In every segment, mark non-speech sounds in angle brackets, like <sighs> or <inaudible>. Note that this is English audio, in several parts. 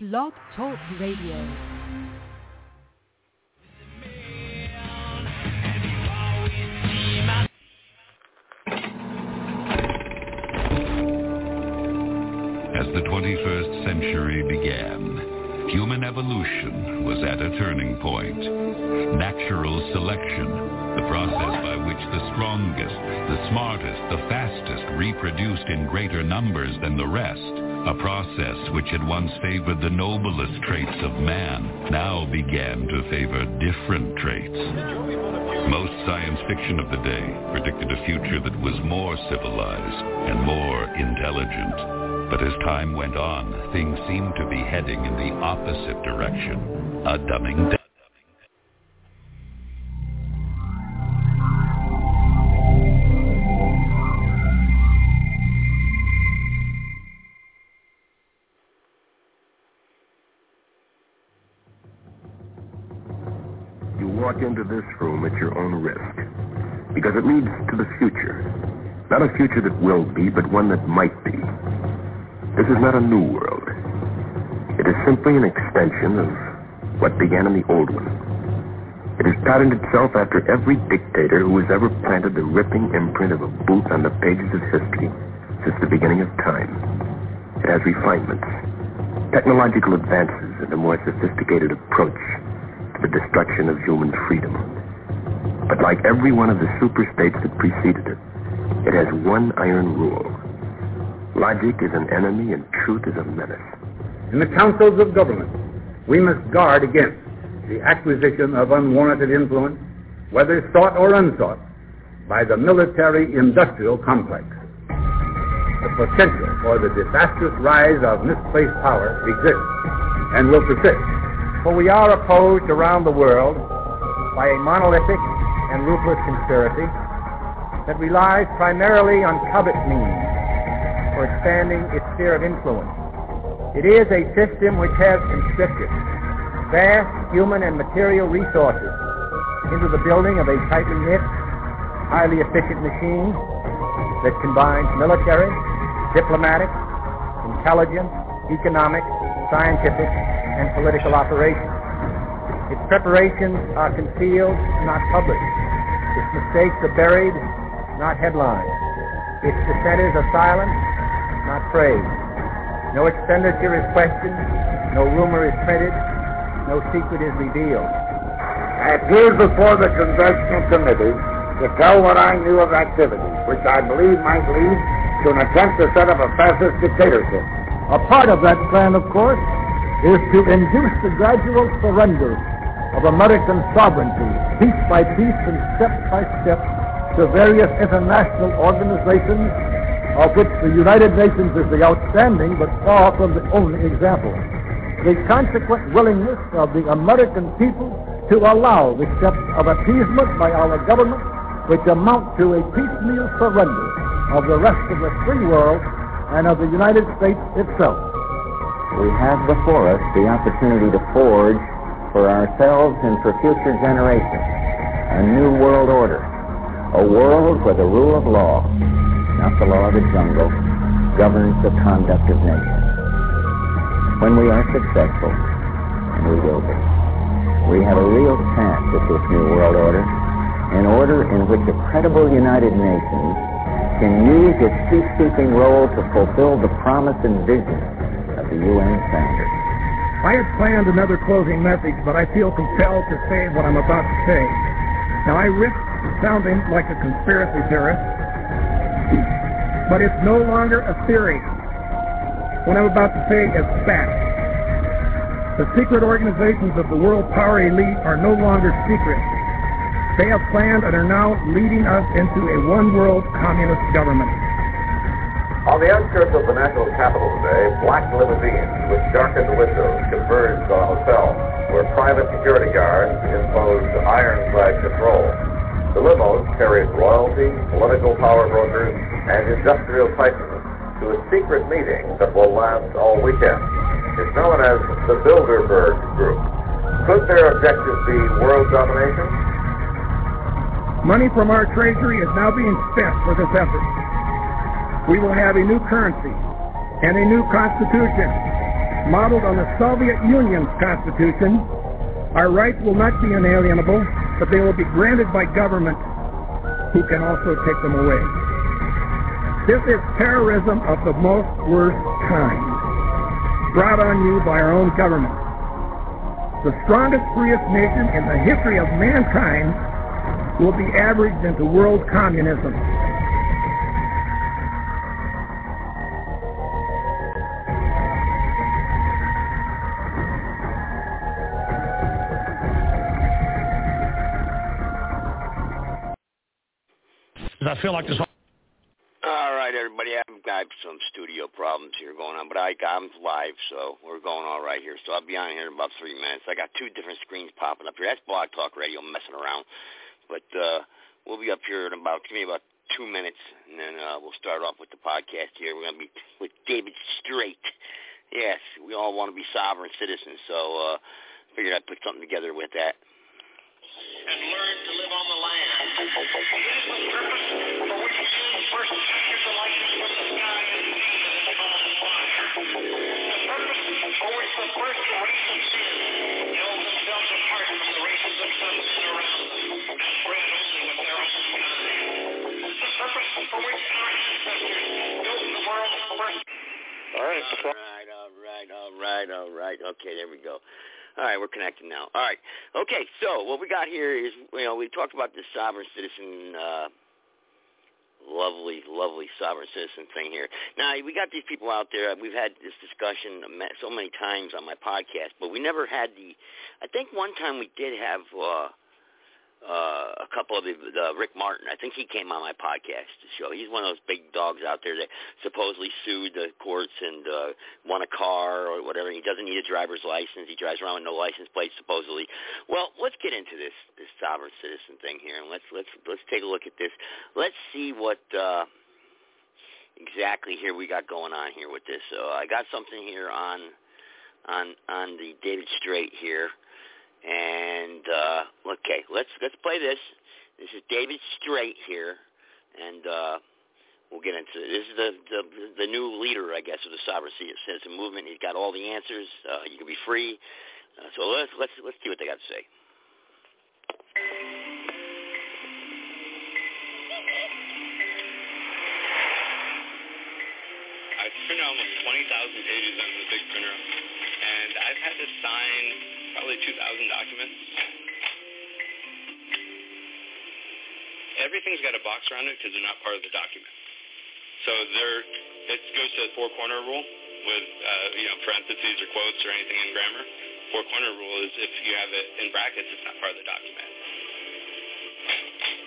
Blog Talk Radio. As the 21st century began, human evolution was at a turning point. Natural selection, the process by which the strongest, the smartest, the fastest reproduced in greater numbers than the rest, a process which had once favored the noblest traits of man, now began to favor different traits. Most science fiction of the day predicted a future that was more civilized and more intelligent. But as time went on, things seemed to be heading in the opposite direction, a dumbing down. One that might be. This is not a new world. It is simply an extension of what began in the old one. It has patterned itself after every dictator who has ever planted the ripping imprint of a boot on the pages of history since the beginning of time. It has refinements, technological advances, and a more sophisticated approach to the destruction of human freedom. But like every one of the superstates that preceded it, it has one iron rule. Logic is an enemy and truth is a menace. In the councils of government, we must guard against the acquisition of unwarranted influence, whether sought or unsought, by the military-industrial complex. The potential for the disastrous rise of misplaced power exists and will persist. For we are opposed around the world by a monolithic and ruthless conspiracy that relies primarily on covert means for expanding its sphere of influence. It is a system which has conscripted vast human and material resources into the building of a tightly knit, highly efficient machine that combines military, diplomatic, intelligence, economic, scientific, and political operations. Its preparations are concealed, not public. Its mistakes are buried, not headlined. Its dissenters are silenced, not praised. No expenditure is questioned, no rumor is printed, no secret is revealed. I appeared before the Congressional Committee to tell what I knew of activities which I believe might lead to an attempt to set up a fascist dictatorship. A part of that plan, of course, is to induce the gradual surrender of American sovereignty, piece by piece and step by step, to various international organizations, of which the United Nations is the outstanding but far from the only example. The consequent willingness of the American people to allow the steps of appeasement by our government which amount to a piecemeal surrender of the rest of the free world and of the United States itself. We have before us the opportunity to forge for ourselves and for future generations a new world order, a world where the rule of law, not the law of the jungle, governs the conduct of nations. When we are successful, and we will be, we have a real chance at this new world order, an order in which a credible United Nations can use its peacekeeping role to fulfill the promise and vision of the UN standard. I had planned another closing message, but I feel compelled to say what I'm about to say. Now, I risk sounding like a conspiracy theorist, but it's no longer a theory. What I'm about to say is fact. The secret organizations of the world power elite are no longer secret. They have planned and are now leading us into a one-world communist government. On the outskirts of the national capital today, black limousines with darkened windows converged on a hotel where private security guards imposed ironclad control. The limos carried royalty, political power brokers, and industrial titans to a secret meeting that will last all weekend. It's known as the Bilderberg Group. Could their objective be world domination? Money from our treasury is now being spent for this effort. We will have a new currency and a new constitution modeled on the Soviet Union's constitution, our rights will not be inalienable, but they will be granted by government who can also take them away. This is terrorism of the most worst kind, brought on you by our own government. The strongest, freest nation in the history of mankind will be averaged into world communism. Feel like this. All right, everybody. I've got some studio problems here going on, but I, I'm live, so we're going all right here. So I'll be on here in about three minutes. I got two different screens popping up here. That's Blog Talk Radio messing around, but uh, we'll be up here in about give me about two minutes, and then uh, we'll start off with the podcast here. We're gonna be with David Straight. Yes, we all want to be sovereign citizens, so uh, figured I'd put something together with that. And learn to live on the land. It is the purpose for which man first captured the likeness of the sky and common fire. The purpose for which the first race of sin held themselves apart from the races of sons and around them, and only with their own kind. The purpose for which our ancestors built the world first. All right, all right, all right, all right, all right. Okay, there we go. All right, we're connecting now. All right. Okay, so what we got here is, you know, we talked about this sovereign citizen, uh, lovely, lovely sovereign citizen thing here. Now, we got these people out there. We've had this discussion so many times on my podcast, but we never had the, I think one time we did have, uh, uh, a couple of the, uh, Rick Martin. I think he came on my podcast show. He's one of those big dogs out there that supposedly sued the courts and uh, won a car or whatever. He doesn't need a driver's license. He drives around with no license plate supposedly. Well, let's get into this this sovereign citizen thing here, and let's let's let's take a look at this. Let's see what. Uh, exactly here we got going on here with this. So I got something here on on on the David Straight here. And uh, okay, let's let's play this. This is David Straight here, and uh, we'll get into it. This is the, the the new leader, I guess, of the sovereign citizen movement. He's got all the answers. Uh, you can be free. Uh, so let's let's let's see what they got to say. I've printed almost 20,000 pages on the big printer, I've had to sign probably 2,000 documents. Everything's got a box around it because they're not part of the document. So there, it goes to the four corner rule with uh, you know parentheses or quotes or anything in grammar. Four corner rule is if you have it in brackets, it's not part of the document.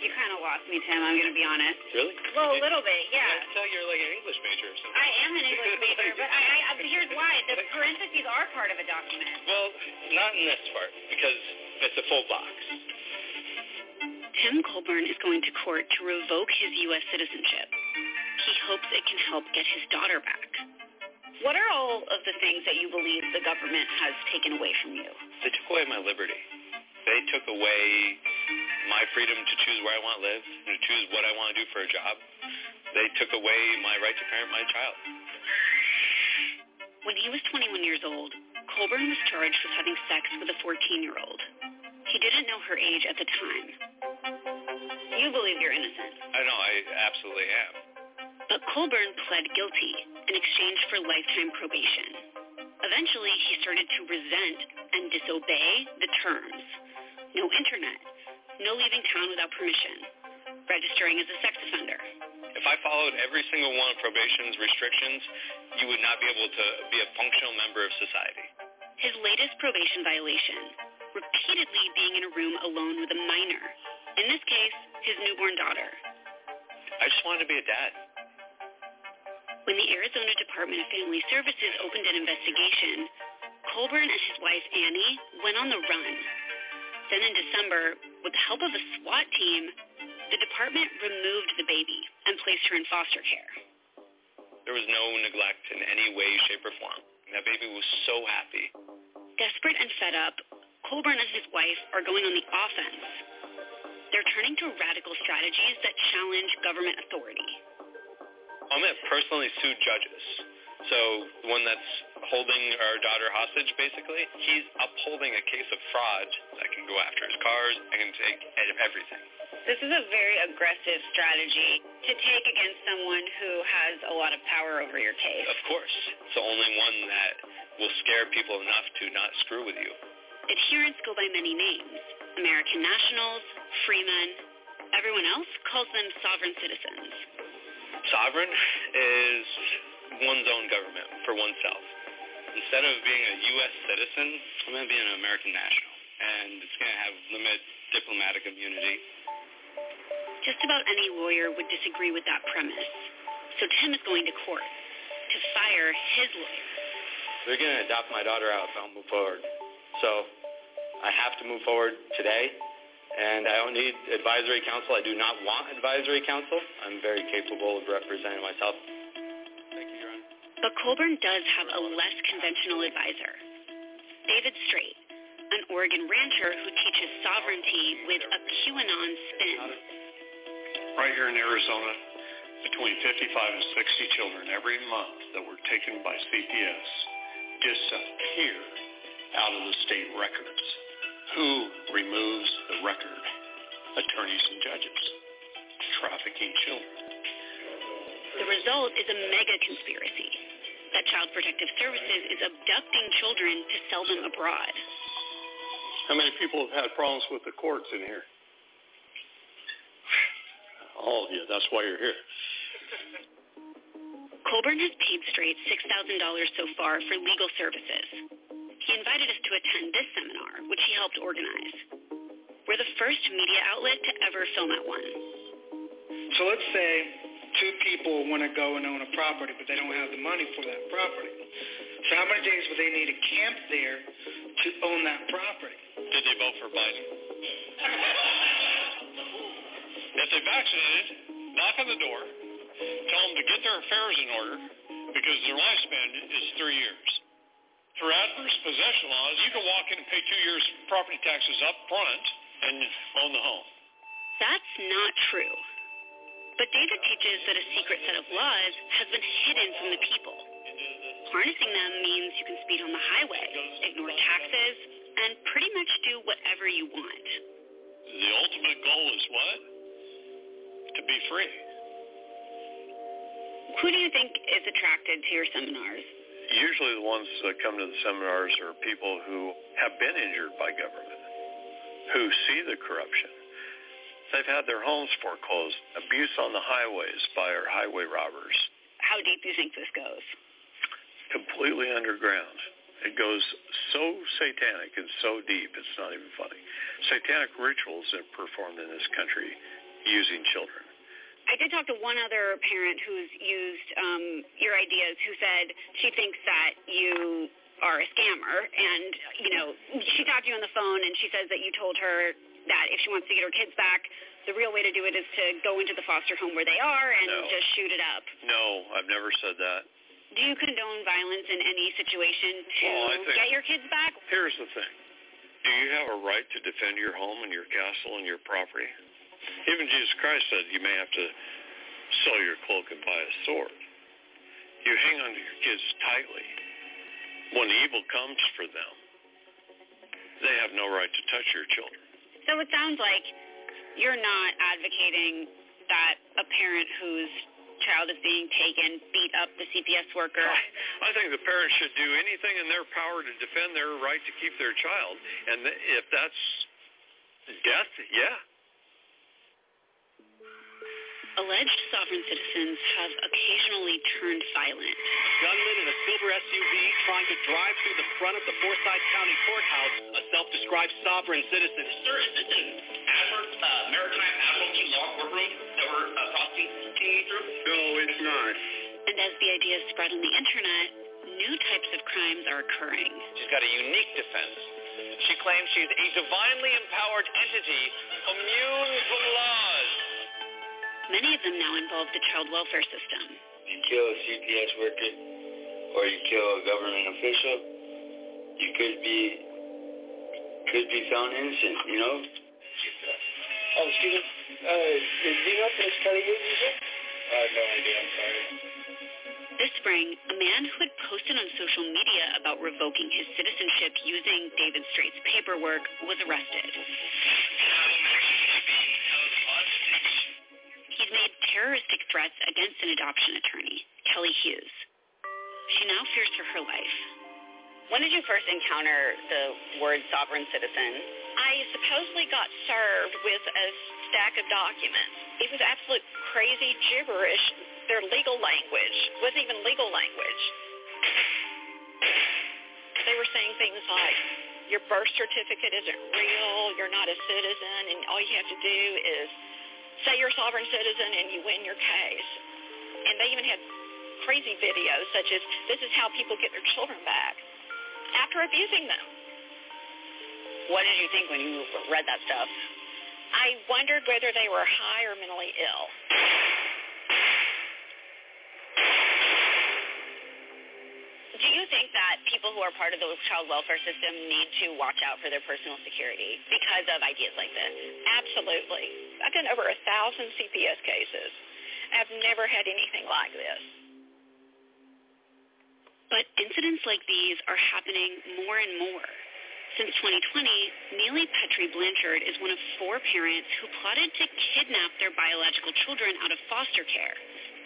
You kind of lost me, Tim. I'm going to be honest. Really? Well, a little bit, yeah. I thought you're like an English major or something. I am an English <laughs> major, but I, I, I, here's why. The parentheses are part of a document. Well, not in this part because it's a full box. Tim Colburn is going to court to revoke his U.S. citizenship. He hopes it can help get his daughter back. What are all of the things that you believe the government has taken away from you? They took away my liberty. They took away my freedom to choose where I want to live, and to choose what I want to do for a job. They took away my right to parent my child. When he was 21 years old, Colburn was charged with having sex with a 14-year-old. He didn't know her age at the time. You believe you're innocent. I know, I absolutely am. But Colburn pled guilty in exchange for lifetime probation. Eventually, he started to resent and disobey the terms. No internet, no leaving town without permission, registering as a sex offender. If I followed every single one of probation's restrictions, you would not be able to be a functional member of society. His latest probation violation, repeatedly being in a room alone with a minor, in this case, his newborn daughter. I just wanted to be a dad. When the Arizona Department of Family Services opened an investigation, Colburn and his wife Annie went on the run. Then in December, with the help of a SWAT team, the department removed the baby and placed her in foster care. There was no neglect in any way, shape, or form. That baby was so happy. Desperate and fed up, Colburn and his wife are going on the offense. They're turning to radical strategies that challenge government authority. To personally sue judges So the one that's holding our daughter hostage, basically, he's upholding a case of fraud. I can go after his cars. I can take everything. This is a very aggressive strategy to take against someone who has a lot of power over your case. Of course. It's the only one that will scare people enough to not screw with you. Adherents go by many names. American nationals, freemen. Everyone else calls them sovereign citizens. Sovereign is one's own government for oneself. Instead of being a U.S. citizen, I'm going to be an American national, and it's going to have limited diplomatic immunity. Just about any lawyer would disagree with that premise. So Tim is going to court to fire his lawyer. They're going to adopt my daughter out if I don't move forward. So I have to move forward today, and I don't need advisory counsel. I do not want advisory counsel. I'm very capable of representing myself but Colburn does have a less conventional advisor. David Straight, an Oregon rancher who teaches sovereignty with a QAnon spin. Right here in Arizona, between 55 and 60 children every month that were taken by CPS disappear out of the state records. Who removes the record? Attorneys and judges. Trafficking children. The result is a mega conspiracy that Child Protective Services is abducting children to sell them abroad. How many people have had problems with the courts in here? All of you. That's why you're here. Colburn has paid Straight $6,000 so far for legal services. He invited us to attend this seminar, which he helped organize. We're the first media outlet to ever film at one. So let's say two people want to go and own a property, but they don't have the money for that property. So how many days would they need to camp there to own that property? Did they vote for Biden? if they vaccinated, knock on the door, tell them to get their affairs in order because their lifespan is three years. Through adverse possession laws, you can walk in and pay two years property taxes up front and own the home. That's not true. But David teaches that a secret set of laws has been hidden from the people. Harnessing them means you can speed on the highway, ignore taxes, and pretty much do whatever you want. The ultimate goal is what? To be free. Who do you think is attracted to your seminars? Usually the ones that come to the seminars are people who have been injured by government, who see the corruption, They've had their homes foreclosed, abuse on the highways by our highway robbers. How deep do you think this goes? Completely underground. It goes so satanic and so deep, it's not even funny. Satanic rituals are performed in this country using children. I did talk to one other parent who's used um, your ideas who said she thinks that you are a scammer and you know she talked to you on the phone and she says that you told her that if she wants to get her kids back, the real way to do it is to go into the foster home where they are and no. just shoot it up. No, I've never said that. Do you condone violence in any situation to well, get your kids back? Here's the thing. Do you have a right to defend your home and your castle and your property? Even Jesus Christ said you may have to sell your cloak and buy a sword. You hang on to your kids tightly. When evil comes for them, they have no right to touch your children. So it sounds like you're not advocating that a parent whose child is being taken beat up the CPS worker. I think the parents should do anything in their power to defend their right to keep their child. And if that's death, yeah, Alleged sovereign citizens have occasionally turned violent. A Gunman in a silver SUV trying to drive through the front of the Forsyth County Courthouse, a self-described sovereign citizen. Sir, is this an Admiral, uh, Maritime Admiralty law courtroom that we're uh, prosecuting through? No, it's not. And as the idea spread on the internet, new types of crimes are occurring. She's got a unique defense. She claims she's a divinely empowered entity immune from laws. Many of them now involve the child welfare system. You kill a CPS worker or you kill a government official, you could be could be found innocent, you know? Oh, excuse me. Uh, do you know if Miss Kelly is, you said? I have no idea, I'm sorry. This spring, a man who had posted on social media about revoking his citizenship using David Straight's paperwork was arrested. He's made terroristic threats against an adoption attorney, Kelly Hughes. She now fears for her life. When did you first encounter the word sovereign citizen? I supposedly got served with a stack of documents. It was absolute crazy gibberish. Their legal language wasn't even legal language. They were saying things like, your birth certificate isn't real, you're not a citizen, and all you have to do is say you're a sovereign citizen and you win your case. And they even had crazy videos such as, this is how people get their children back after abusing them. What did you think when you read that stuff? I wondered whether they were high or mentally ill. Do you think that people who are part of the child welfare system need to watch out for their personal security because of ideas like this? Absolutely. I've done over a thousand CPS cases. I've never had anything like this. But incidents like these are happening more and more. Since 2020, Neely Petrie Blanchard is one of four parents who plotted to kidnap their biological children out of foster care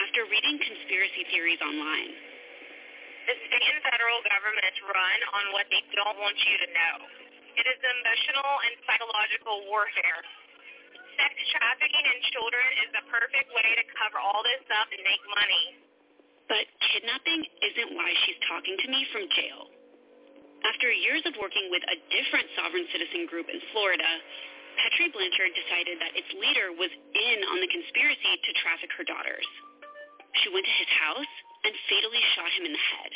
after reading conspiracy theories online. The state and federal governments run on what they don't want you to know. It is emotional and psychological warfare. Sex trafficking in children is the perfect way to cover all this up and make money. But kidnapping isn't why she's talking to me from jail. After years of working with a different sovereign citizen group in Florida, Petrie Blanchard decided that its leader was in on the conspiracy to traffic her daughters. She went to his house and fatally shot him in the head.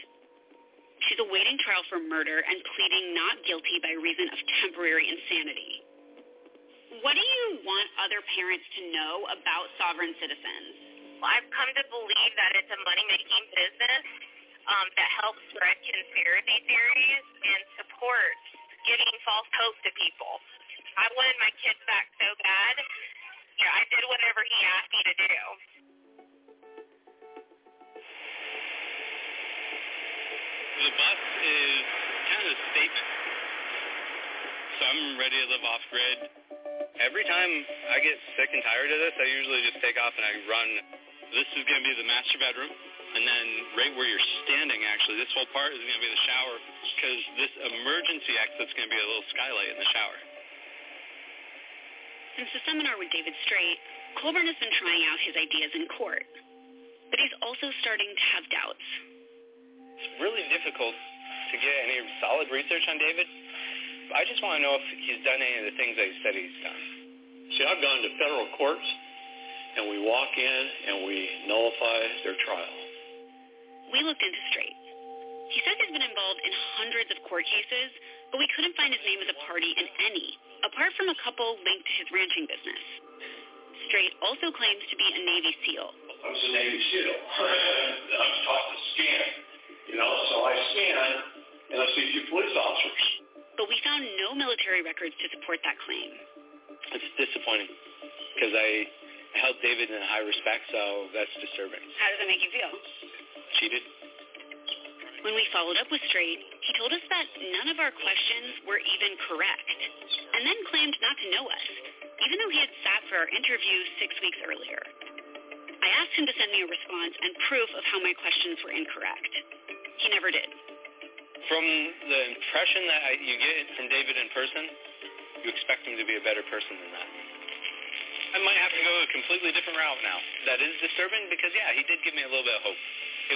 She's awaiting trial for murder and pleading not guilty by reason of temporary insanity. What do you want other parents to know about sovereign citizens? Well, I've come to believe that it's a money-making business um, that helps spread conspiracy theories and supports giving false hope to people. I wanted my kids back so bad. Yeah, I did whatever he asked me to do. The bus is kind of a statement. So I'm ready to live off grid. Every time I get sick and tired of this, I usually just take off and I run. This is going to be the master bedroom. And then right where you're standing, actually, this whole part is going to be the shower because this emergency exit's going to be a little skylight in the shower. Since the seminar with David Straight, Colburn has been trying out his ideas in court. But he's also starting to have doubts. It's really difficult to get any solid research on David. I just want to know if he's done any of the things that he said he's done. See, I've gone to federal courts, and we walk in and we nullify their trial. We looked into Straight. He says he's been involved in hundreds of court cases, but we couldn't find his name as a party in any, apart from a couple linked to his ranching business. Straight also claims to be a Navy SEAL. I was a Navy SEAL. <laughs> I was taught to scan, you know, so I scan and I see two police officers. But we found no military records to support that claim. It's disappointing because I held David in high respect, so that's disturbing. How does it make you feel? Cheated. When we followed up with Straight, he told us that none of our questions were even correct, and then claimed not to know us, even though he had sat for our interview six weeks earlier. I asked him to send me a response and proof of how my questions were incorrect. He never did. From the impression that I, you get from David in person, you expect him to be a better person than that. I might have to go a completely different route now. That is disturbing because, yeah, he did give me a little bit of hope.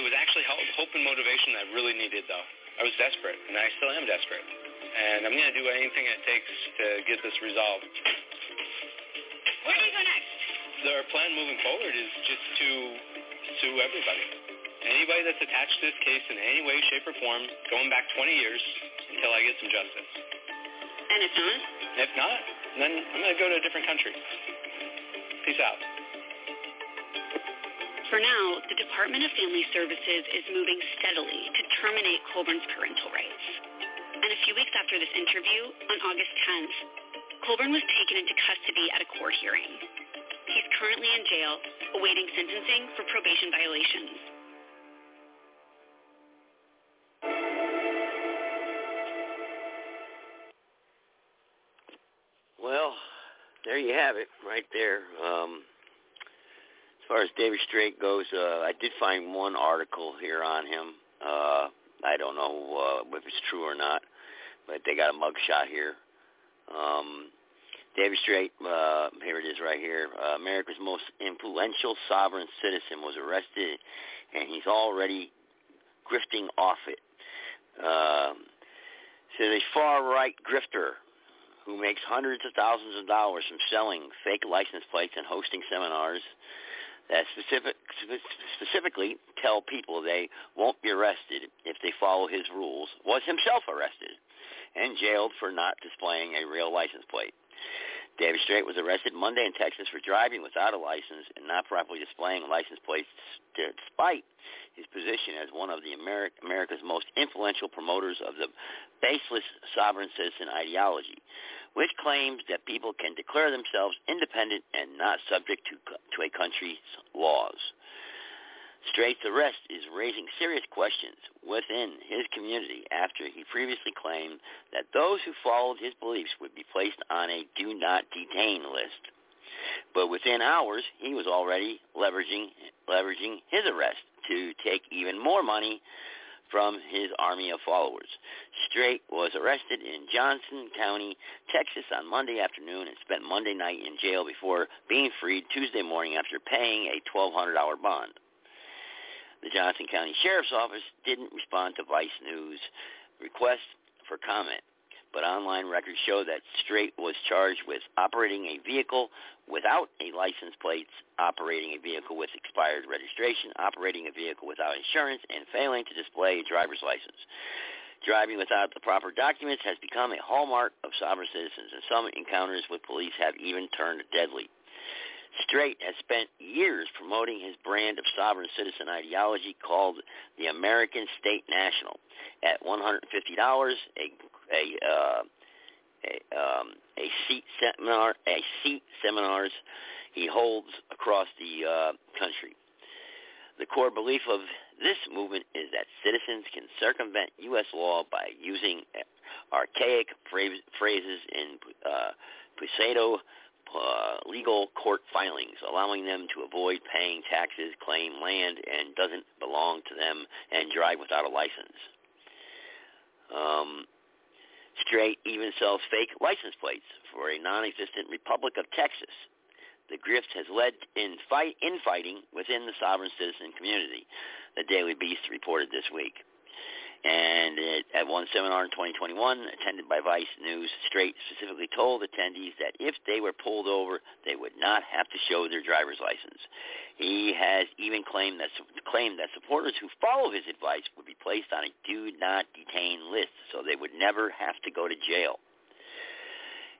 It was actually hope and motivation that I really needed, though. I was desperate, and I still am desperate. And I'm going to do anything it takes to get this resolved. Where do you go next? Our plan moving forward is just to sue everybody. Anybody that's attached to this case in any way, shape, or form, going back 20 years until I get some justice. And if not? If not, then I'm going to go to a different country. Peace out. For now, the Department of Family Services is moving steadily to terminate Colburn's parental rights. And a few weeks after this interview, on August 10th, Colburn was taken into custody at a court hearing. He's currently in jail, awaiting sentencing for probation violations. There you have it, right there. Um, as far as David Straight goes, uh, I did find one article here on him. Uh, I don't know uh, if it's true or not, but they got a mugshot here. Um, David Straight, uh, here it is right here. Uh, America's most influential sovereign citizen was arrested, and he's already grifting off it. Um, so the far-right grifter who makes hundreds of thousands of dollars from selling fake license plates and hosting seminars that specific, specifically tell people they won't be arrested if they follow his rules, was himself arrested and jailed for not displaying a real license plate. David Straight was arrested Monday in Texas for driving without a license and not properly displaying license plates despite his position as one of the Ameri- America's most influential promoters of the baseless sovereign citizen ideology, which claims that people can declare themselves independent and not subject to, to a country's laws. Straight's arrest is raising serious questions within his community after he previously claimed that those who followed his beliefs would be placed on a do not detain list. But within hours, he was already leveraging leveraging his arrest to take even more money from his army of followers. Straight was arrested in Johnson County, Texas on Monday afternoon and spent Monday night in jail before being freed Tuesday morning after paying a $1,200 bond. The Johnson County Sheriff's Office didn't respond to Vice News' request for comment, but online records show that Straight was charged with operating a vehicle without a license plate, operating a vehicle with expired registration, operating a vehicle without insurance, and failing to display a driver's license. Driving without the proper documents has become a hallmark of sovereign citizens, and some encounters with police have even turned deadly. Straight has spent years promoting his brand of sovereign citizen ideology called the American State National. At $150, a a uh, a, um, a seat seminar, a seat seminars he holds across the uh, country. The core belief of this movement is that citizens can circumvent U.S. law by using archaic phrases in uh, pseudo uh, legal court filings, allowing them to avoid paying taxes, claim land, and doesn't belong to them, and drive without a license. Um, Straight even sells fake license plates for a non-existent Republic of Texas. The grift has led in fight infighting within the sovereign citizen community, the Daily Beast reported this week. And it, at one seminar in 2021, attended by Vice News, Straight specifically told attendees that if they were pulled over, they would not have to show their driver's license. He has even claimed that claimed that supporters who follow his advice would be placed on a do not detain list, so they would never have to go to jail.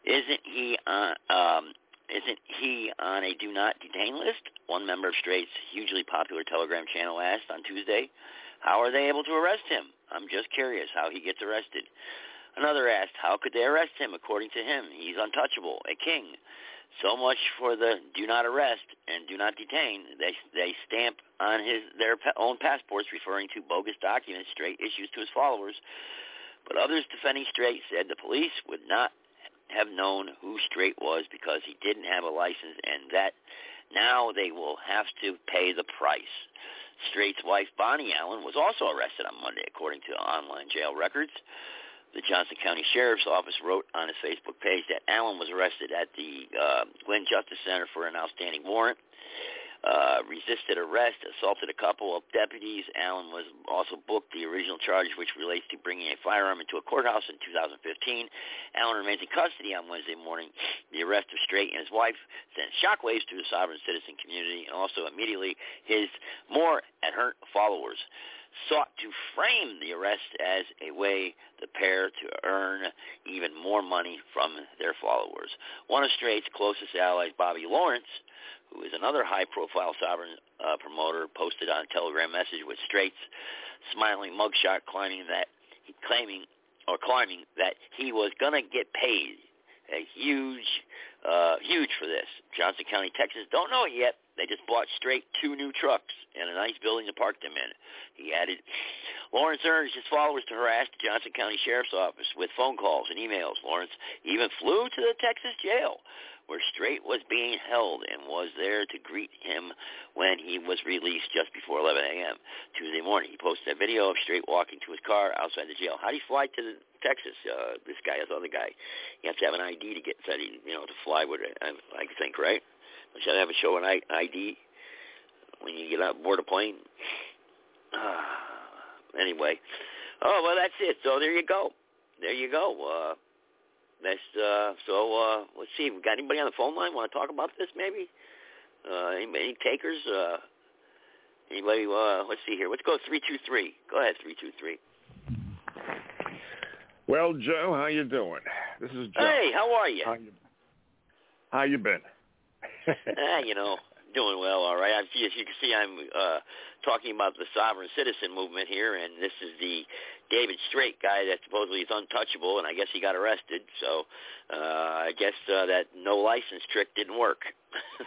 Isn't he? Um, isn't he on a do not detain list? One member of Straight's hugely popular Telegram channel asked on Tuesday. How are they able to arrest him? I'm just curious how he gets arrested. Another asked, how could they arrest him? According to him, he's untouchable, a king. So much for the do not arrest and do not detain. They they stamp on his their own passports referring to bogus documents Straight issues to his followers. But others defending Straight said the police would not have known who Straight was because he didn't have a license and that now they will have to pay the price. Straight's wife, Bonnie Allen, was also arrested on Monday, according to online jail records. The Johnson County Sheriff's Office wrote on its Facebook page that Allen was arrested at the uh, Guinn Justice Center for an outstanding warrant uh, resisted arrest, assaulted a couple of deputies. Allen was also booked the original charge, which relates to bringing a firearm into a courthouse in 2015. Allen remains in custody on Wednesday morning. The arrest of Straight and his wife sent shockwaves through the sovereign citizen community, and also immediately his more adherent followers sought to frame the arrest as a way the pair to earn even more money from their followers. One of Straight's closest allies, Bobby Lawrence, who is another high-profile sovereign uh, promoter, posted on a Telegram message with Straight's smiling mugshot claiming that claiming or climbing that he was going to get paid a huge, uh, huge for this. Johnson County, Texas don't know it yet, They just bought Straight two new trucks and a nice building to park them in. He added, Lawrence urged his followers to harass the Johnson County Sheriff's Office with phone calls and emails. Lawrence even flew to the Texas jail where Straight was being held and was there to greet him when he was released just before 11 a.m. Tuesday morning. He posted a video of Straight walking to his car outside the jail. How do you fly to the Texas? Uh, this guy, this other guy, you have to have an ID to get said, you know, to fly with it. I, think, right? You have to show an ID when you get on board a plane? Uh, <sighs> anyway, oh well, that's it. So there you go. There you go. Uh, that's uh, so. Uh, let's see. We got anybody on the phone line want to talk about this? Maybe. Uh, any, any takers? Uh, anybody? Uh, let's see here. Let's go three two three. Go ahead, three two three. Well, Joe, how you doing? This is Joe. Hey, how are you? How you, how you been? ah, <laughs> you know, doing well, all right. As you can see, I'm uh, talking about the sovereign citizen movement here, and this is the David Straight guy that supposedly is untouchable, and I guess he got arrested. So uh, I guess uh, that no license trick didn't work.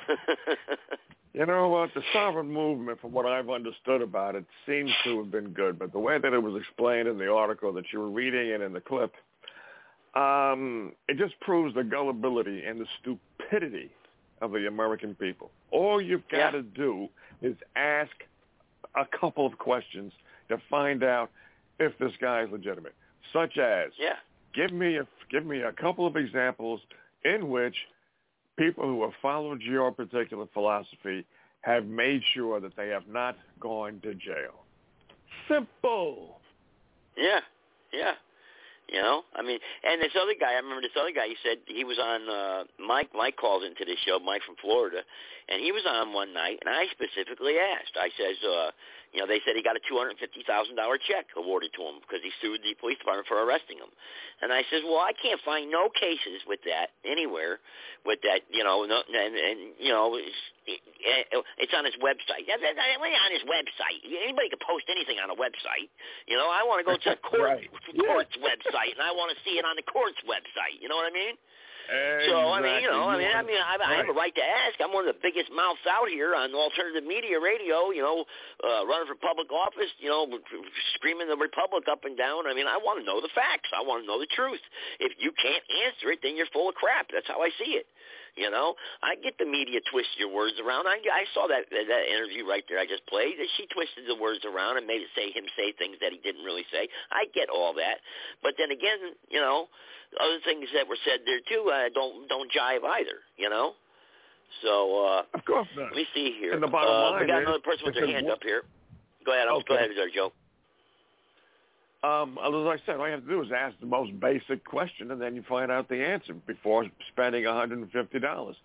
<laughs> you know what? The sovereign movement, from what I've understood about it, seems to have been good, but the way that it was explained in the article that you were reading and in the clip, um, it just proves the gullibility and the stupidity of the American people. All you've got Yeah. to do is ask a couple of questions to find out if this guy is legitimate, such as yeah. give me a give me a couple of examples in which people who have followed your particular philosophy have made sure that they have not gone to jail. Simple. Yeah, yeah. You know, I mean, and this other guy, I remember this other guy. He said he was on uh, Mike. Mike calls into this show, Mike from Florida, and he was on one night, and I specifically asked. I says, uh, you know, they said he got a two hundred fifty thousand dollar check awarded to him because he sued the police department for arresting him. And I says, well, I can't find no cases with that anywhere. With that, you know, no, and, and you know, it's, it, it's on his website. Yeah, that- that- On his website, anybody can post anything on a website. You know, I want to go to the <laughs> court, court's website, and I want to see it on the court's website. You know what I mean? So I mean, you know, I mean, I mean, I, I have a right to ask. I'm one of the biggest mouths out here on alternative media radio. You know, uh, running for public office. You know, screaming the republic up and down. I mean, I want to know the facts. I want to know the truth. If you can't answer it, then you're full of crap. That's how I see it. You know, I get the media twist your words around. I I saw that that interview right there I just played. She twisted the words around and made it say him say things that he didn't really say. I get all that, but then again, you know, other things that were said there too uh, don't don't jive either. You know, so uh, of course not. Let me see here. And the bottom uh, line we got another person with their hand what- up here. Go ahead. I'll Go ahead, there, Joe. Um, as I said, all you have to do is ask the most basic question, and then you find out the answer before spending $150.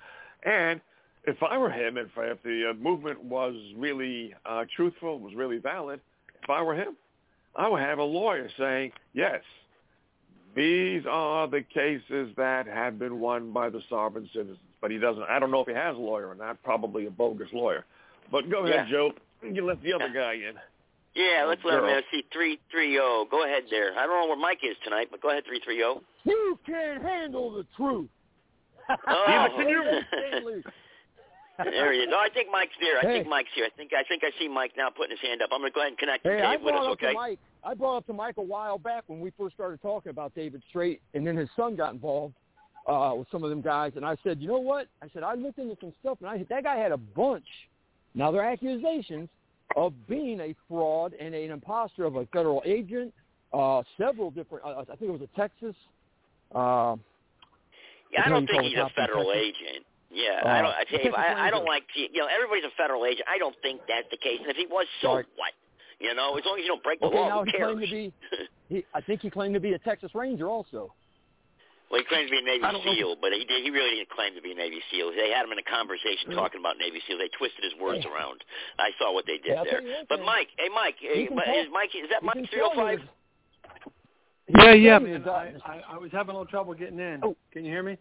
And if I were him, if, if the uh, movement was really uh, truthful, was really valid, if I were him, I would have a lawyer saying, yes, these are the cases that have been won by the sovereign citizens. But he doesn't. I don't know if he has a lawyer or not. Probably a bogus lawyer. But go ahead, Yeah. Joe. You let the other guy in. Yeah, let's let him girl. see, three three zero. Go ahead there. I don't know where Mike is tonight, but go ahead, three three zero. You can't handle the truth. Oh. Stanley. There he is. Oh, I think Mike's there. I Hey. think Mike's here. I think I think I see Mike now putting his hand up. I'm gonna go ahead and connect Hey, Dave I with brought us, up okay? to Mike. I brought up to Mike a while back when we first started talking about David Straight, and then his son got involved uh, with some of them guys. And I said, you know what? I said I looked into some stuff, and I that guy had a bunch. Now they're accusations of being a fraud and an imposter of a federal agent. Uh, several different. Uh, I think it was a Texas. Uh, Yeah, I don't think he's a federal agent. Yeah, Uh, I don't. I, tell you, I, I don't like to, you know everybody's a federal agent. I don't think that's the case. And if he was, so Right. what? You know, as long as you don't break the okay, law, now who he cares? claimed to be. <laughs> He, I think he claimed to be a Texas Ranger also. Well, he claims to be a Navy I don't know. SEAL, but he did, he really didn't claim to be a Navy SEAL. They had him in a conversation Yeah. talking about Navy SEAL. They twisted his words around. I saw what they did Yeah, there. tell But. Mike, hey Mike, hey, can but talk- is Mike is that Mike can three oh tell you five? his- Yeah, yeah, can tell you man. I, I, I was having a little trouble getting in. Oh. Can you hear me?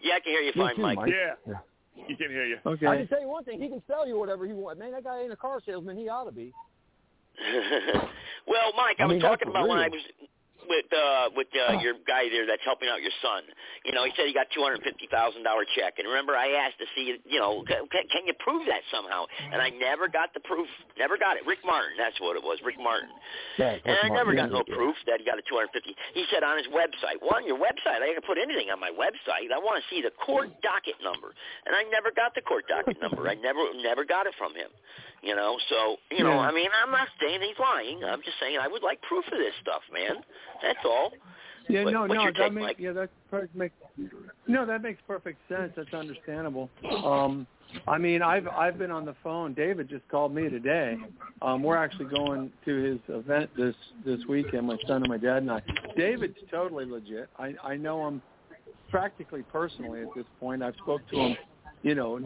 Yeah, I can hear you Me fine, too, Mike. Mike. Yeah. He can hear you. Okay. I can tell you one thing. He can sell you whatever he wants. Man, that guy ain't a car salesman. He ought to be. <laughs> well, Mike, I, I was mean, that's talking about when I was with uh, with uh, your guy there that's helping out your son. You know, he said he got two hundred fifty thousand dollar check, and remember I asked to see, you know, can, can you prove that somehow? And I never got the proof. Never got it. Rick Martin, that's what it was. Rick Martin. Yeah, And I never got no yeah. proof that he got a 250. He said on his website, well, on your website, I can put anything on my website. I want to see the court docket number, and I never got the court docket number. I never, never got it from him. You know, so you know, Yeah. I mean, I'm not saying he's lying. I'm just saying I would like proof of this stuff, man. That's all. Yeah, What- no, no, that take, makes Mike? yeah, that makes no, that makes perfect sense. That's understandable. Um, I mean, I've I've been on the phone. David just called me today. Um, we're actually going to his event this this weekend. My son and my dad and I. David's totally legit. I I know him practically personally at this point. I've spoke to him, you know,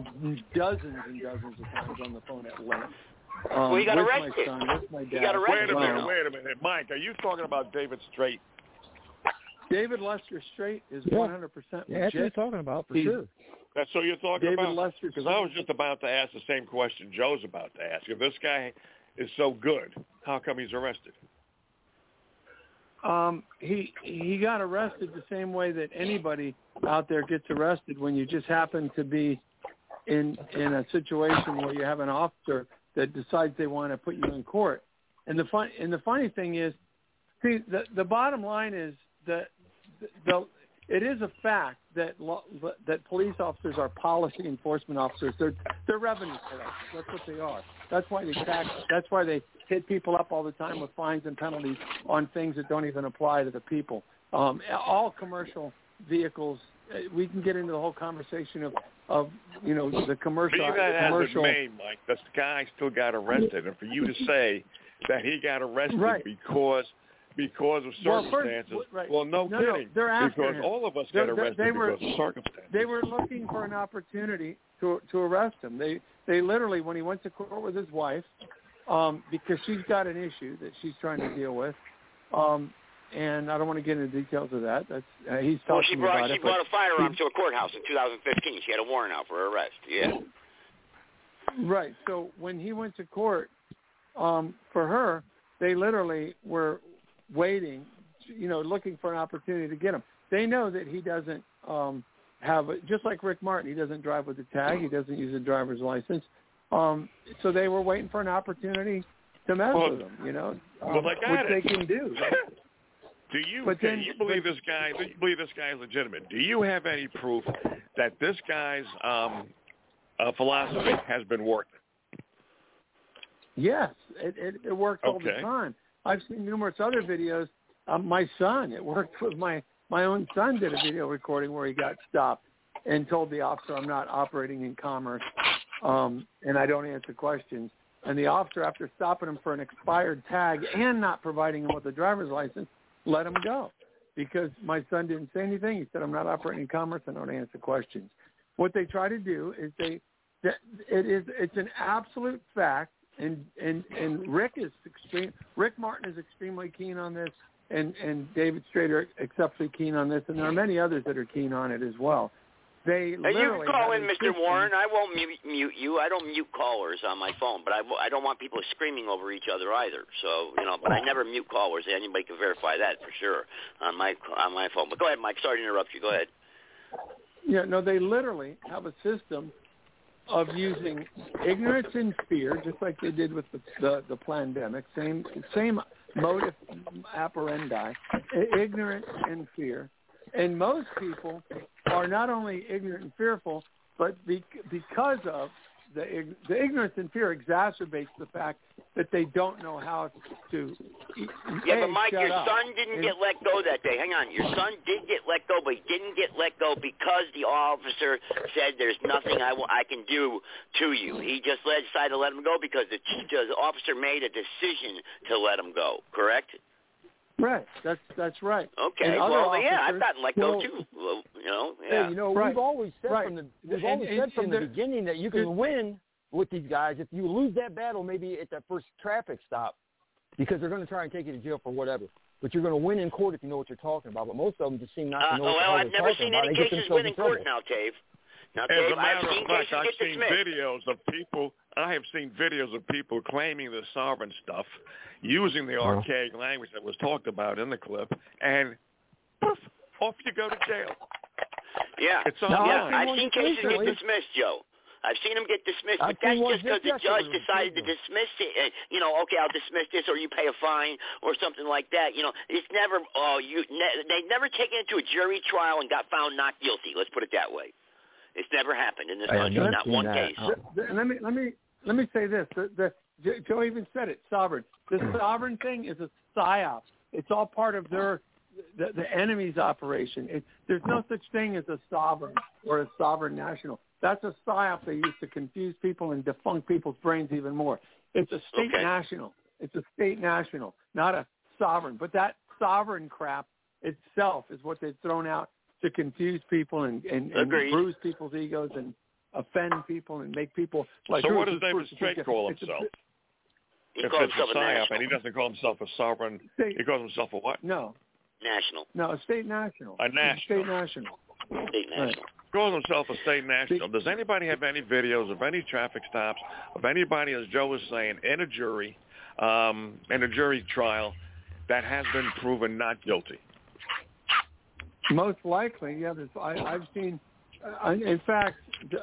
dozens and dozens of times on the phone at length. Um, Well, he got with arrested. my son, with my He dad. got Wait arrested. a minute, wait a minute, Mike. Are you talking about David Straight? David Lester Straight is Yeah. 100% legit. Yeah, that's what you're talking about for He's- sure. That's what you're talking about David about? Lester Because I was just about to ask the same question Joe's about to ask. If this guy is so good, how come he's arrested? Um, he he got arrested the same way that anybody out there gets arrested when you just happen to be in in a situation where you have an officer that decides they want to put you in court. And the fun and the funny thing is, see, the the bottom line is that the, it is a fact that lo, that police officers are policy enforcement officers. They're they're revenue collectors. That's what they are. That's why they tax. That's why they hit people up all the time with fines and penalties on things that don't even apply to the people. Um, all commercial vehicles. uh, We can get into the whole conversation of of you know the commercial that as it commercial. may, Mike, this guy still got arrested, and for you to say that he got arrested Right. because because of Well, first- circumstances, right. well, no, No, no, kidding, they're after because him. all of us They're- got arrested they were- because of circumstances. They were looking for an opportunity to to arrest him. They they literally when he went to court with his wife, um, because she's got an issue that she's trying to deal with, um, and I don't want to get into details of that. That's uh, he's talking Well, she brought about she it. brought a firearm to a courthouse in 2015. She had a warrant out for her arrest. Yeah. Right. So when he went to court um, for her, they literally were waiting, you know, looking for an opportunity to get him. They know that he doesn't um, have, a, just like Rick Martin, he doesn't drive with a tag. He doesn't use a driver's license. Um, so they were waiting for an opportunity to mess Well- with him, you know, well, um, they got which it. they can do. <laughs> Do you But okay, then- you believe this guy? Do you believe this guy is legitimate? Do you have any proof that this guy's um, uh, philosophy has been working? Yes, it, it, it works all the time. I've seen numerous other videos. Um, my son, it worked with my my own son did a video recording where he got stopped and told the officer, "I'm not operating in commerce, um, and I don't answer questions." And the officer, after stopping him for an expired tag and not providing him with a driver's license, let him go because my son didn't say anything. He said, "I'm not operating in commerce. I don't answer questions." What they try to do is they it is it's an absolute fact and and and Rick is extreme Rick Martin is extremely keen on this and and David Straight's exceptionally keen on this and there are many others that are keen on it as well. They Now, you can call in, Mr. Warren. I won't mute, mute you. I don't mute callers on my phone, but I, I don't want people screaming over each other either. So you know, but I never mute callers. Anybody can verify that for sure on my on my phone. But go ahead, Mike. Sorry to interrupt you. Go ahead. Yeah, no, they literally have a system of using ignorance and fear, just like they did with the the, the pandemic. Same same motive operandi, ignorance and fear. And most people are not only ignorant and fearful, but be, because of the the ignorance and fear exacerbates the fact that they don't know how to. Yeah, A, but Mike, your up. son didn't And- get let go that day. Hang on, your son did get let go, but he didn't get let go because the officer said there's nothing I, w- I can do to you. He just let, decided to let him go because the, the officer made a decision to let him go. Correct? Right. That's that's right. Okay. And other Well, yeah, officers- I've gotten let go well, too. Well, you know, Hey, yeah. you know, Right. we've always said Right. from the we've And- always and- said from and the beginning that you can win with these guys if you lose that battle maybe at that first traffic stop because they're going to try and take you to jail for whatever. But you're going to win in court if you know what you're talking about. But most of them just seem not Uh, to know what the well, hell I've they're never talking seen about. any They get cases themselves win in trouble. court now, Dave. Now, As Dave, a matter I've seen of fact, I've seen dismissed. videos of people. I have seen videos of people claiming the sovereign stuff, using the archaic language that was talked about in the clip, and poof, off you go to jail. Yeah, It's yeah. I've seen cases get dismissed, Joe. I've seen them get dismissed, I've but that's just because the judge decided to dismiss it. And, you know, okay, I'll dismiss this, or you pay a fine, or something like that. You know, it's never. Oh, you. Ne- they never taken it to a jury trial and got found not guilty. Let's put it that way. It's never happened in this I country, not not one that. case. The- the- let me let me let me say this: the, the Joe even said it. Sovereign. The <clears throat> sovereign thing is a psyop. It's all part of their the, the enemy's operation. It, there's no such thing as a sovereign or a sovereign national. That's a psyop they use to confuse people and defunct people's brains even more. It's a state Okay. national. It's a state national, not a sovereign. But that sovereign crap itself is what they've thrown out to confuse people and, and, and Agreed. bruise people's egos and offend people and make people like so what does David Bruce. Straight call It's a- himself? He if calls it's himself a a psyop, national. and he doesn't call himself a sovereign, he calls himself a what? No, National. no, a state national. A It's national. State national. State Right. national. calls himself a state national. Does anybody have any videos of any traffic stops of anybody, as Joe was saying, in a jury, um, in a jury trial, that has been proven not guilty? Most likely, yeah. There's, I, I've seen. Uh, in fact,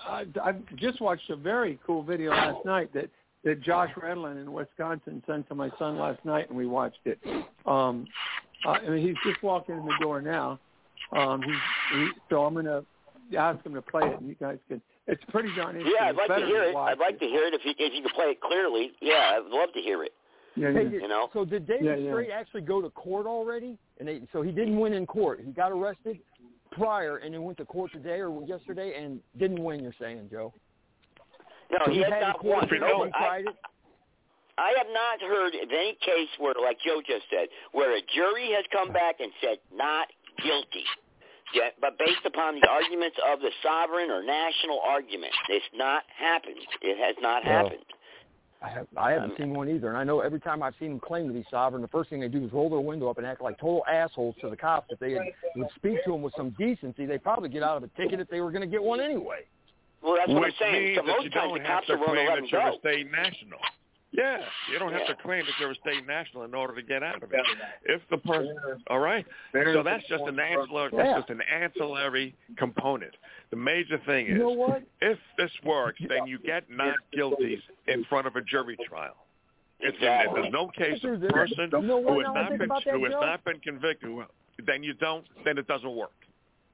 I, I've just watched a very cool video last night that that Josh Redlin in Wisconsin sent to my son last night, and we watched it. Um, uh, and he's just walking in the door now. Um, he's, he, so I'm gonna ask him to play it, and you guys can. It's pretty darn interesting. Yeah, I'd like to hear it. I'd like to hear it if you if you could play it clearly. Yeah, I'd love to hear it. Yeah, Hey, yeah. did- You know? So did David Yeah, yeah. Straight actually go to court already? And they, so he didn't win in court. He got arrested prior, and then went to court today or yesterday and didn't win. You're saying, Joe? No, So he he has had not a court won. case No, and I, it? I have not heard of any case where, like Joe just said, where a jury has come back and said not guilty. Yet, but based upon the arguments of the sovereign or national argument, it's not happened. It has not Well, happened. I, have, I haven't um, seen one either. And I know every time I've seen them claim to be sovereign, the first thing they do is roll their window up and act like total assholes to the cops. If they had, would speak to them with some decency, they'd probably get out of a ticket if they were going to get one anyway. Well, that's what Which I'm saying. means So that most you times don't the have cops to are willing to claim let that you're go. a state national. Yeah, you don't have Yeah. to claim that you're a state national in order to get out of it. If the person, all right, so that's just an ancillary. Yeah. That's just an ancillary component. The major thing is, You know what? if this works, then you get not guilty in front of a jury trial. It's in, if there's no case of person you know who has not been who has not been convicted, then you don't. Then it doesn't work.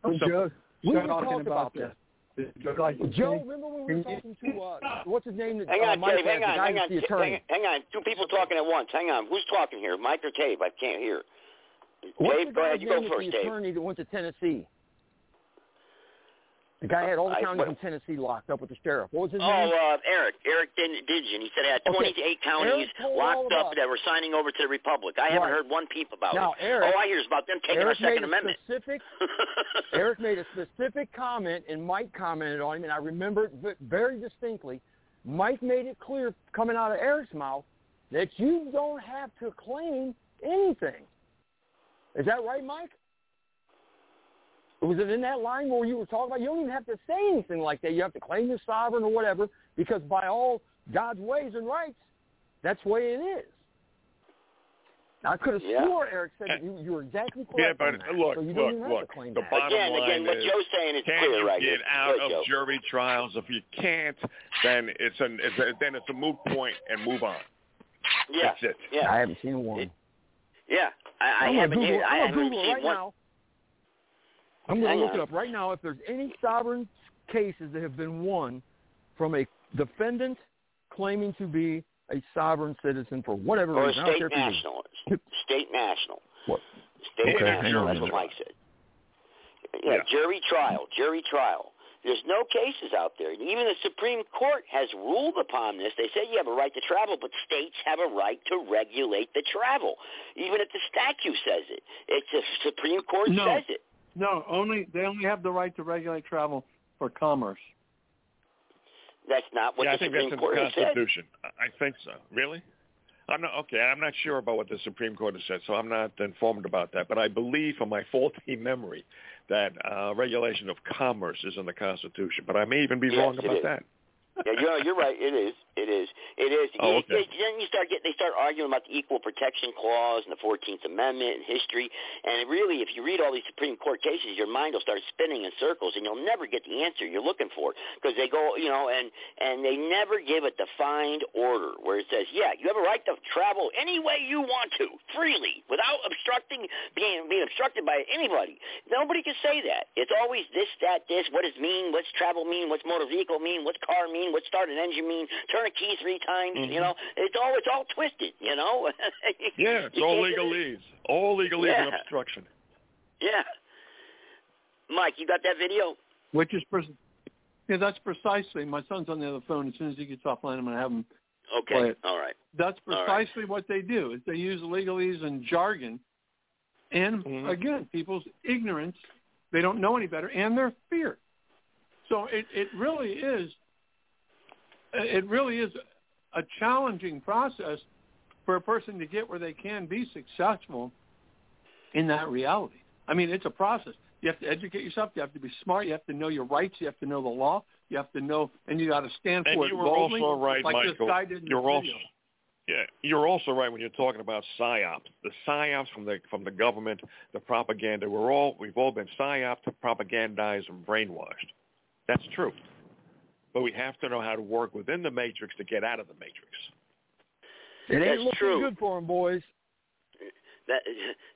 So- Joe, We start were talking talking about this. This. Joe, like Joe, remember when we were talking to uh, what's his name? That, Hang uh, on, Mike Dave. Hang on, the hang on, the attorney. hang, hang on. Two people talking at once. Hang on. Who's talking here? Mike or Dave? I can't hear. What's Dave, go guy's ahead. You go name that's first, the Dave. attorney that went to Tennessee. The guy had all the I- counties what- in Tennessee locked up with the sheriff. What was his Oh, name? Oh, uh, Eric. Eric Digen. He said he had Okay. 28 counties Eric told all locked up that were signing over to the Republic. I haven't heard one peep about Now, it. Eric- All I hear is about them taking Eric our Second Amendment. specific. <laughs> Eric made a specific comment, and Mike commented on him, and I remember it very distinctly. Mike made it clear coming out of Eric's mouth that you don't have to claim anything. Is that right, Mike? Was it in that line where you were talking about? You don't even have to say anything like that. You have to claim you're sovereign or whatever, because by all God's ways and rights, that's the way it is. I could have Yeah. swore Eric said you, you were exactly Yeah, but on that. look, so look, don't even have look. claim The that. bottom Again, line again, what is, Joe's saying is can clear you right get here. out Go, of Joe. jury trials? If you can't, then it's an it's a, then it's a moot point and move on. Yeah. That's it. Yeah. I haven't seen one. Yeah. I, I I'm haven't Google, I I'm haven't Google seen right one. now. I'm going to look on. it up right now if there's any sovereign cases that have been won from a defendant claiming to be a sovereign citizen for whatever Or a reason. I don't state care if he was- national. State national. What? State Okay, hang national. on a That's what. Mike said. Yeah, Yeah. jury trial. Jury trial. There's no cases out there. Even the Supreme Court has ruled upon this. They say you have a right to travel, but states have a right to regulate the travel. Even if the statute says it. It's the Supreme Court No. says it. No, only they only have the right to regulate travel for commerce. That's not what yeah, I the think Supreme that's in Court the has said. Constitution. I I think so. Really? I'm not okay. I'm not sure about what the Supreme Court has said, so I'm not informed about that. But I believe, from my faulty memory, that uh, regulation of commerce is in the Constitution. But I may even be Yes, wrong about is. that. Yeah, you're you're right. It is. It is. It is. Oh, okay. you- then you start getting they start arguing about the Equal Protection Clause and the Fourteenth Amendment and history. And really, if you read all these Supreme Court cases, your mind will start spinning in circles, and you'll never get the answer you're looking for because they go, you know, and and they never give a defined order where it says, yeah, you have a right to travel any way you want to freely without obstructing being being obstructed by anybody. Nobody can say that. It's always this, that, this. What does mean? What's travel mean? What's motor vehicle mean? What's car mean? What's start an engine mean? Turn a key three times. You know, it's all it's all twisted. You know. <laughs> Yeah, it's all can't get it- legalese. All legalese and obstruction. Yeah. Mike, you got that video? Which is, pres- yeah, that's precisely. My son's on the other phone. As soon as he gets offline, I'm going to have him Okay. play it. All right. That's All right. precisely what they do. Is they use legalese and jargon, and Mm-hmm. again, people's ignorance. They don't know any better, and their fear. So it it really is. It really is a challenging process for a person to get where they can be successful in that reality. I mean, it's a process. You have to educate yourself. You have to be smart. You have to know your rights. You have to know the law. You have to know, and you got to stand And for you it were boldly, also right, like Michael. this guy did You're also yeah, you're also right when you're talking about psyops. The psyops from the from the government, the propaganda. We're all we've all been psyoped, propagandized, and brainwashed. That's true. But we have to know how to work within the matrix to get out of the matrix. It ain't That's looking true. good for them, boys. That,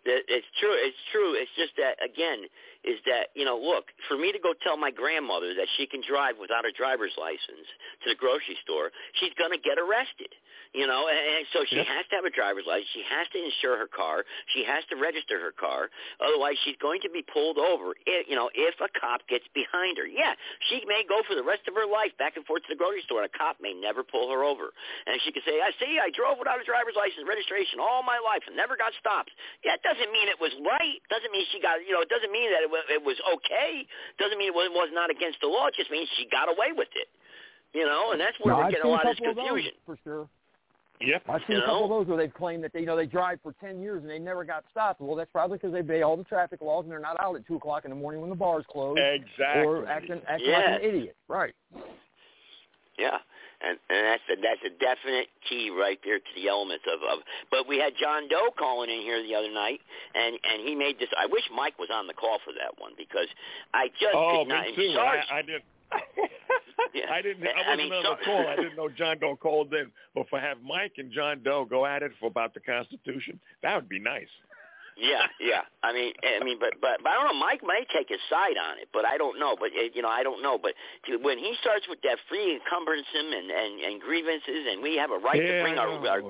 that it's true. It's true. It's just that again is that you know look for me to go tell my grandmother that she can drive without a driver's license to the grocery store, she's gonna get arrested. You know, and, and so she Yep. has to have a driver's license. She has to insure her car. She has to register her car. Otherwise, she's going to be pulled over. If, you know, if a cop gets behind her, yeah, she may go for the rest of her life back and forth to the grocery store, and a cop may never pull her over. And she could say, "I see, I drove without a driver's license, registration all my life, and never got stopped." Yeah, it doesn't mean it was right. Doesn't mean she got, you know, it doesn't mean that it was, it was okay. Doesn't mean it was, was not against the law. It just means she got away with it. You know, and that's where No, we're I've getting a lot of this of confusion. for sure. Yep. I've seen You a couple of those where they've claimed that they, you know, they drive for ten years and they never got stopped. Well, that's probably because they obey all the traffic laws and they're not out at two o'clock in the morning when the bars close, Exactly. or acting acting Yeah. like an idiot. Right. Yeah, and and that's a, that's a definite key right there to the elements of, of. But we had John Doe calling in here the other night, and and he made this. I wish Mike was on the call for that one because I just oh, could not. me too. Sarge, I, I didn't. Yeah. I didn't. I I wasn't mean, on so- the call. I didn't know John Doe called in. But for have Mike and John Doe go at it for about the Constitution, that would be nice. Yeah, yeah. I mean, I mean, but but but I don't know. Mike may take his side on it, but I don't know. But uh, you know, I don't know. But when he starts with that free encumbranceism and and, and grievances, and we have a right to bring I our, our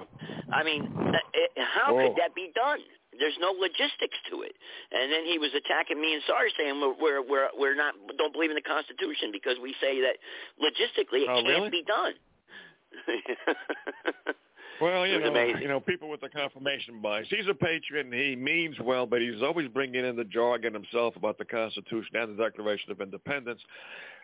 I mean, uh, it, how Oh. could that be done? There's no logistics to it. And then he was attacking me and Sarge, saying we're we're we're, not don't believe in the Constitution because we say that logistically it Oh, can't really? be done. <laughs> Well, you know, amazing. you know, people with the confirmation bias. He's a patriot and he means well, but he's always bringing in the jargon himself about the Constitution and the Declaration of Independence.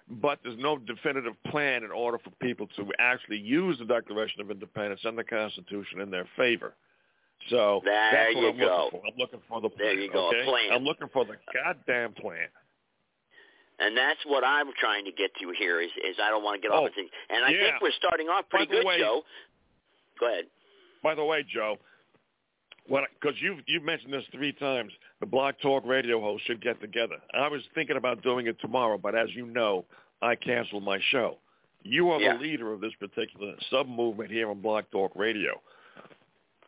But there's no definitive plan in order for people to actually use the Declaration of Independence and the Constitution in their favor. So There that's what you I'm go. looking for. I'm looking for the plan. There you go, okay? plan. I'm looking for the goddamn plan. And that's what I'm trying to get to here is, is I don't want to get Oh, off into and I yeah. think we're starting off pretty good, way- Joe. Go ahead. By the way, Joe, because you've you've mentioned this three times, the Blog Talk radio hosts should get together. I was thinking about doing it tomorrow, but as you know, I canceled my show. You are Yeah. the leader of this particular sub movement here on Blog Talk Radio.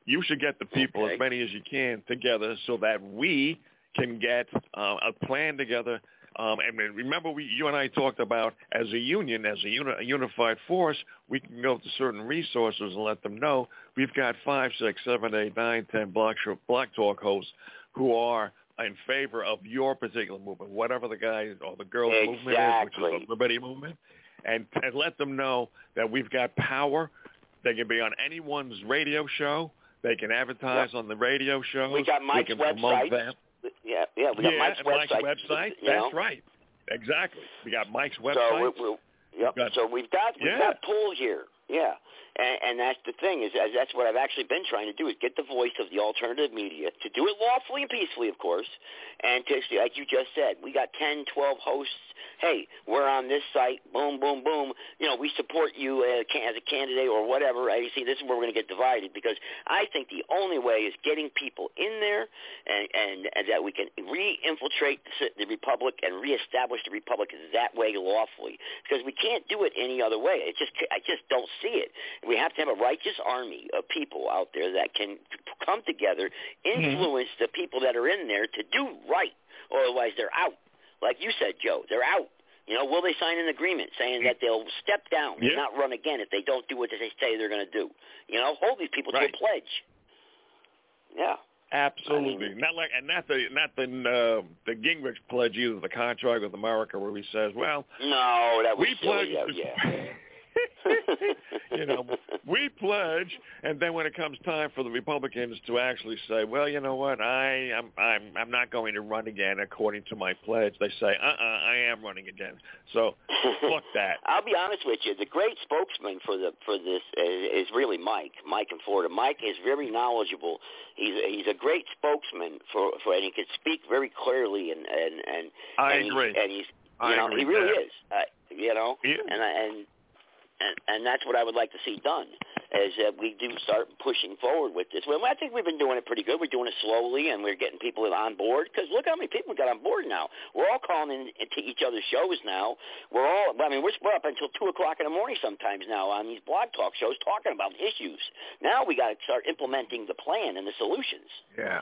You should get the people, Okay. as many as you can, together so that we can get uh, a plan together. Um, and remember, we, you and I talked about as a union, as a, uni- a unified force, we can go to certain resources and let them know we've got five, six, seven, eight, nine, ten block, block talk hosts who are in favor of your particular movement, whatever the guy or the girl movement is, which is the Liberty Movement, and, and let them know that we've got power. They can be on anyone's radio show. They can advertise on the radio shows. We got Mike's can website. them. Yeah, yeah, we got yeah, Mike's website. Mike's website. You That's know? right. Exactly. We got Mike's website. So we, we, yep. Got- so we've got we've Yeah. got pull here. Yeah. And, and that's the thing is, that's what I've actually been trying to do is get the voice of the alternative media to do it lawfully and peacefully, of course, and to like you just said, we got 10, 12 hosts. Hey, we're on this site. Boom, boom, boom. You know, we support you uh, as a candidate or whatever. I see this is where we're going to get divided because I think the only way is getting people in there and, and, and that we can re-infiltrate the, the republic and reestablish the republic that way lawfully because we can't do it any other way. It just I just don't see it. We have to have a righteous army of people out there that can come together, influence mm-hmm. the people that are in there to do right, otherwise they're out. Like you said, Joe, they're out. You know, will they sign an agreement saying that they'll step down yeah. and not run again if they don't do what they say they're going to do? You know, hold these people right. to a pledge. Yeah. Absolutely, I mean, not like and not the not the uh, the Gingrich pledge either. The contract with America where he says, "Well, no, that was we silly, pledge." yeah. <laughs> <laughs> you know, we pledge, and then when it comes time for the Republicans to actually say, "Well, you know what, I am I'm I'm not going to run again according to my pledge," they say, "Uh-uh, I am running again." So, fuck that. <laughs> I'll be honest with you. The great spokesman for the for this is, is really Mike. Mike in Florida. Mike is very knowledgeable. He's he's a great spokesman for for, and he can speak very clearly and and and I and agree. He's, and he's you I know he really with is. Uh, you know, Yeah. and I- and and and that's what I would like to see done. Is that we do start pushing forward with this. Well, I think we've been doing it pretty good. We're doing it slowly, and we're getting people on board. Because look how many people we got on board now. We're all calling in into each other's shows now. We're all. I mean, we're we're up until two o'clock in the morning sometimes now on these blog talk shows talking about issues. Now we got to start implementing the plan and the solutions. Yeah.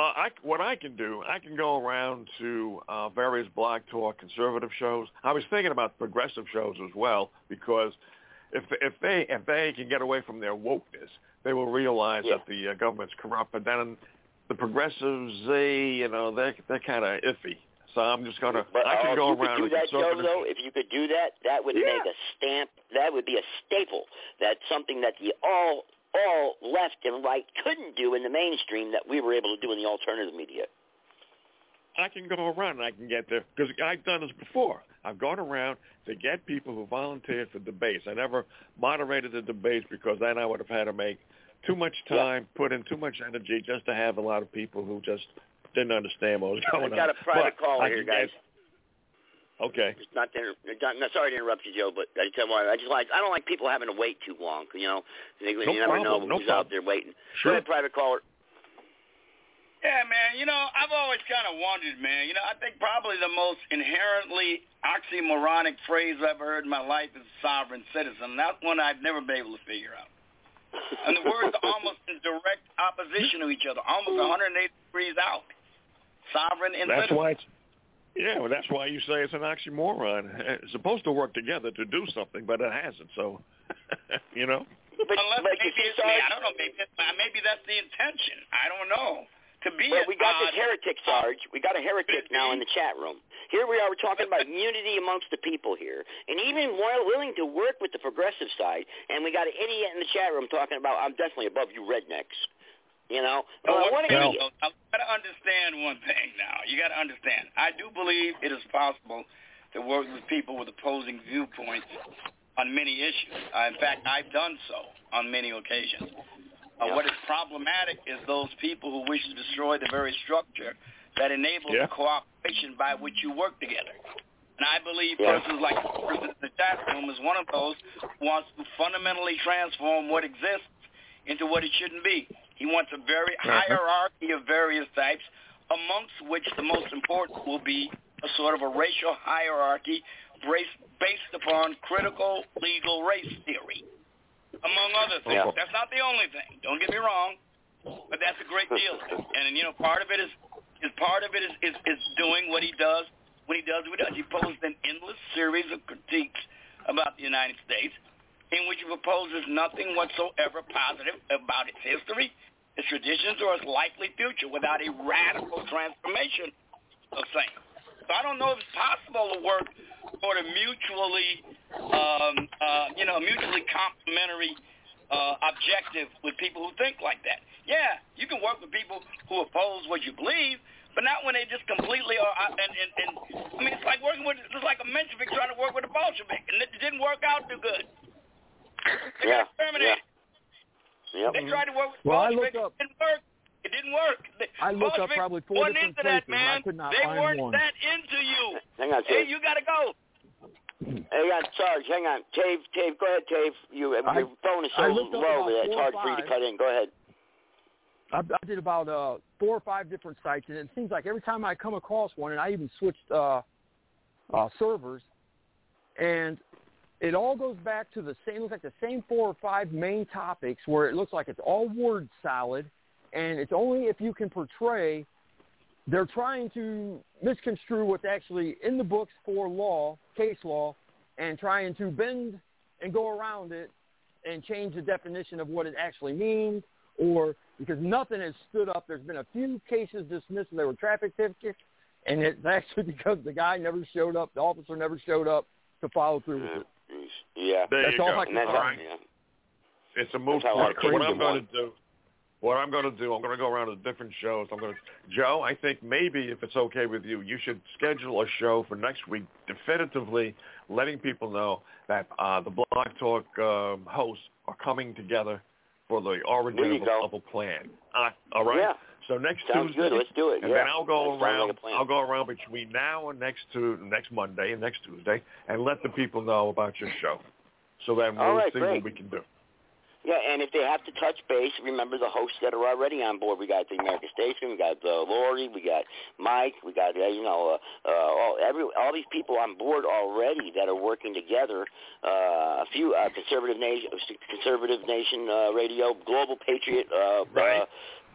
Uh, I, what I can do, I can go around to uh, various blog talk conservative shows. I was thinking about progressive shows as well because if if they if they can get away from their wokeness, they will realize Yeah. that the uh, government's corrupt. But then the progressives, they you know they they're kind of iffy. So I'm just gonna But I uh, can if go you around could do that, Joe, though, if you could do that, that would Yeah. make a stamp. That would be a staple. That's something that the all all left and right couldn't do in the mainstream that we were able to do in the alternative media. I can go around and I can get there because I've done this before. I've gone around to get people who volunteered for debates. I never moderated the debates because then I would have had to make too much time, put in too much energy just to have a lot of people who just didn't understand what was going on. I got a private caller I here, guys. get- Okay. It's not, to, inter- not, not sorry to interrupt you, Joe, but I tell you what, I just like I don't like people having to wait too long. You know, you No never problem, know no who's out problem. there waiting. Sure. Go ahead, private caller. Yeah, man. You know, I've always kind of wondered, man. You know, I think probably the most inherently oxymoronic phrase I've ever heard in my life is sovereign citizen. That's one I've never been able to figure out. And the words are almost in direct opposition to each other, almost 180 degrees out. Sovereign and That's citizen. why it's yeah. Well, that's why you say it's an oxymoron. It's supposed to work together to do something, but it hasn't. So, <laughs> you know. But, Unless but maybe you see, it's me. I don't know. Maybe that's, maybe that's the intention. I don't know. To be Well, we got odd- this heretic, Sarge. We got a heretic now in the chat room. Here we are. We're talking about <laughs> unity amongst the people here, and even more willing to work with the progressive side. And we got an idiot in the chat room talking about, "I'm definitely above you rednecks." You know, Well, Uh, what an well, idiot. I've got to understand one thing now. You got to understand. I do believe it is possible to work with people with opposing viewpoints on many issues. Uh, in fact, I've done so on many occasions. Uh, what is problematic is those people who wish to destroy the very structure that enables Yeah. the cooperation by which you work together. And I believe Yeah. persons like the person in the chat room is one of those who wants to fundamentally transform what exists into what it shouldn't be. He wants a very Uh-huh. hierarchy of various types, amongst which the most important will be a sort of a racial hierarchy based, based upon critical legal race theory, among other things. Yeah. That's not the only thing. Don't get me wrong, but that's a great deal. And you know, part of it is, is part of it is, is, is doing what he does when he does what he does. He poses an endless series of critiques about the United States in which he proposes nothing whatsoever positive about its history, its traditions, or its likely future without a radical transformation of things. So I don't know if it's possible to work toward a mutually, um, uh, you know, mutually complementary uh, objective with people who think like that. Yeah, you can work with people who oppose what you believe, but not when they just completely are. uh, And, and, and I mean, it's like working with, it's like a Menshevik trying to work with a Bolshevik, and it didn't work out too good. They Yeah, got exterminated. Yep. They tried to work with Well, I Bolsheviks. looked up- It didn't work. It didn't work. The I looked up Bolsheviks probably four wasn't different into that, places, and I man. could not they find weren't one. that into you. Hang on, Hey, you gotta go. Hang on, Sarge. Hang on, Tave. Tave, go ahead, Tave. You, your I- phone is so I looked up low about that it's hard for you to cut in. Go ahead. I, I did about uh, four or five different sites, and it seems like every time I come across one, and I even switched uh, uh, servers, and it all goes back to the same, looks like the same four or five main topics where it looks like it's all word salad, and it's only if you can portray. They're trying to misconstrue what's actually in the books for law, case law, and trying to bend and go around it and change the definition of what it actually means or because nothing has stood up. There's been a few cases dismissed. There were traffic tickets, and it's <laughs> actually because the guy never showed up, the officer never showed up to follow through with it. Yeah. There That's you all go. I can All right. yeah. It's a moot point. So what I'm going to do, what I'm going to do, I'm going to go around to different shows. I'm going to, Joe, I think maybe if it's okay with you, you should schedule a show for next week, definitively letting people know that uh, the Blog Talk um, hosts are coming together for the origin of of a plan. Uh, all right. Yeah. So next Sounds Tuesday, good. Let's do it. and yeah. then I'll go sounds around. Like. I'll go around between now and next to next Monday and next Tuesday, and let the people know about your show, so that we'll right, see great. what we can do. Yeah, and if they have to touch base, remember the hosts that are already on board. We got the American Statesman, we got uh, Lori, we got Mike, we got uh, you know uh, uh, all every all these people on board already that are working together. Uh, a few uh, conservative nation, conservative nation uh, radio, Global Patriot uh, Right. uh,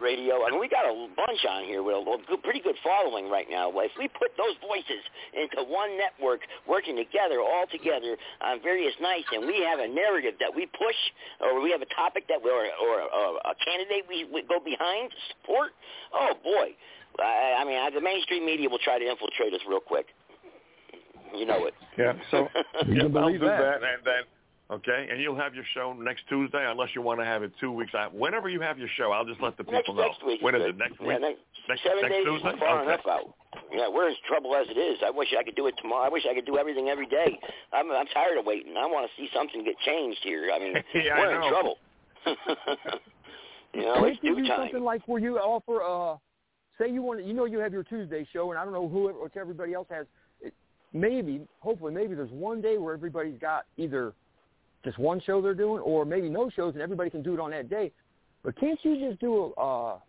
radio. I mean, we got a bunch on here with a a good, pretty good following right now. If we put those voices into one network, working together, all together on various nights, and we have a narrative that we push, or we have a topic that we or, or uh, a candidate we, we go behind, support. Oh boy, I, I mean, I, the mainstream media will try to infiltrate us real quick. You know it. Yeah. So <laughs> You yeah, can I'll believe do that. that, and then okay, and you'll have your show next Tuesday, unless you want to have it two weeks out. Whenever you have your show, I'll just let the Next people know. next week. when is good. it? Next Yeah, week. next, Next, seven next days Tuesday. far okay. enough out. Yeah, we're in trouble as it is. I wish I could do it tomorrow. I wish I could do everything every day. I'm I'm tired of waiting. I want to see something get changed here. I mean, <laughs> Yeah, we're in trouble. <laughs> you know, Can't it's you due do time. something like where you offer, uh, say you want, to, you know, you have your Tuesday show, and I don't know who, which everybody else has. It, maybe, hopefully, maybe there's one day where everybody's got either just one show they're doing, or maybe no shows, and everybody can do it on that day. But can't you just do a, uh,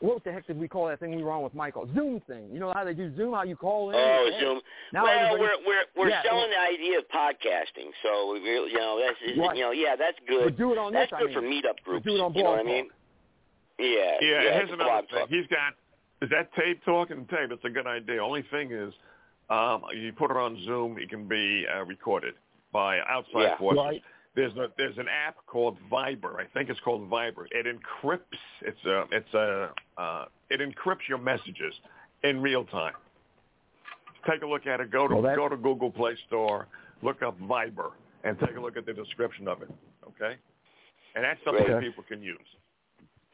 what the heck did we call that thing we were on with Michael? Zoom thing. You know how they do Zoom? How you call in? Oh, Hey, Zoom. Now well, we're we're we're Yeah, selling the idea of podcasting. So we really, you know, that's Right. you know, yeah, that's good. But do it on that's this, I good for meetup groups. do it on you know what I mean? Yeah. Yeah, yeah and here's a another blog thing. talk. He's got is that tape talking tape? It's a good idea. Only thing is, um, you put it on Zoom, it can be uh, recorded by outside Yeah. forces. Right. There's a there's an app called Viber. I think it's called Viber. It encrypts. It's a it's a uh, it encrypts your messages in real time. Take a look at it. Go to Well, that- go to Google Play Store, look up Viber, and take a look at the description of it. Okay, and that's something that people can use.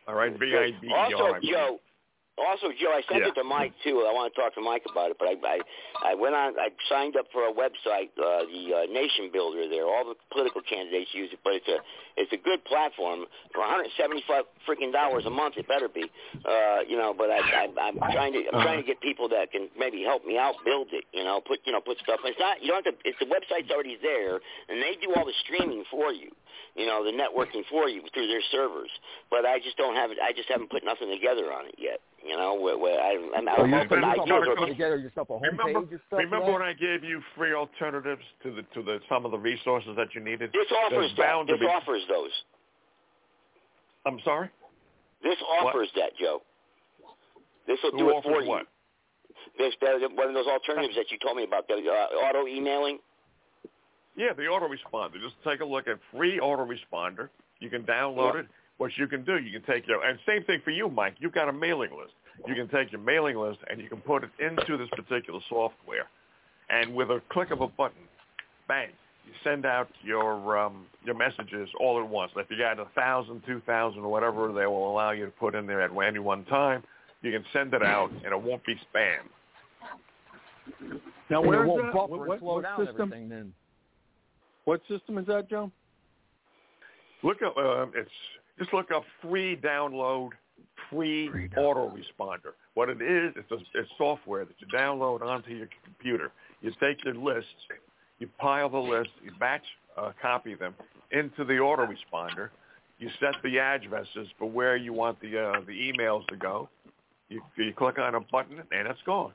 All right, V I B E R. Also, I believe. Joe. Also, Joe, I sent Yeah. it to Mike too. I want to talk to Mike about it, but I I, I went on. I signed up for a website, uh, the uh, Nation Builder. There, all the political candidates use it, but it's a it's a good platform for 175 freaking dollars a month. It better be, uh, you know. But I, I I'm trying to I'm trying to get people that can maybe help me out build it. You know, put you know put stuff. It's not you don't have to. It's the website's already there, and they do all the streaming for you you know, the networking for you through their servers. But I just don't have it. I just haven't put nothing together on it yet. You know, where, where I, I'm, I'm you're, hoping you're I talking do about it. putting together yourself a Remember, homepage and stuff. remember for when? I gave you free alternatives to the to the some of the resources that you needed? This offers There's that. to This be- offers those. I'm sorry. This offers that, Joe. This will do it for you. what? This that, one of those alternatives that you told me about, the uh, auto emailing. Yeah, the autoresponder. Just take a look at free autoresponder. You can download Yeah. it. What you can do, you can take your and same thing for you, Mike. You've got a mailing list. You can take your mailing list and you can put it into this particular software, and with a click of a button, bang, you send out your um, your messages all at once. If you got a thousand, two thousand, or whatever, they will allow you to put in there at any one time. You can send it out, and it won't be spam. Now, And it won't that? buffer What, what, slow what down system? everything then. What system is that, Joe? Look up. Uh, it's just look up free download, free, autoresponder. What it is, it's a it's software that you download onto your computer. You take your lists, you pile the lists, you batch uh, copy them into the autoresponder. You set the addresses for where you want the uh, the emails to go. You you click on a button and it's gone.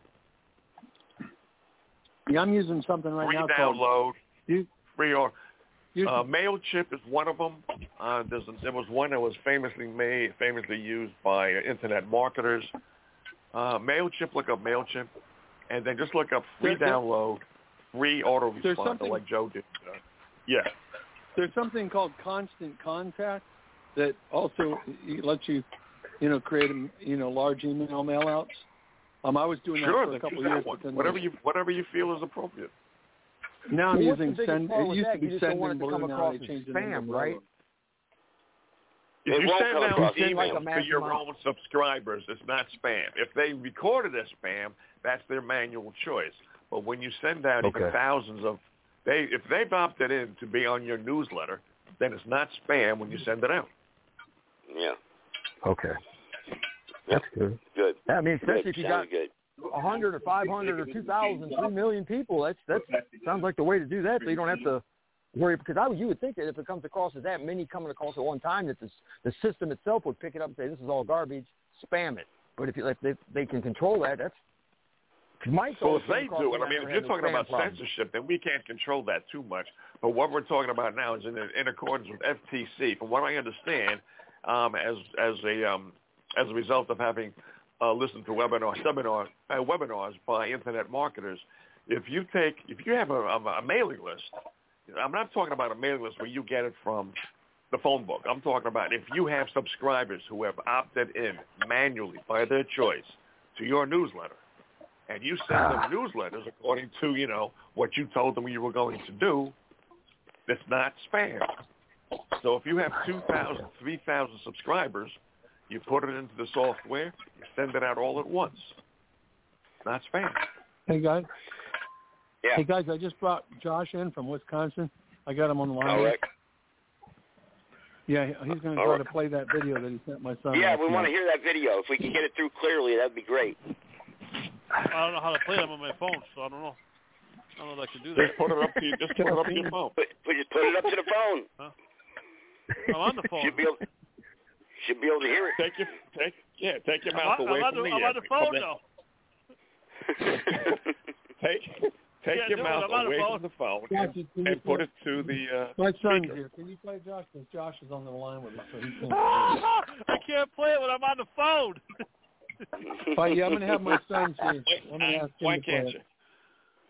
Yeah, I'm using something right free now Free download, You- free or uh, Mailchimp is one of them. Uh, there's a, there was one that was famously made, famously used by uh, internet marketers. Uh, Mailchimp, look up Mailchimp, and then just look up free There- download, free autoresponder, like Joe did. Uh, yeah, There's something called Constant Contact that also lets you, you know, create you know large email mailouts. Um, I was doing that sure. for a couple of years. one. Whatever you whatever you feel is appropriate. Now I'm Well, using send. It used that? to be You just don't send and it to come blue. Now across they as changed the name to spam, Umbrella. right? If It you send out across emails like a to your amount. own subscribers, it's not spam. If they recorded as spam, that's their manual choice. But when you send out even thousands of, they if they've opted in to be on your newsletter, then it's not spam when you send it out. Yeah. Okay. That's good. Good. I mean, especially Good. if you Sounds got good. A hundred or five hundred or two thousand, three million people. That's that sounds like the way to do that. So you don't have to worry because I you would think that if it comes across as that many coming across at one time, that the the system itself would pick it up and say this is all garbage, spam it. But if you if they, they can control that, that's Mike's Well, if they do it, I mean, if you're talking about problem. censorship, then we can't control that too much. But what we're talking about now is in, in accordance with FTC. From what I understand, um, as as a um, as a result of having uh, listened to webinar seminar uh, webinars by internet marketers, if you take if you have a, a, a mailing list, I'm not talking about a mailing list where you get it from the phone book. I'm talking about if you have subscribers who have opted in manually by their choice to your newsletter, and you send them newsletters according to, you know, what you told them you were going to do, it's not spam. So if you have 2,000, 3,000 subscribers, you put it into the software, you send it out all at once. Not spam. Hey guys. Yeah. Hey guys, I just brought Josh in from Wisconsin. I got him on the line. All right. Yeah, he's going to All try right. to play that video that he sent my son. Yeah, last we want to hear that video. If we can get it through clearly, that'd be great. I don't know how to play them on my phone, so I don't know. I don't know if I can do that. Just put it up to you, just put it up to your phone. Put, put, just put it up to the phone. I'm on the phone. Should be able, should be able to hear it. Take your take yeah, take your I'm mouth on, away I'm on from the, the I'm <laughs> on the phone From now. Take take Can't your mouth I'm the away phone. from the phone Josh, and, and play- put it to the uh, My son's speaker. here. Can you play Josh? Because Josh is on the line with us, so he can't. <laughs> I can't play it when I'm on the phone. <laughs> But yeah, I'm going to have my son here. I'm going ask Why can't you?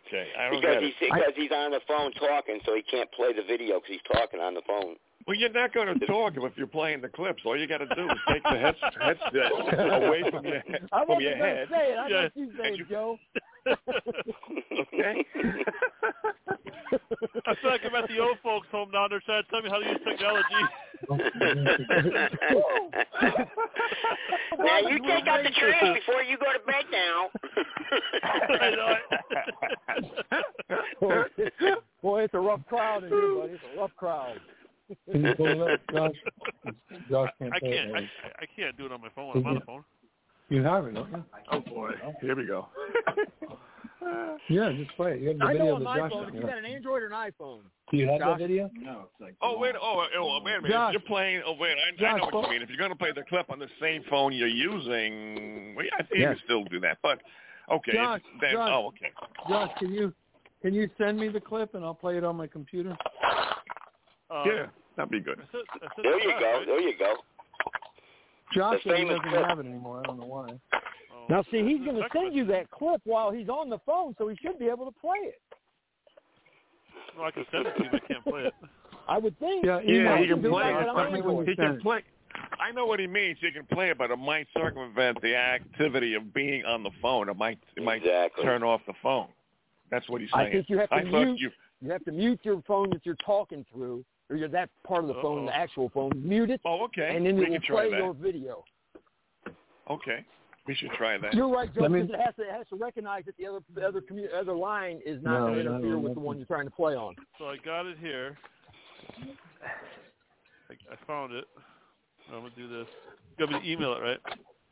Okay, I don't Because he's it. because he's on the phone talking, so he can't play the video because he's talking on the phone. Well, you're not going to talk if you're playing the clips. All you got to do is take the head, <laughs> headset uh, away from your I from wasn't your gonna head. say it. I Yeah. thought you said it, Joe. Okay. I feel like I'm at the old folks' home now. They're trying to tell me how to use technology. <laughs> now you take out the trash before you go to bed now. <laughs> boy, it's- boy, it's a rough crowd in here, buddy. It's a rough crowd. <laughs> Can you pull it up, Josh? Josh can't I play can't. I, I can't do it on my phone. I'm on the phone. You have it, don't you? Oh boy, here we go. <laughs> Yeah, just play it. You have the I video know on that my Josh phone. sent If you got an Android or an iPhone. Do you have Josh? that video? No, it's like. Oh wait, oh, oh wait a minute. Josh. You're playing. Oh wait, I, I Josh, know what well- you mean. If you're going to play the clip on the same phone you're using, well, yeah, I think you can still do that. But okay, Josh, then Josh. oh okay. Josh, can you can you send me the clip and I'll play it on my computer? Uh, yeah, that'd be good. I said- I said there you go. There you go. Josh said he doesn't clip. have it anymore. I don't know why. Oh. Now, see, he's going to send you that clip while he's on the phone, so he should be able to play it. Well, I can send it to you, but I can't play it. I would think. Yeah, Yeah, email he it can to play it. on Let me Android. when He can play. I know what he means. He can play it, but it might circumvent the activity of being on the phone. It might it might Exactly. turn off the phone. That's what he's saying. I saying. think you have to I thought mute. you. You have to mute your phone that you're talking through, or your, that part of the phone, the actual phone. Mute it, Oh, okay. and then we it will can play that. your video. Okay. We should try that. You're right, Joe. Let me- it has to it has to recognize that the other the other commu- other line is not No, going to no, interfere no, with the one you're trying to play on. So I got it here. I, I found it. I'm gonna do this. You got me to email it, right?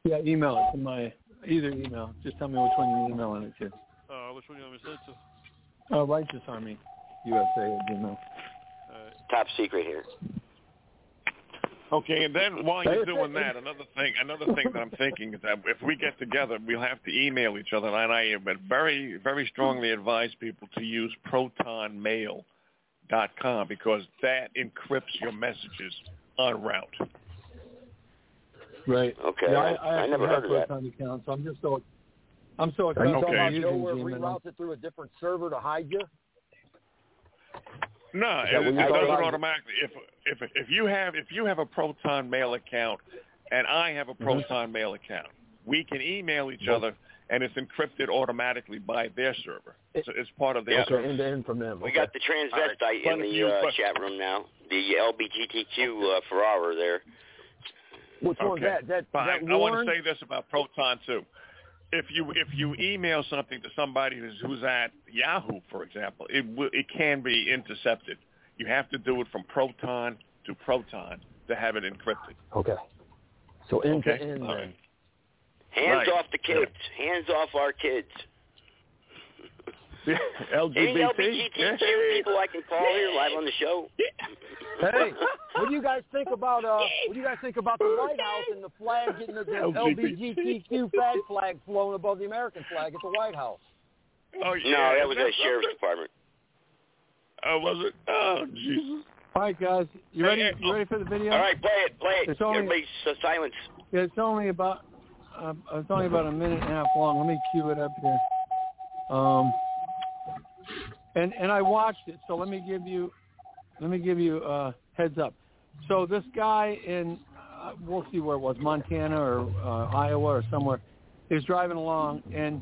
Yeah, email it to my either email. Just tell me which one you're emailing it to. Uh, which one you want me to send it to? Oh, Righteous Army USA at Gmail. Top secret here. Okay, and then while you're doing that, another thing, another thing that I'm thinking is that if we get together, we'll have to email each other, and I but very, very strongly advise people to use ProtonMail.com because that encrypts your messages en route. Right. Okay. Yeah, I, I- I, I never have heard of that. Proton account, so I'm just so I'm so Are excited you talking about about Joe where it Gmail. reroutes it through a different server to hide you? No, it, it does talking it automatically. If if if you have if you have a Proton Mail account and I have a Mm-hmm. Proton Mail account, we can email each other, and it's encrypted automatically by their server. So it's part of their Yeah. server. End to end from them. We okay. got the transvestite But in the you- uh, but- chat room now. The LBGTQ uh, Ferrara there. Which one's Okay. that? That, But I, that I want to say this about Proton too. If you if you email something to somebody who's, who's at Yahoo, for example, it will, it can be intercepted. You have to do it from Proton to Proton to have it encrypted. Okay. So end Okay. to end right. Hands Right. off the kids. Hands off our kids. <laughs> Any LGBT. LBGTQ people I can call here live on the show? <laughs> Hey, what do you guys think about uh? What do you guys think about the White House and the flag getting the, the LGBTQ flag flag flown above the American flag at the White House? Oh, No, that was That's the sheriff's department. Oh, was it? Oh, Jesus. All right, guys, you ready? Hey, You ready for the video? All right, play it, play it. It's only- Everybody, so silence. Yeah, it's only about uh, it's only about a minute and a half long. Let me cue it up here. Um, and and I watched it, so let me give you let me give you uh, heads up. So this guy in uh, we'll see where it was, Montana or uh, Iowa or somewhere, is driving along, and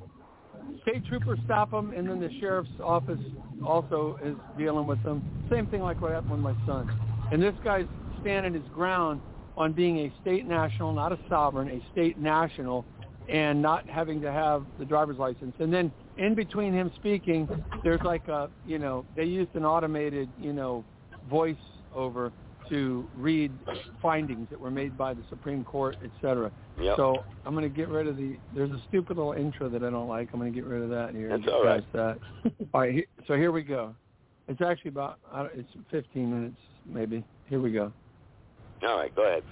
state troopers stop him, and then the sheriff's office also is dealing with him. Same thing like what happened with my son. And this guy's standing his ground on being a state national, not a sovereign, a state national, and not having to have the driver's license. And then in between him speaking, there's like a, you know, they used an automated, you know, voice over to read findings that were made by the Supreme Court, et cetera. Yep. So I'm going to get rid of the. There's a stupid little intro that I don't like. I'm going to get rid of that here. That's <laughs> all right. That. all right. So here we go. It's actually about. I don't- It's 15 minutes maybe. Here we go. All right, go ahead.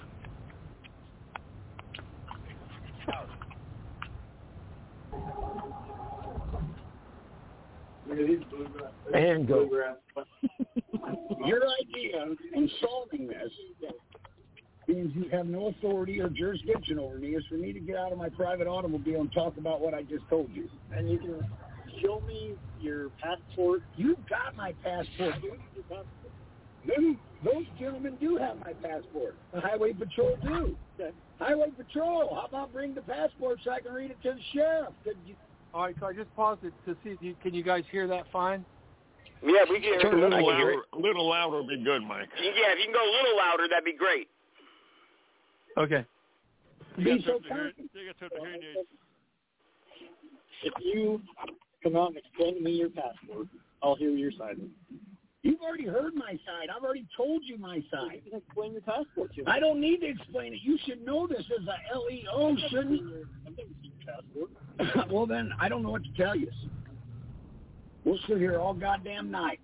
And go. Your idea in solving this means you have no authority or jurisdiction over me is for me to get out of my private automobile and talk about what I just told you. And you can show me your passport. You've got my passport. Them, those gentlemen do have my passport. The Highway Patrol do. Highway Patrol, how about bring the passport so I can read it to the sheriff? Could you, All right. So I just paused it to see. If you, can you guys hear that fine? Yeah, we can Turn hear a it. I little can hear louder, it. a little louder would be good, Mike. Yeah, if you can go a little louder, that'd be great. Okay. You Be got so to hear, kind. you got to hear aids. If you come out and explain to me your password, I'll hear your side. You've already heard my side. I've already told you my side. You can explain your passport to me. I don't need to explain it. You should know this as a LEO, shouldn't I've never seen your passport. <laughs> well, then I don't know what to tell you. We'll sit here all goddamn night,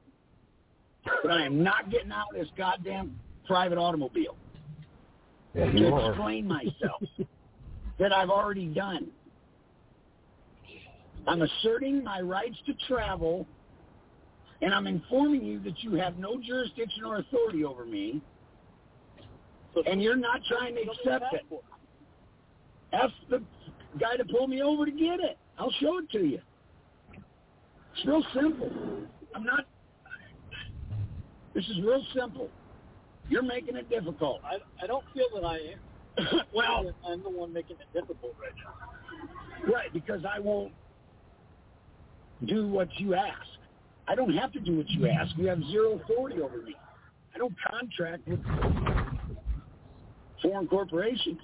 but I am not getting out of this goddamn private automobile Yeah, to are. explain myself <laughs> that I've already done. I'm asserting my rights to travel, and I'm informing you that you have no jurisdiction or authority over me, and you're not trying to accept it. Ask the guy to pull me over to get it. I'll show it to you. It's real simple. I'm not. This is real simple. You're making it difficult. I, I don't feel that I am. <coughs> well, I'm the one making it difficult right now. right, because I won't do what you ask. I don't have to do what you ask. You have zero authority over me. I don't contract with foreign corporations.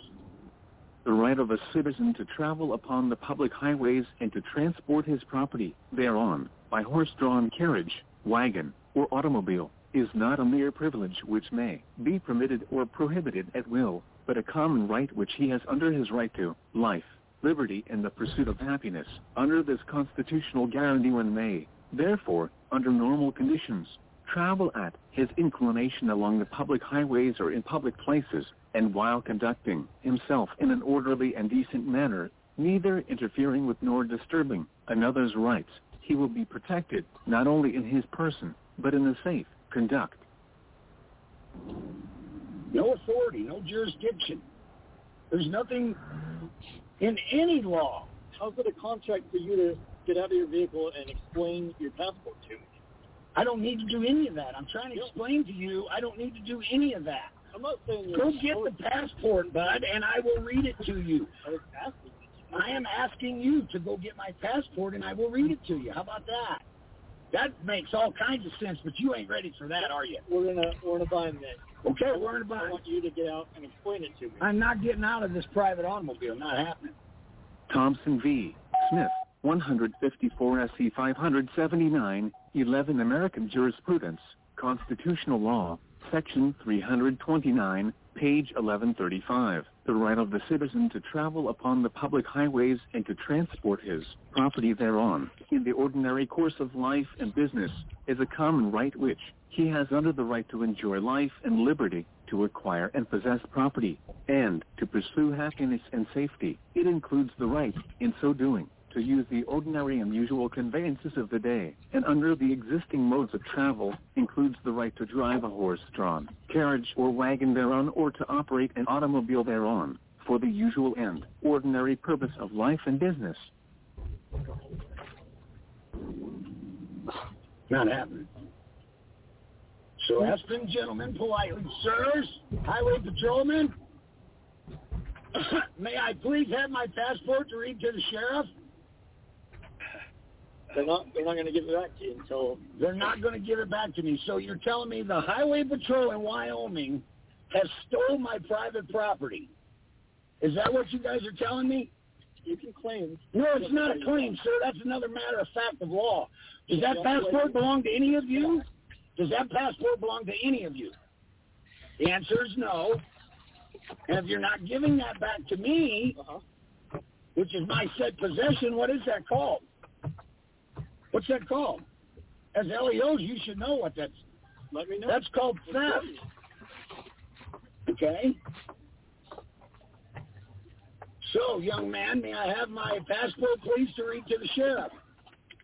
the right of a citizen to travel upon the public highways and to transport his property thereon by horse-drawn carriage, wagon, or automobile is not a mere privilege which may be permitted or prohibited at will, but a common right which he has under his right to life, liberty, and the pursuit of happiness. Under this constitutional guarantee one may, therefore, under normal conditions, travel at his inclination along the public highways or in public places, and while conducting himself in an orderly and decent manner, neither interfering with nor disturbing another's rights, he will be protected not only in his person, but in a safe conduct. No authority, no jurisdiction. There's nothing in any law. How's it a contract for you to get out of your vehicle and explain your passport to me? I don't need to do any of that. I'm trying to explain to you I don't need to do any of that. I'm not saying Go you're get the passport, bud, and I will read it to you. I was asking. I am asking you to go get my passport, and I will read it to you. How about that? That makes all kinds of sense, but you ain't ready for that, are you? We're in a we're in a bind then. Okay, we're in a I bind. I want you to get out and explain it to me. I'm not getting out of this private automobile. Not happening. Thompson v. Smith, 154 SC 579, 11 American Jurisprudence, Constitutional Law, Section 329, page 1135. The right of the citizen to travel upon the public highways and to transport his property thereon, in the ordinary course of life and business, is a common right which he has under the right to enjoy life and liberty, to acquire and possess property, and to pursue happiness and safety. It includes the right, in so doing, to use the ordinary and usual conveyances of the day, and under the existing modes of travel, includes the right to drive a horse-drawn carriage or wagon thereon, or to operate an automobile thereon, for the usual end, ordinary purpose of life and business. Not happening. So them gentlemen politely, sirs, highway patrolman, <coughs> may I please have my passport to read to the sheriff? They're not they're not going to give it back to you until They're not going to give it back to me. So you're telling me the highway patrol in Wyoming has stole my private property? Is that what you guys are telling me? you can claim. No, it's not a claim, sir. That's another matter of fact of law. Does that passport belong to any of you? Does that passport belong to any of you? The answer is no. And if you're not giving that back to me, Uh-huh. which is my said possession, what is that called? What's that called? As LEOs, you should know what that's. Let me know. That's called theft. Okay. So, young man, may I have my passport, please, to read to the sheriff?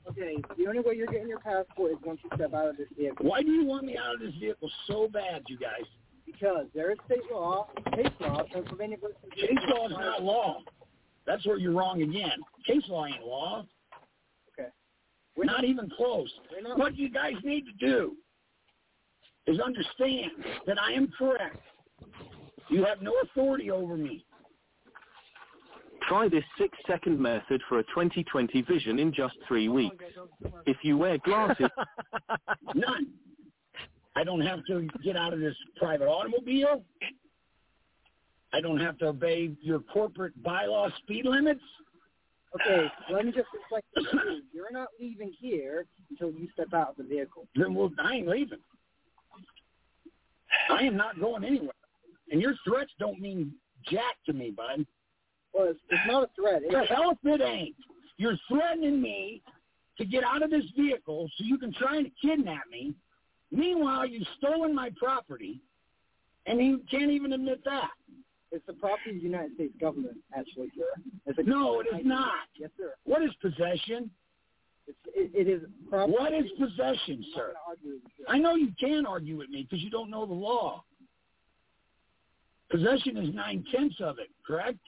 Okay, the only way you're getting your passport is once you step out of this vehicle. Why do you want me out of this vehicle so bad, you guys? Because there is state law, case law, Pennsylvania versus Case law is not law. That's where you're wrong again. Case law ain't law. Okay. We're not even close. Not- What you guys need to do is understand that I am correct. You have no authority over me. Try this six-second method for a 2020 vision in just three weeks. If you wear glasses, <laughs> None. I don't have to get out of this private automobile. I don't have to obey your corporate bylaw speed limits. Okay, let me just explain to you. You're not leaving here until you step out of the vehicle. Then we'll, I ain't leaving. I am not going anywhere. And your threats don't mean jack to me, bud. Well, it's, it's not a threat. The It's, hell if it ain't. You're threatening me to get out of this vehicle so you can try and kidnap me. Meanwhile, you've stolen my property, and you can't even admit that. It's the property of the United States government, actually, sir. It's a, No, it is not. Yes, sir. What is possession? It's, it, it is property. What is possession, sir? gonna argue with you, sir. I know you can argue with me because you don't know the law. Possession is nine tenths of it, correct?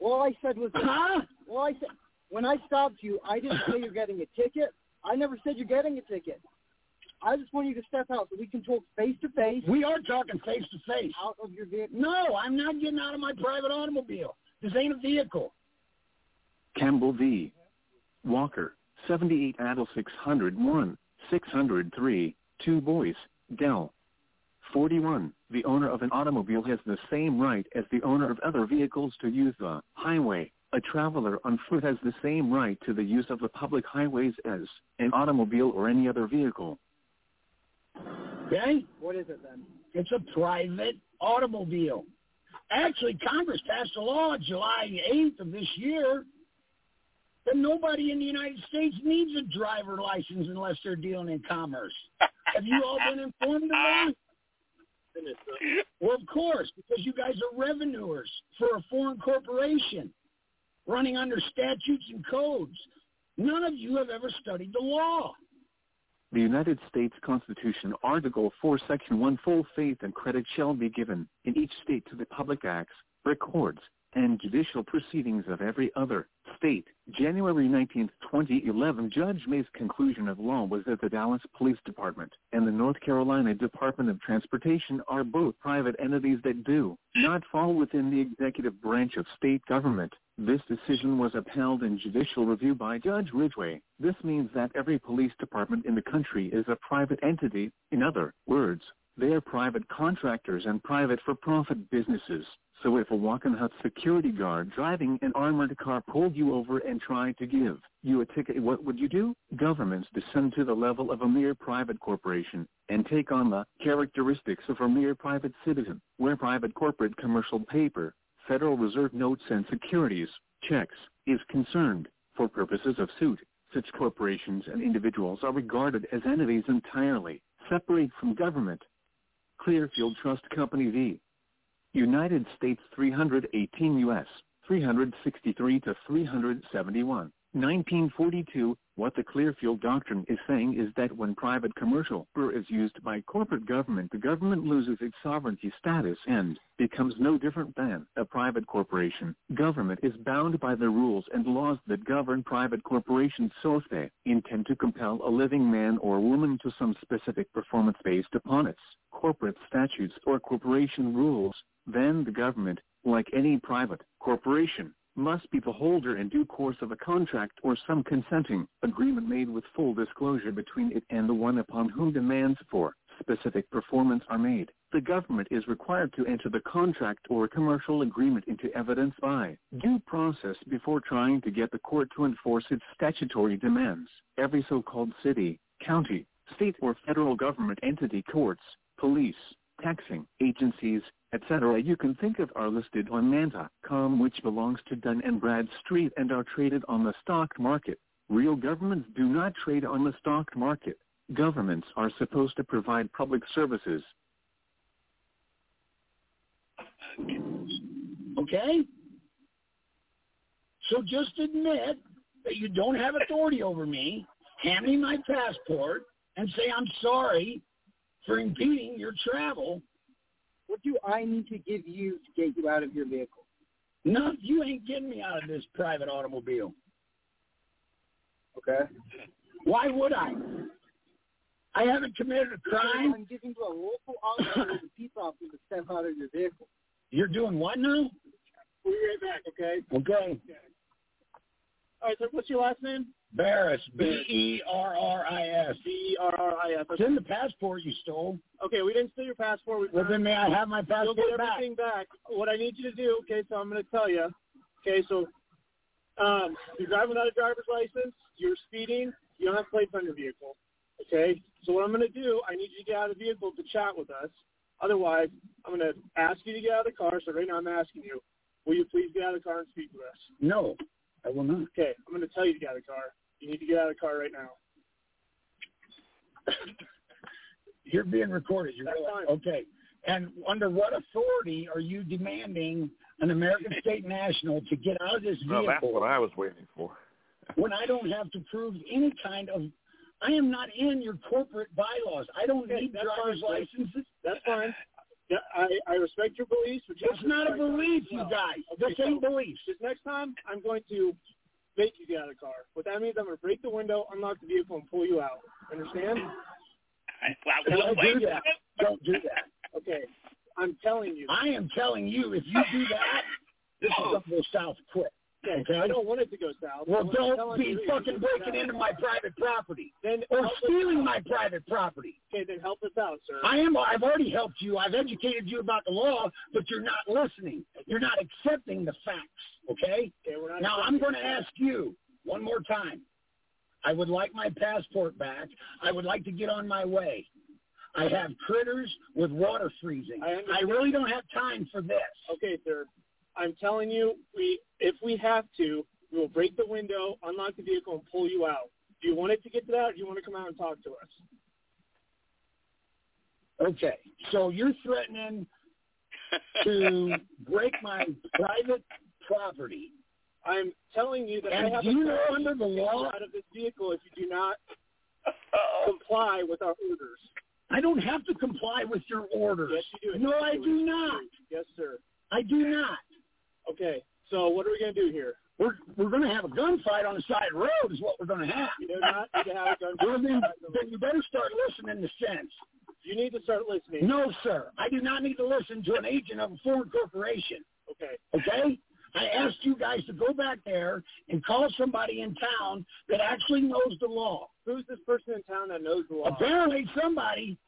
All I said was, Huh? well, I said when I stopped you, I didn't say you're getting a ticket. I never said you're getting a ticket. I just want you to step out so we can talk face to face We are talking face to face. out of your vehicle. No, I'm not getting out of my private automobile. This ain't a vehicle. Campbell v. Walker, 78 Adel 601, 603, 2 Boyce, Dell. 41. The owner of an automobile has the same right as the owner of other vehicles to use the highway. A traveler on foot has the same right to the use of the public highways as an automobile or any other vehicle. Okay? What is it then? It's a private automobile. Actually, Congress passed a law July 8th of this year that nobody in the United States needs a driver license unless they're dealing in commerce. Have you all been informed of that? Well, of course, because you guys are revenuers for a foreign corporation running under statutes and codes. None of you have ever studied the law. The United States Constitution, Article 4, Section 1, full faith and credit shall be given in each state to the public acts, records, and judicial proceedings of every other state. January 19, 2011, Judge May's conclusion of law was that the Dallas Police Department and the North Carolina Department of Transportation are both private entities that do not fall within the executive branch of state government. This decision was upheld in judicial review by Judge Ridgway. This means that every police department in the country is a private entity. In other words, they are private contractors and private for-profit businesses. So if a Wackenhut security guard driving an armored car pulled you over and tried to give you a ticket, what would you do? Governments descend to the level of a mere private corporation and take on the characteristics of a mere private citizen, where private corporate commercial paper, Federal Reserve notes and securities, checks, is concerned. For purposes of suit, such corporations and individuals are regarded as entities entirely separate from government. Clearfield Trust Company v. United States 318 U.S. 363 to 371. 1942, what the Clearfield Doctrine is saying is that when private commercial is used by corporate government, the government loses its sovereignty status and becomes no different than a private corporation. Government is bound by the rules and laws that govern private corporations so if they intend to compel a living man or woman to some specific performance based upon its corporate statutes or corporation rules, then the government, like any private corporation, must be the holder in due course of a contract or some consenting agreement made with full disclosure between it and the one upon whom demands for specific performance are made. The government is required to enter the contract or commercial agreement into evidence by due process before trying to get the court to enforce its statutory demands. Every so-called city, county, state or federal government entity courts, police, taxing agencies, etc. you can think of are listed on Manta.com which belongs to Dun and Bradstreet and are traded on the stock market. Real governments do not trade on the stock market. Governments are supposed to provide public services. Okay? So just admit that you don't have authority over me, hand me my passport, and say I'm sorry for impeding your travel. What do I need to give you to get you out of your vehicle? No, you ain't getting me out of this private automobile. Okay. Why would I? I haven't committed a crime. I'm giving you a local officer the peace officer to step out of your vehicle. You're doing what now? We'll be right back, okay? Okay. All right, so what's your last name? Berris, B-E-R-R-I-S. B-E-R-R-I-S. It's in the passport you stole. Okay, we didn't steal your passport. We Well, then may I have my You'll passport get back? everything back. What I need you to do, okay, so I'm going to tell you. Okay, so um, you're driving without a driver's license. You're speeding. You don't have plates on your vehicle. Okay, so what I'm going to do, I need you to get out of the vehicle to chat with us. Otherwise, I'm going to ask you to get out of the car. So right now I'm asking you, will you please get out of the car and speak with us? No, I will not. Okay, I'm going to tell you to get out of the car. You need to get out of the car right now. <coughs> You're being recorded. You're That's fine. okay. And under what authority are you demanding an American state national to get out of this Well, that's what I was waiting for. <laughs> when I don't have to prove any kind of? I am not in your corporate bylaws. I don't Okay, need that's driver's fine, licenses. That's fine. Yeah, I, I respect your beliefs. But you It's not a belief, you guys. This ain't beliefs. Just next time, I'm going to make you get out of the car. What that means, I'm going to break the window, unlock the vehicle, and pull you out. Understand? i Don't do that. Don't do that. Okay. I'm telling you. I am telling you, if you do that, this is oh. going to go south quick. Okay, I don't want it to go south. Well, don't be fucking breaking into my private property Then or stealing my private property. Okay, then help us out, sir. I am. I've already helped you. I've educated you about the law, but you're not listening. You're not accepting the facts. Okay. Okay, we're not Now I'm going to ask you one more time. I would like my passport back. I would like to get on my way. I have critters with water freezing. I I really don't have time for this. Okay, sir. I'm telling you, we if we have to, we will break the window, unlock the vehicle, and pull you out. Do you want it to get to that, or do you want to come out and talk to us? Okay, so you're threatening <laughs> to break my private property. I'm telling you that I have you know under the to get you law- out of this vehicle if you do not <laughs> comply with our orders. I don't have to comply with your orders. Yes, you do. No, I do not. Yes, sir. I do not. Okay, so what are we going to do here? We're we're going to have a gunfight on the side of the road. Is what we're going to have. You do not need to have a gun. Well, then, then you better start listening to sense. You need to start listening. No, sir. I do not need to listen to an agent of a foreign corporation. Okay. Okay? I asked you guys to go back there and call somebody in town that actually knows the law. Who's this person in town that knows the law? Apparently somebody.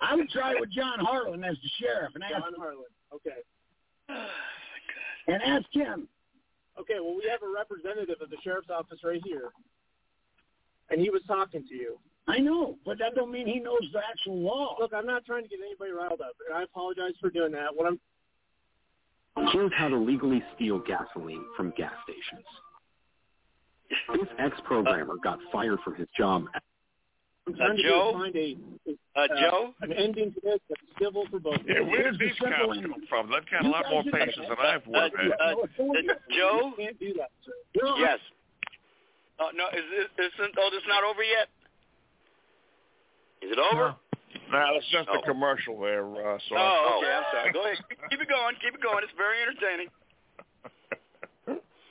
I would try with John Harlan as the sheriff and ask John Harlan. Okay. <sighs> and ask him. Okay, well, we have a representative of the sheriff's office right here, and he was talking to you. I know, but that don't mean he knows the actual law. Look, I'm not trying to get anybody riled up, and I apologize for doing that. What I'm Here's how to legally steal gasoline from gas stations. This ex-programmer got fired from his job. I'm trying to Joe? find a Uh, Joe? an ending to this that's civil for both. Yeah, where did these simple cops ending. come from? They've got a lot more did- patience than I've Uh, worked uh, at. uh, Joe? Can't do that, sir. Yes. Oh, no, is this, isn't, oh, this not over yet? Is it over? No, it's just Oh. a commercial there, uh, so Oh, okay, <laughs> I'm sorry. Go ahead. Keep it going. Keep it going. It's very entertaining.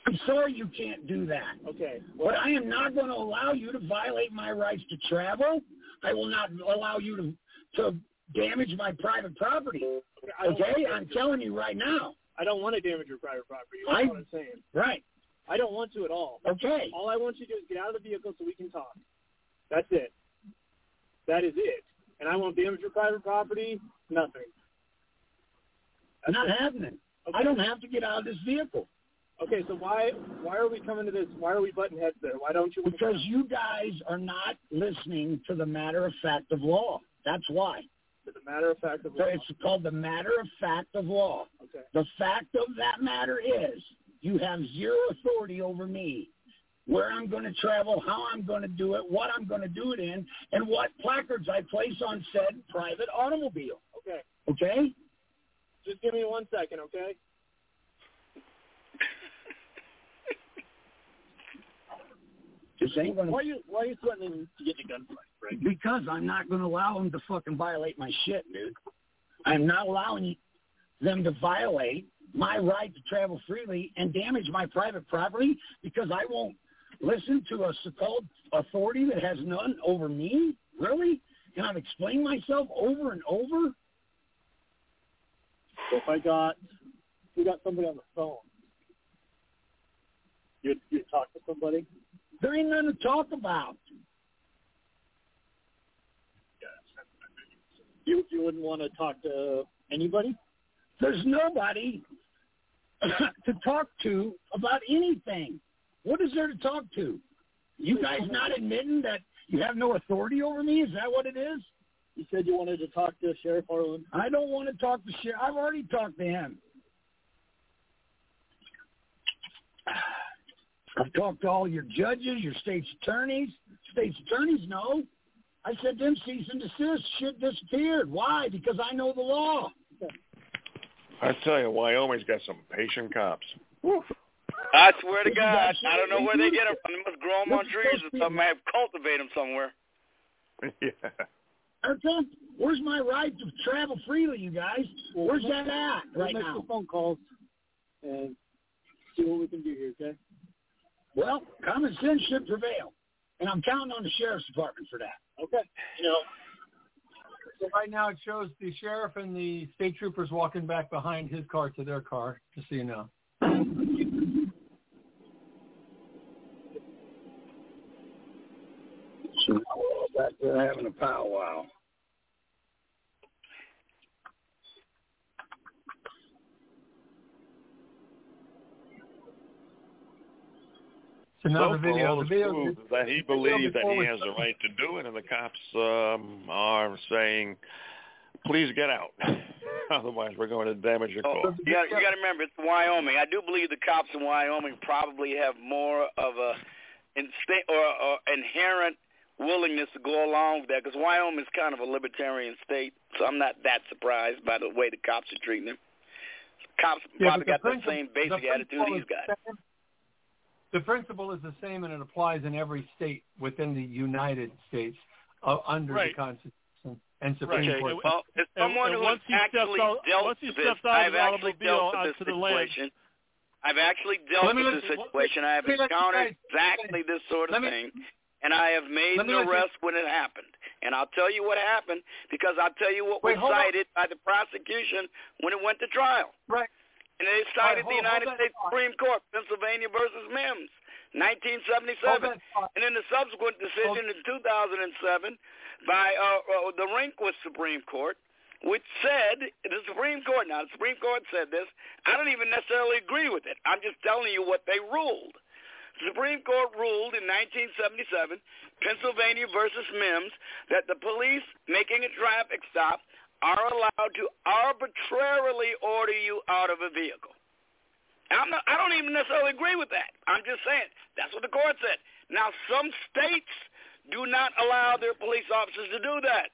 I'm sorry you can't do that. Okay. But I am not going to allow you to violate my rights to travel. I will not allow you to to damage my private property. Okay, I'm telling you right now. I don't want to damage your private property. That's I- what I'm saying. Right. I don't want to at all. Okay. All I want you to do is get out of the vehicle so we can talk. That's it. That is it. And I won't damage your private property. Nothing. Not happening. I don't have to get out of this vehicle Okay, so why why are we coming to this? Why are we butting heads there? Why don't you? because you guys are not listening to the matter of fact of law. That's why. As a matter of fact, of So it's called the matter of fact of law. okay. The fact of that matter is you have zero authority over me. Where I'm going to travel, how I'm going to do it, what I'm going to do it in, and what placards I place on said private automobile. Okay. Okay? Just give me one second, okay? Ain't going Why are you why are you threatening to get in a gunfight, right? because I'm not going to allow them to fucking violate my shit, dude. I'm not allowing them to violate my right to travel freely and damage my private property because I won't listen to a so-called authority that has none over me. Really? And I've explained myself over and over. So if I got we got somebody on the phone, you'd you'd talk to somebody. There ain't nothing to talk about. You you wouldn't want to talk to anybody. There's nobody <coughs> to talk to about anything. What is there to talk to? You guys not admitting that you have no authority over me? Is that what it is? You said you wanted to talk to Sheriff Harlan. I don't want to talk to Sheriff. I've already talked to him. I've talked to all your judges, your state's attorneys. State's attorneys know. I said them cease and desist. Shit disappeared. Why? Because I know the law. I tell you, Wyoming's got some patient cops. I swear to God, I don't know where they get them from. They must grow them on trees or something. May have cultivate them somewhere. <laughs> yeah. Okay, where's my right to travel freely, you guys? Where's that at We'll right make now? some phone calls and see what we can do here. Okay. Well, common sense should prevail. And I'm counting on the sheriff's department for that. Okay. You know. So right now it shows the sheriff and the state troopers walking back behind his car to their car, just so you know. Back there having a powwow. Another so video. All The this video proves the- that he believes that he has the right to do it, and the cops um, are saying, "Please get out, <laughs> otherwise we're going to damage your Oh, car." you got you got to remember, it's Wyoming. I do believe the cops in Wyoming probably have more of a instinct or, or inherent willingness to go along with that because Wyoming is kind of a libertarian state, so I'm not that surprised by the way the cops are treating them. Cops Yeah, probably but got the the principle- same the basic attitude principle these is guys. The principle is the same, and it applies in every state within the United States uh, under Right. the Constitution and Supreme Okay, Court. Well, as And- someone and who once has he actually out- dealt with this, of I've actually automobile dealt with this onto the land- situation. I've actually dealt Let with this situation. I have let me let you encountered guys- exactly this sort of me- thing, and I have made let me an let you- arrest when it happened. And I'll tell you what happened because I'll tell you what Wait, was hold on. cited by the prosecution when it went to trial. Right. And they All right, cited hold- the United States thought. Supreme Court, Pennsylvania versus Mimms, 1977. And then the subsequent decision in 2007 by uh, uh, the Rehnquist Supreme Court, which said, the Supreme Court, now the Supreme Court said this, I don't even necessarily agree with it. I'm just telling you what they ruled. The Supreme Court ruled in 1977, Pennsylvania versus Mimms, that the police making a traffic stop are allowed to arbitrarily order you out of a vehicle. I'm not, I don't even necessarily agree with that. I'm just saying that's what the court said. Now, some states do not allow their police officers to do that.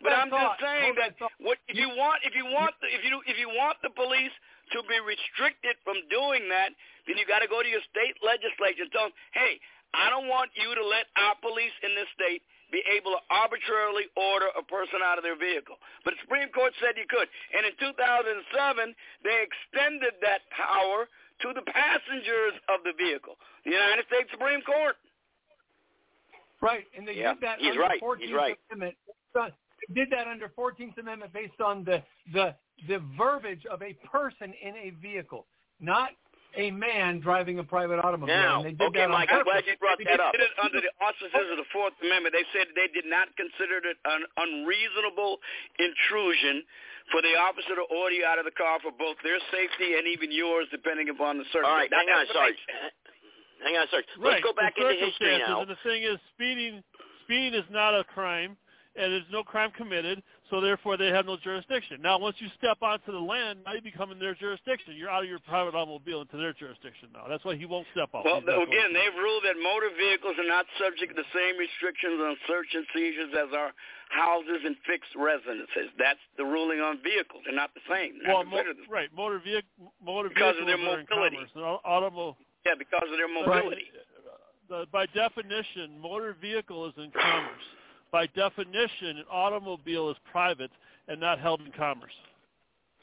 But I'm just saying Hold that that what if you want if you want the, if you if you want the police to be restricted from doing that, then you got to go to your state legislature and tell them, hey, I don't want you to let our police in this state be able to arbitrarily order a person out of their vehicle. But the Supreme Court said you could. And in 2007, they extended that power to the passengers of the vehicle. The United States Supreme Court. Right, and they Yeah, did that he's under right, 14th he's right. Amendment. They did that under 14th Amendment based on the the the verbiage of a person in a vehicle, not a man driving a private automobile. Now, and they did okay, that on Mike, I'm glad you brought that up. They did it under the auspices of the Fourth Amendment. They said they did not consider it an unreasonable intrusion for the officer to order you out of the car for both their safety and even yours, depending upon the All right, hang on, That's what they Sarge. Hang on, Sarge. Let's go back into history circumstances, now. And the thing is, speeding speeding is not a crime, and there's no crime committed, so therefore they have no jurisdiction. Now, once you step onto the land, now you become in their jurisdiction. You're out of your private automobile into their jurisdiction now. That's why he won't step out. Well, again, they've ruled that motor vehicles are not subject to the same restrictions on search and seizures as are houses and fixed residences. That's the ruling on vehicles. They're not the same. They're well, mo- right, motor vehicle, motor Because of vehicles their are in mobility. commerce. and au- Automo- Yeah, because of their Right. mobility. the, by definition, motor vehicle is in commerce. By definition, an automobile is private and not held in commerce.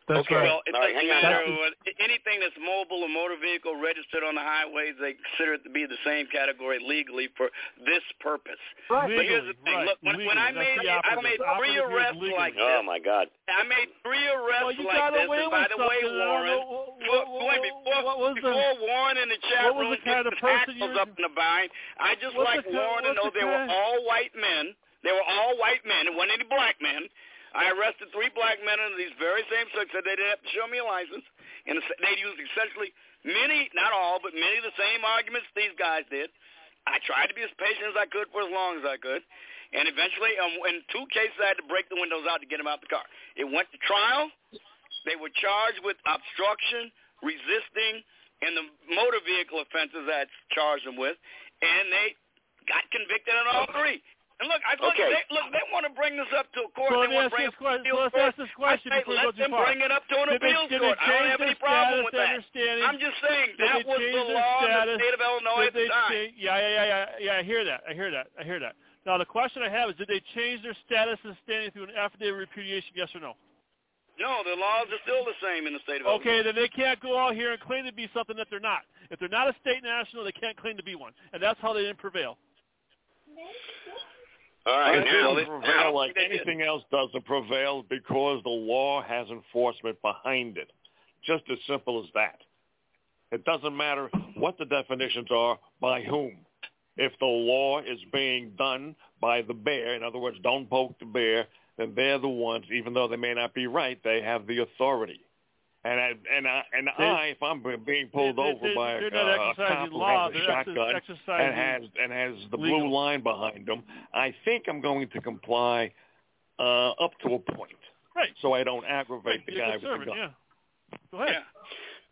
That's okay, right. well, it All right, doesn't hang matter. what- Anything that's mobile or motor vehicle registered on the highways, they consider it to be the same category legally for this purpose. Right. But here's the thing. Right, Look, when, when I made I made three arrests legally. like Oh my God. I made three arrests Well, you like got this. away And by with the way, something. Uh, Warren, what- before, what- wait, what- before, what was the- before Warren in the chat what was room the kind gets of his person you- up in the bind, I just like Warren to know they were all white men. They were all white men. It wasn't any black men. I arrested three black men under these very same circumstances. They didn't have to show me a license. And they used essentially many, not all, but many of the same arguments these guys did. I tried to be as patient as I could for as long as I could. And eventually, um, in two cases, I had to break the windows out to get them out of the car. It went to trial. They were charged with obstruction, resisting, and the motor vehicle offenses I charged them with. And they got convicted on all three. And look, I look, Okay. they, look, they want to bring this up to a court. So they want to bring this it to So let's appeals ask this question I say, before let them far. bring it up to an Did appeals they court. I don't have any problem with that. I'm just saying Did that was the their law in the state of Illinois at the time. change- yeah, yeah, yeah, yeah, yeah. I hear that. I hear that. I hear that. Now the question I have is, did they change their status and standing through an affidavit of repudiation? Yes or no? No, the laws are still the same in the state of Illinois. Okay, then they can't go out here and claim to be something that they're not. If they're not a state national, they can't claim to be one, and that's how they didn't prevail. All right, It now, doesn't prevail like anything else doesn't prevail because the law has enforcement behind it. Just as simple as that. It doesn't matter what the definitions are by whom. If the law is being done by the bear, in other words, don't poke the bear, then they're the ones, even though they may not be right, they have the authority. And I, and I, and They- I, if I'm being pulled they- over they- by a, they're uh, a exercising cop who law, has a shotgun and has and has the legal. blue line behind them, I think I'm going to comply uh, up to a point, Right. so I don't aggravate the You're guy with the gun. yeah. Go ahead.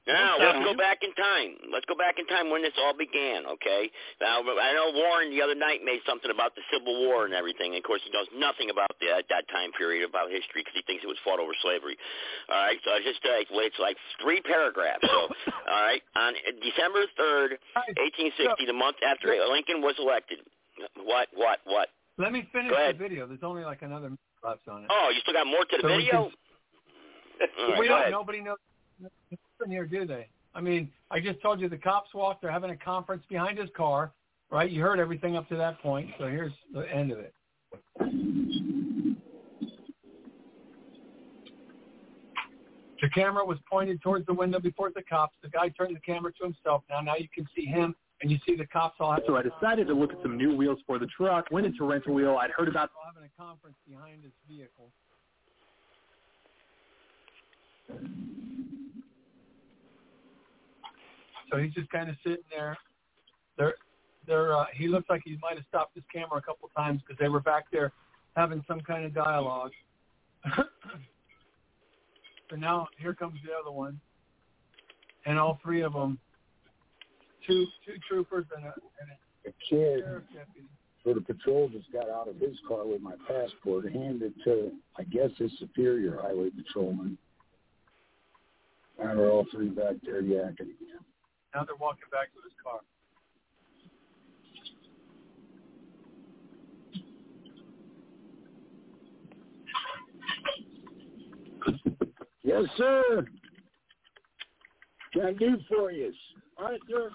Now let's go back in time. Let's go back in time when this all began. Okay. Now I know Warren the other night made something about the Civil War and everything. And of course, he knows nothing about the, at that time period about history because he thinks it was fought over slavery. All right. So I just uh, it's like three paragraphs. So <laughs> all right, on December third, eighteen sixty, the month after Lincoln was elected. What? What? What? Let me finish the video. There's only like another minute left on it. Oh, you still got more to the So we video? All right, we don't. ahead. Nobody knows nothing here, do they? I mean, I just told you the cops walked. They're having a conference behind his car, right? You heard everything up to that point. So here's the end of it. The camera was pointed towards the window before the cops. The guy turned the camera to himself. Now, now you can see him, and you see the cops all So I decided to look at some new wheels for the truck. Went into rental wheel. I'd heard about having a conference behind his vehicle. So he's just kind of sitting there. They're, they're, uh, he looks like he might have stopped his camera a couple times because they were back there having some kind of dialogue. <coughs> so now here comes the other one, and all three of them, two two troopers and a, and a A kid for the patrol just got out of his car with my passport, handed to, I guess, his superior highway patrolman. And they're all three back there yakking again. Now they're walking back to his car. Yes, sir. Can I do for you? All right, sir.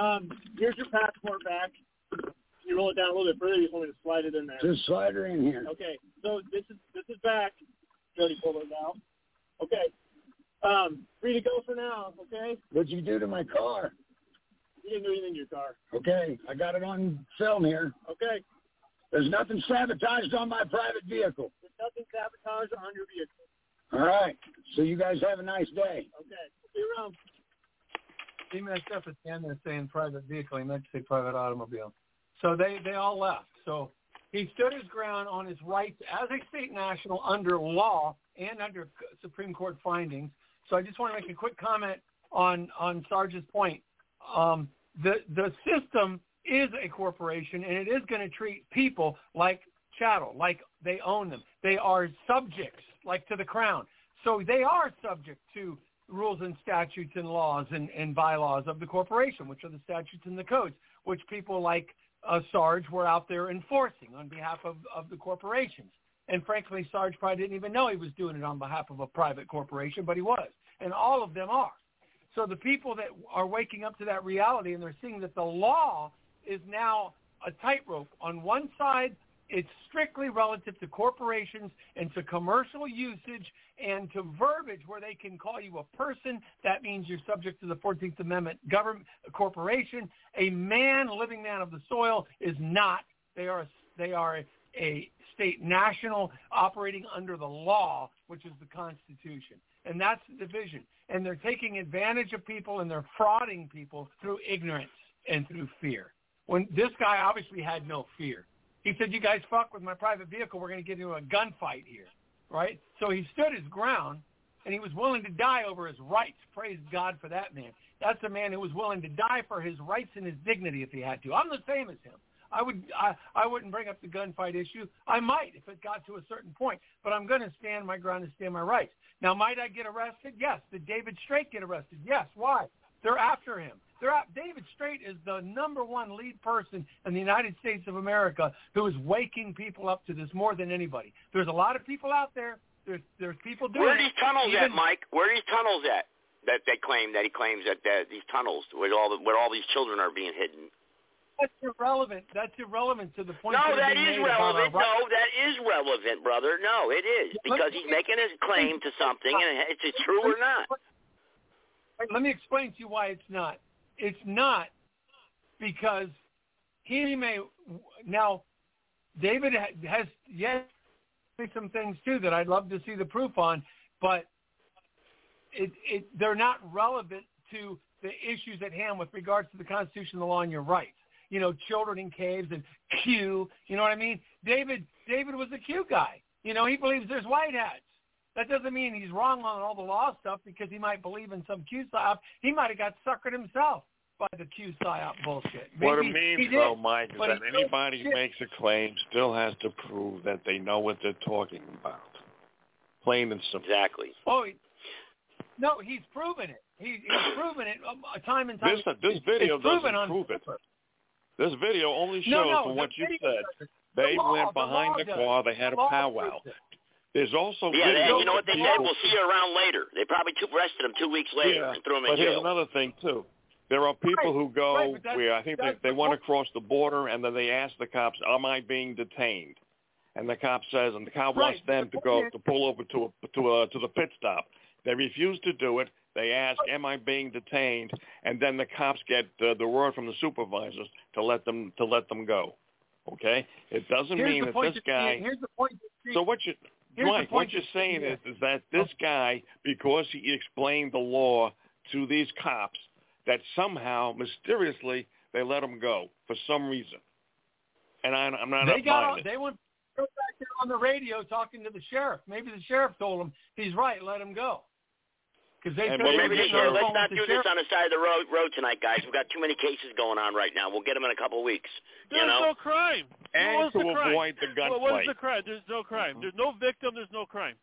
Um, here's your passport back. You roll it down a little bit further? You just want me to slide it in there? Just slide her in here. Okay. So this is this is back. Jody pull it out. Okay. Um, free to go for now. Okay. What'd you do to my car? You didn't do anything to your car. Okay, I got it on film here. Okay. There's nothing sabotaged on my private vehicle. There's nothing sabotaged on your vehicle. All right. So you guys have a nice day. Okay. See you around. He messed up at the end there saying private vehicle. He meant to say private automobile. So they, they all left. So he stood his ground on his rights as a state national under law and under Supreme Court findings. So I just want to make a quick comment on, on Sarge's point. Um, the, the system is a corporation and it is going to treat people like chattel, like they own them. They are subjects, like to the crown. So they are subject to rules and statutes and laws and, and bylaws of the corporation, which are the statutes and the codes, which people like uh, Sarge were out there enforcing on behalf of, of the corporations. And frankly, Sarge probably didn't even know he was doing it on behalf of a private corporation, but he was. And all of them are. So the people that are waking up to that reality and they're seeing that the law is now a tightrope. On one side, it's strictly relative to corporations and to commercial usage and to verbiage where they can call you a person. That means you're subject to the 14th Amendment. Government, corporation, a man, living man of the soil is not. They are, they are a, a state national operating under the law, which is the Constitution. And that's the division. And they're taking advantage of people and they're frauding people through ignorance and through fear. When this guy obviously had no fear. He said, you guys fuck with my private vehicle, we're going to get into a gunfight here, right? So he stood his ground, and he was willing to die over his rights. Praise God for that man. That's a man who was willing to die for his rights and his dignity if he had to. I'm the same as him. I would I, I wouldn't bring up the gunfight issue. I might if it got to a certain point, but I'm going to stand my ground and stand my rights. Now, might I get arrested? Yes. Did David Straight get arrested? Yes. Why? They're after him. They're out. David Straight is the number one lead person in the United States of America who is waking people up to this more than anybody. There's a lot of people out there. There's there's people doing Where are these tunnels Even- at, Mike? Where are these tunnels at? That they claim that he claims that, that these tunnels where all the, where all these children are being hidden. That's irrelevant. That's irrelevant to the point. No, that, that is is made about our relevant. No, that is relevant, brother. No, it is because he's making a claim to something, and it's true or not. Let me explain to you why it's not. It's not because he may now. David ha- has yes some things too that I'd love to see the proof on, but it, it they're not relevant to the issues at hand with regards to the Constitution, the law, and your rights. You know, children in caves and <laughs> Q. You know what I mean? David David was a Q guy. You know, he believes there's white hats. That doesn't mean he's wrong on all the law stuff because he might believe in some Q psyop. He might have got suckered himself by the Q psyop bullshit. Maybe what it he means, did, though, Mike, is that anybody who makes a claim still has to prove that they know what they're talking about. Plain and simple. Exactly. Oh, he, no, he's proven it. He, he's proven it um, time and time. This this video doesn't prove it. This video only shows No, no, from what you said. They law- went the behind law the car. They had a The law powwow. There's also Yeah, they, video you know what they said? We'll see you around later. They probably took arrested him two weeks later Yeah, and threw him in jail. but in here's another thing too. There are people who go right, where I think they, they the want to cross the border and then they ask the cops, "Am I being detained?" And the cop says, and the cop wants them the to go point to pull over to a, to a, to the pit stop. They refuse to do it. They ask, "Am I being detained?" And then the cops get uh, the word from the supervisors to let them to let them go. Okay, it doesn't Here's mean the that point this guy. Here's the point. So what you, Mike, point what you're saying is, is that this guy, because he explained the law to these cops, that somehow mysteriously they let him go for some reason. And I, I'm not they got on, they went back there on the radio talking to the sheriff. Maybe the sheriff told him he's right. Let him go. Because they And Well, maybe they should. Let's not do this sheriff. on the side of the road, road tonight, guys. We've got too many cases going on right now. We'll get them in a couple of weeks. There's you know? no crime. And what was to the crime? avoid the What, what gunfight. is the crime? There's no crime. There's no victim. There's no crime.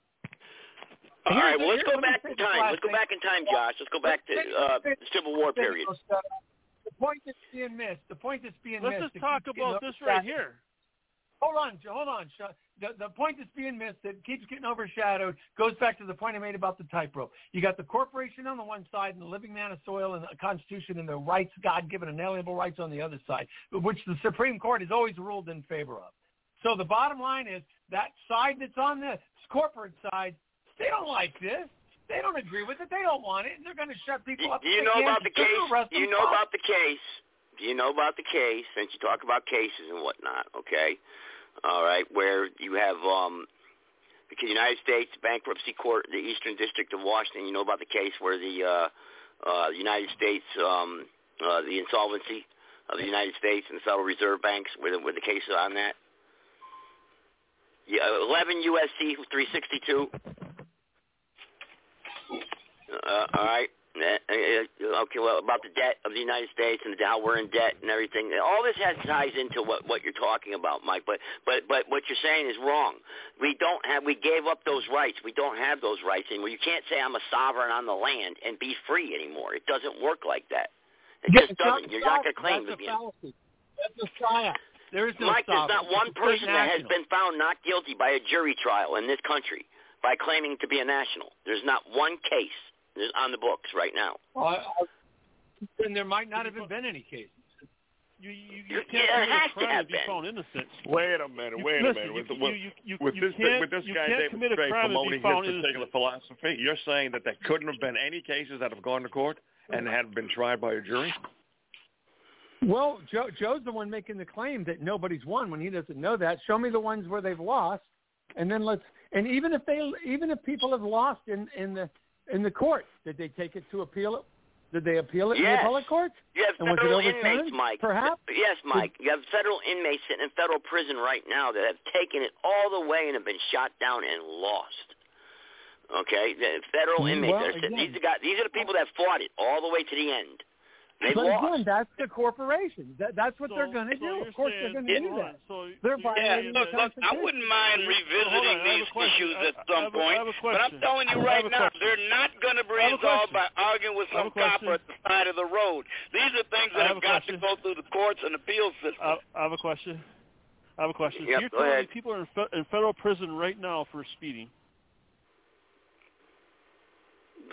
All Here's right, the- well, let's go back in time. Let's go back in time, Josh. Let's go back to uh, the Civil War period. The point that's being missed. The point that's being missed. Let's just talk about this right here. Hold on, hold on. Sh- The the point that's being missed that keeps getting overshadowed goes back to the point I made about the tightrope. You got the corporation on the one side and the living man of soil and the Constitution and the rights God given inalienable rights on the other side, which the Supreme Court has always ruled in favor of. So the bottom line is that side that's on the corporate side, they don't like this. They don't agree with it. They don't want it, and they're going to shut people up. Do you know about the case? Do you know about the case? Do you know about the case? Since you talk about cases and whatnot, okay? All right, where you have um, the United States Bankruptcy Court, the Eastern District of Washington. You know about the case where the uh, uh, United States, um, uh, the insolvency of the United States and the Federal Reserve banks, where the, where the case on that. Yeah, 11 USC 362. Uh, all right. Uh, uh, Okay, well, about the debt of the United States and how we're in debt and everything. All this has ties into what what you're talking about, Mike. But but but what you're saying is wrong. We don't have. We gave up those rights. We don't have those rights anymore. You can't say I'm a sovereign on the land and be free anymore. It doesn't work like that. It Yeah, just not doesn't. You're not going to claim to be. fallacy. That's a psyop. There is no Mike, there's not one It's a state person that has been found not guilty by a jury trial in this country by claiming to be a national. There's not one case that's on the books right now. Well, I- I- then there might not have been any cases. You you, You- you can't yeah, it commit has a to crime have and be been. found innocent. Wait a minute, You- wait a listen, minute. With, you- you- you- with you this can't- with this guy David commit a Straight crime and be promoting his found particular innocent. philosophy, you're saying that there couldn't have been any cases that have gone to court and had been tried by a jury? Well, Joe, Joe's the one making the claim that nobody's won when he doesn't know that. Show me the ones where they've lost, and then let's. And even if they, even if people have lost in in the in the court, did they take it to appeal it? Did they appeal it in the appellate court? You have And was it federal inmates, Mike. Perhaps. Yes, Mike. You have federal inmates sitting in federal prison right now that have taken it all the way and have been shot down and lost. Okay, the federal Mm, inmates. Well, are sitting, again- these are guys, These are the people that fought it all the way to the end. They but lost. again, that's the corporation. That, that's what they're going to so do. Of course, they're going to do that. So They're you're violating saying the look, look, I wouldn't mind Hold on, revisiting I have these issues at some a- point, I have a but I'm telling you right now, question. they're not going to be I have resolved by arguing with some a question. copper at the side of the road. These are things that have have a got to go through the courts and appeal system. I, I have a question. I have a question. Yep, You're go telling ahead. me people are in, fe- in federal prison right now for speeding.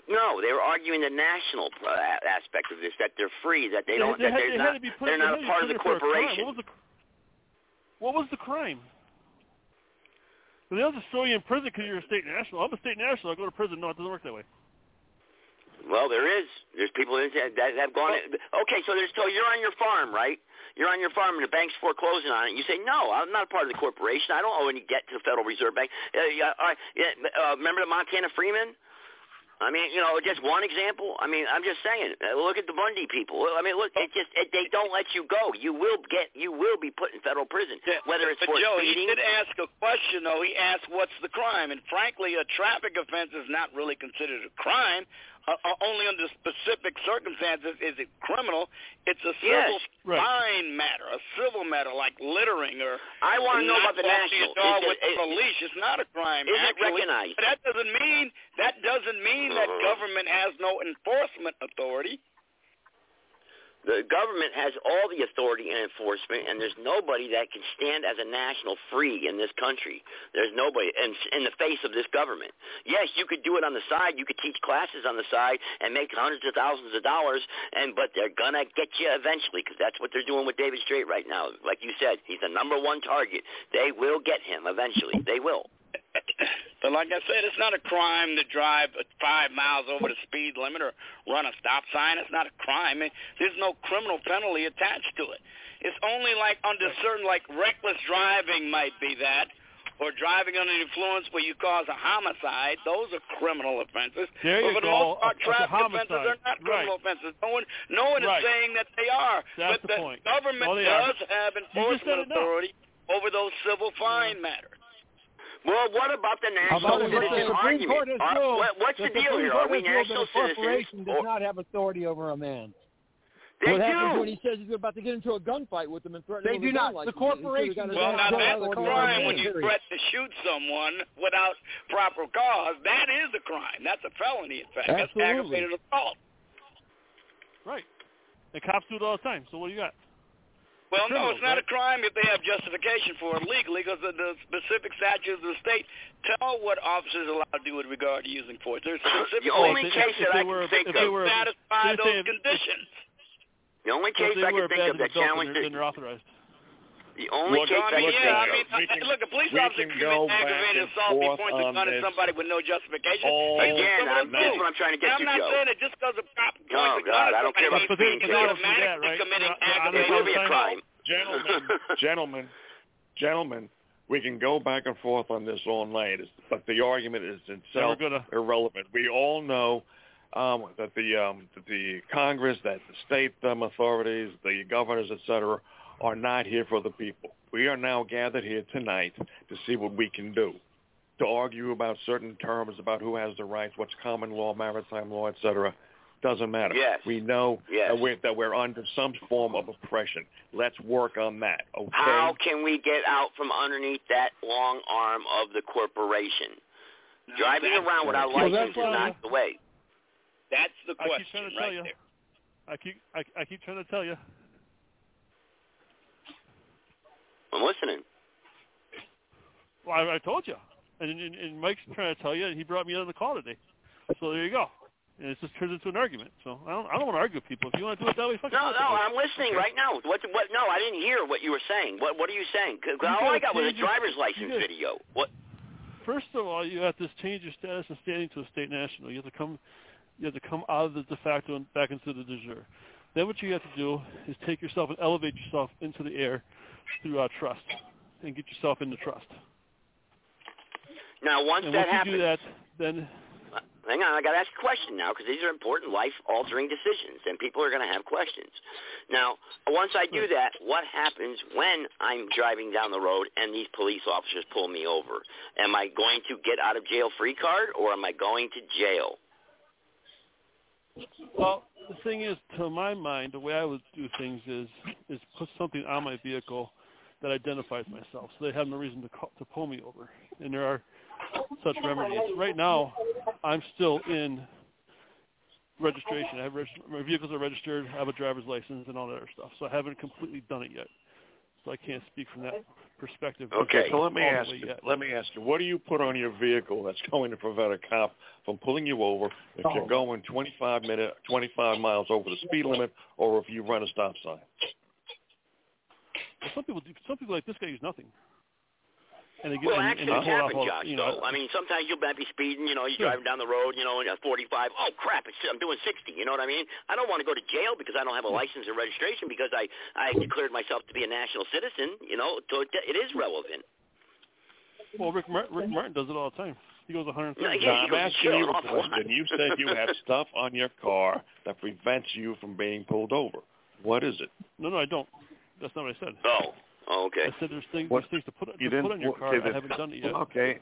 No, they were arguing the national uh, aspect of this, that they're free, that they, don't, they that they're they not, had to be put, they're not a part of the there for a crime. corporation. What was the, what was the crime? They don't just throw you in prison because you're a state national. I'm a state national. I go to prison. No, it doesn't work that way. Well, there is. There's people that have gone. Okay, so there's so you're on your farm, right? You're on your farm and the bank's foreclosing on it. You say, no, I'm not a part of the corporation. I don't owe any debt to the Federal Reserve Bank. Uh, yeah, uh, yeah, uh, remember the Montana Freemen? I mean, you know, just one example. I mean, I'm just saying. Uh, look at the Bundy people. I mean, look, it just it, they don't let you go. You will get, you will be put in federal prison, Yeah, whether it's but for Joe, speeding. he did ask a question though. He asked, "What's the crime?" And frankly, a traffic offense is not really considered a crime. Uh, uh, only under specific circumstances is it criminal. It's a civil Yes, right. fine matter, a civil matter like littering or I wanna know about the national. your dog Is it- with the is- police. It's not a crime. Is it recognized? But that doesn't mean that doesn't mean that Uh-huh. government has no enforcement authority. The government has all the authority and enforcement, and there's nobody that can stand as a national free in this country. There's nobody in, in the face of this government. Yes, you could do it on the side. You could teach classes on the side and make hundreds of thousands of dollars, and but they're gonna get you eventually because that's what they're doing with David Straight right now. Like you said, he's the number one target. They will get him eventually. They will. But like I said, it's not a crime to drive five miles over the speed limit or run a stop sign. It's not a crime. There's no criminal penalty attached to it. It's only like under certain, like reckless driving might be that, or driving under the influence where you cause a homicide. Those are criminal offenses. There but you for the go. most part, traffic offenses are not criminal Right. offenses. No one, no one Right. is saying that they are. That's but the point. government Oh, does have You just said enforcement authority over those civil fine matters. Well, what about the national How about what citizen the Supreme argument? Court has Are- ruled? what- what's the, deal Supreme here? Court Are we national that a corporation citizens? does or- not have authority over a man. They what happens do. when he says he's about to get into a gunfight with them and threaten They do with a gun not. The license? He should've corporation got his does Well, now not kicked out that's a crime when away. you threaten to shoot someone without proper cause. That is a crime. That's a felony, in fact. That's aggravated assault. Right. And cops do it all the time. So what do you got? Well, no, it's not right? a crime if they have justification for it legally because the, the specific statutes of the state tell what officers are allowed to do with regard to using force. There's specific The only If case if that they I were- can think if they of, were- satisfy those if- conditions. the only case I can think of that adults, then challenged they're, they're authorized. The only Look, case I I mean, look, yeah, I mean, I- can- look, a police officer can commits aggravated assault. He points a gun at somebody with no justification. all Again, I'm, that's what I'm trying to get I'm to, not Joe. saying that just because a cop points Oh, a gun God, at I don't care somebody about But they- means he's they don't do automatically that, right? committing Yeah, yeah, It will be a I'm crime. gentlemen, <laughs> gentlemen, gentlemen, we can go back and forth on this all night, but the argument is Never itself gonna. irrelevant. We all know um, that the um, that the Congress, that the state um, authorities, the governors, etc., are not here for the people. We are now gathered here tonight to see what we can do, to argue about certain terms about who has the rights, what's common law, maritime law, etc. Doesn't matter. Yes. We know Yes. that, we're, that we're under some form of oppression. Let's work on that. Okay. How can we get out from underneath that long arm of the corporation? Driving that's- around without Well, license is that's not the way. That's the I keep question trying to tell right you. there. I keep I, I keep trying to tell you. I'm listening. Well, I, I told you, and, and, and Mike's trying to tell you, and he brought me on the call today. So there you go. And it just turns into an argument. So I don't I don't want to argue with people. If you want to do it that way, fucking No, no. I'm listening right now. What? What? No, I didn't hear what you were saying. What? What are you saying? 'Cause You all I got was a change your- driver's license gotta- video. What? First of all, you have to change your status and standing to a state national. You have to come, you have to come out of the de facto and back into the de jure. Then what you have to do is take yourself and elevate yourself into the air through uh, trust and get yourself into trust. Now, once and that once happens, you do that, then hang on, I got to ask a question now because these are important life-altering decisions, and people are going to have questions. Now, once I do that, what happens when I'm driving down the road and these police officers pull me over? Am I going to get out of jail free card, or am I going to jail? Well, the thing is, to my mind, the way I would do things is is put something on my vehicle that identifies myself, so they have no reason to call, to pull me over. And there are such remedies. Right now, I'm still in registration. I have reg- my vehicles are registered. I have a driver's license and all that other stuff. So I haven't completely done it yet. So I can't speak from that perspective. Okay, so let me ask you. yet. Let me ask you. What do you put on your vehicle that's <laughs> going to prevent a cop from pulling you over if you're oh. going 25 minute, 25 miles over the speed limit, or if you run a stop sign? Some people, some people like this guy use nothing. and they get Well, and, and they accidents pull it off happen, all, Josh. you know, though. I mean, sometimes you might be speeding. You know, you're Sure. driving down the road. You know, at 45. Oh crap! It's, I'm doing 60. You know what I mean? I don't want to go to jail because I don't have a license or registration because I I declared myself to be a national citizen. You know, so it, it is relevant. well, Rick, Mar- Rick Martin does it all the time. He goes 130. No, Now, yeah, I'm you asking you an a awful lot. question. You said you have <laughs> stuff on your car that prevents you from being pulled over. What is it? No, no, I don't. That's not what I said. Oh, oh okay. I said there's things, What- there's things to put, You to didn't put on your well, car. okay, I haven't done it yet. Okay.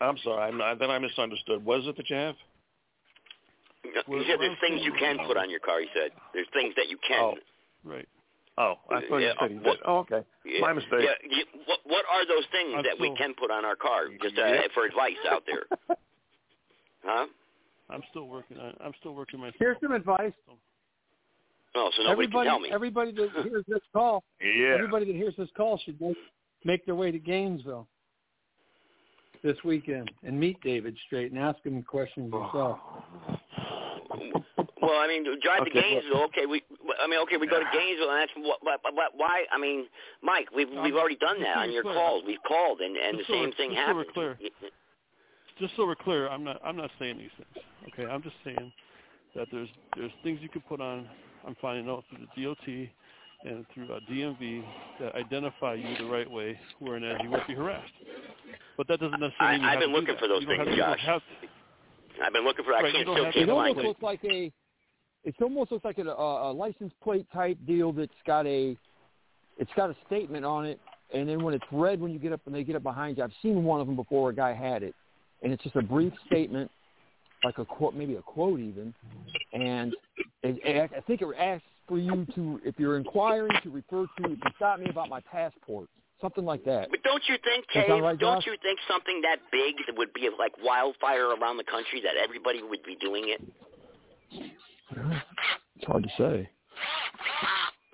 I'm sorry. I'm not, then I misunderstood. What is it that you have? He said there's things you can put on your car. He said there's things that you can. Oh. Right. Oh, I thought Yeah, you said you what- did. Oh, okay. Yeah, My mistake. Yeah, you, what what are those things I'm that we can put on our car? Just uh, Yep. for advice out there, <laughs> huh? I'm still working on. I'm still working myself. Here's some advice. Oh, so nobody everybody, can tell me. everybody that <laughs> hears this call, Yeah. everybody that hears this call should make, make their way to Gainesville this weekend and meet David Straight and ask him questions oh. yourself. Well, I mean, drive to Gainesville. Okay, we. I mean, okay, we go to Gainesville, and that's what, what, what, why. I mean, Mike, we've we've um, already done that on your clear. calls. We've called, and and the Just so same we're- thing just so we're happened. clear. Just so we're clear, I'm not. I'm not saying these things. Okay, I'm just saying that there's there's things you can put on. I'm finding out through the DOT and through uh, DMV that identify you the right way, whereas you won't be harassed. But that doesn't necessarily mean you I, I've have been to do looking that. for those You things, have, Josh. have- I've been looking for. I Right, can't still have can't It almost it. looks like a. It almost looks like a, a, a license plate type deal that's got a. It's got a statement on it, and then when it's read when you get up and they get up behind you, I've seen one of them before. A guy had it, and it's just a brief statement, like a quote, maybe a quote even, and it, it, I think it asks for you to, if you're inquiring, to refer to, to stop me about my passport, something like that. But don't you think, Does that Cave? sound right, don't Josh? you think something that big that would be like wildfire around the country that everybody would be doing it? It's hard to say.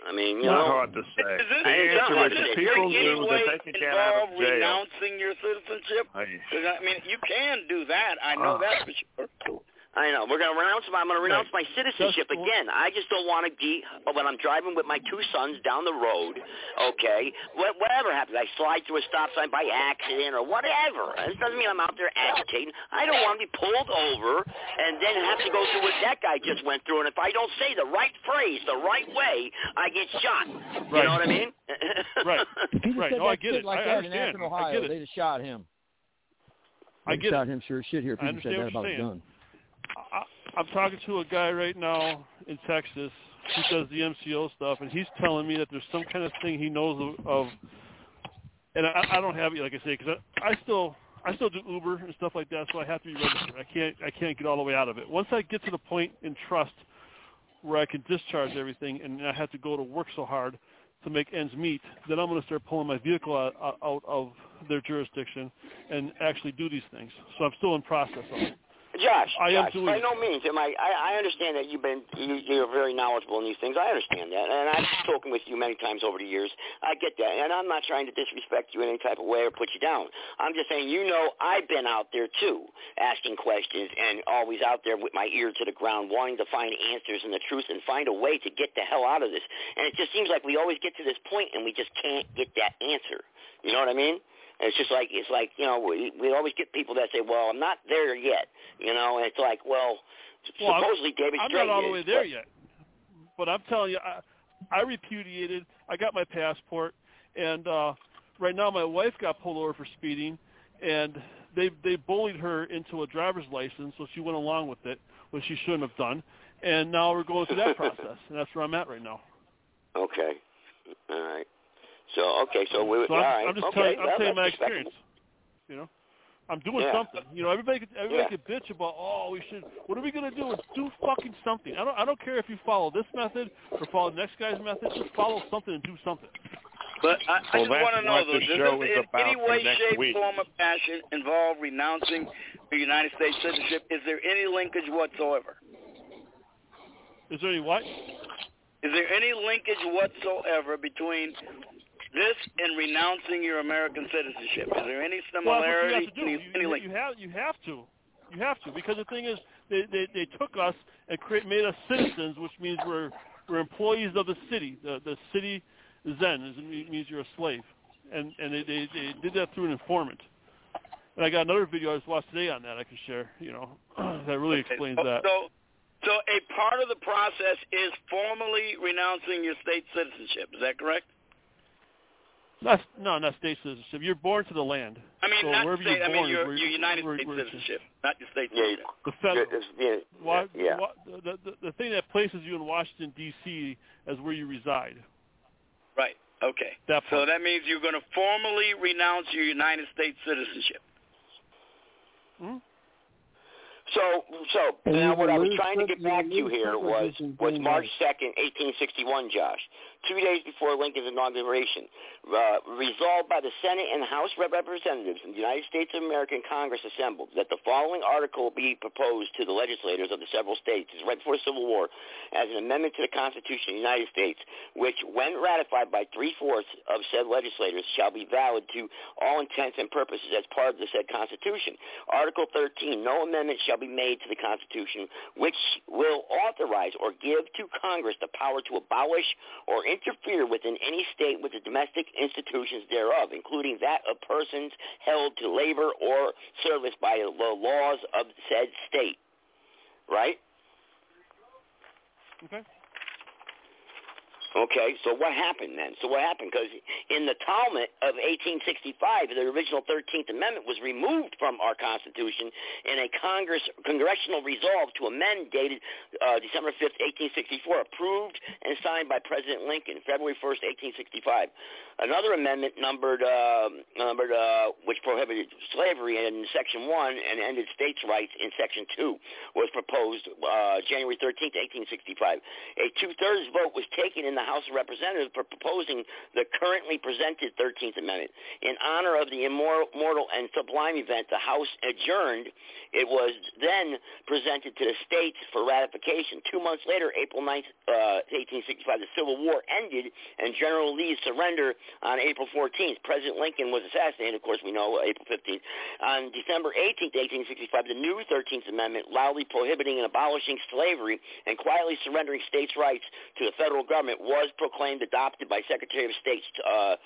I mean, you Not know. hard to say. Is this, The I- answer hard is to people there any way that they could get out of involve jail. renouncing your citizenship? I- mean, you can do that. I know Ah. that for sure. I know. We're gonna renounce my. I'm gonna renounce my citizenship Just- again. I just don't want to be when I'm driving with my two sons down the road. Okay, Wh- whatever happens, I slide through a stop sign by accident or whatever. This doesn't mean I'm out there agitating. I don't want to be pulled over and then have to go through what that guy just went through. And if I don't say the right phrase the right way, I get shot. You Right. know what I mean? <laughs> Right. If <laughs> Right. said No, I get it. like I that in understand. I get it. they'd have shot him. I They'd get shot it. him sure as shit here if I he just said that about you're his gun. I, I'm talking to a guy right now in Texas who does the MCO stuff, and he's telling me that there's some kind of thing he knows of, of and I, I don't have it, like I say, because I, I still I still do Uber and stuff like that, so I have to be registered. I can't I can't get all the way out of it. Once I get to the point in trust where I can discharge everything, and I have to go to work so hard to make ends meet, then I'm going to start pulling my vehicle out, out- out of their jurisdiction and actually do these things. So I'm still in process of it. Josh, I Josh, by no means am I, I. I understand that you've been you, you're very knowledgeable in these things. I understand that, and I've spoken with you many times over the years. I get that, and I'm not trying to disrespect you in any type of way or put you down. I'm just saying, you know, I've been out there too, asking questions and always out there with my ear to the ground, wanting to find answers and the truth and find a way to get the hell out of this. And it just seems like we always get to this point and we just can't get that answer. You know what I mean? And it's just like it's like you know we we always get people that say, "Well, I'm not there yet," you know, and it's like, well, Well, I'm- supposedly David I'm Straight not all the way there but- yet, but I'm telling you, I, I repudiated. I got my passport, and uh, right now my wife got pulled over for speeding, and they they bullied her into a driver's license, so she went along with it, which she shouldn't have done. And now we're going through that <laughs> process, and that's where I'm at right now. Okay, all right. So okay, so we So all I'm, right. I'm just okay, telling, I'm well, saying my experience. You know, I'm doing Yeah. something. You know, everybody could everybody Yeah. could bitch about, oh, we should. What are we gonna do? Do fucking something. I don't I don't care if you follow this method or follow the next guy's method. Just follow something and do something. But I, I Well, just want to know, though, does this is in any for way, next shape, week. form, or passion involve renouncing the United States citizenship? Is there any linkage whatsoever? Is there any what? Is there any linkage whatsoever between this and renouncing your American citizenship? Is there any similarity? Well, you have to do. Any, You, you, have you have to. You have to because the thing is, they they, they took us and create, made us citizens, which means we're we're employees of the city. The the city zen is, it means you're a slave. and and they, they they did that through an informant. And I got another video I just watched today on that I can share. You know, <clears throat> that really explains so, that. So, so a part of the process is formally renouncing your state citizenship. Is that correct? Not, no, not state citizenship. You're born to the land. I mean, so not wherever state. you're I born mean, is your where your you- United where- States where citizenship, not your state Yeah, citizenship. The federal. yeah, Wa- yeah. wa- the, the, the thing that places you in Washington D.C. as where you reside. Right. Okay. That so that means you're going to formally renounce your United States citizenship. Hmm? So, so And now what I was trying to get back to here was was March second, eighteen sixty one, Josh. Two days before Lincoln's inauguration, uh, resolved by the Senate and House of Representatives in the United States of America and Congress assembled that the following article be proposed to the legislators of the several states, right before the Civil War, as an amendment to the Constitution of the United States, which, when ratified by three-fourths of said legislators, shall be valid to all intents and purposes as part of the said Constitution. Article 13, no amendment shall be made to the Constitution which will authorize or give to Congress the power to abolish or interfere within any state with the domestic institutions thereof, including that of persons held to labor or service by the laws of said state. Right? Okay. Okay, so what happened then? So what happened? Because in the Talmud of 1865, the original 13th Amendment was removed from our Constitution in a Congress congressional resolve to amend dated uh, December 5th, 1864, approved and signed by President Lincoln, February 1st, 1865. Another amendment numbered, uh, numbered uh, which prohibited slavery in Section 1 and ended states' rights in Section 2 was proposed uh, January 13th, 1865. A two-thirds vote was taken in the House of Representatives for proposing the currently presented 13th Amendment. In honor of the immortal and sublime event, the House adjourned. It was then presented to the states for ratification. Two months later, April 9th, uh, 1865, the Civil War ended and General Lee's surrender on April 14th. President Lincoln was assassinated, of course, we know, April 15th. On December 18th, 1865, the new 13th Amendment, loudly prohibiting and abolishing slavery and quietly surrendering states' rights to the federal government, was proclaimed adopted by Secretary of State uh,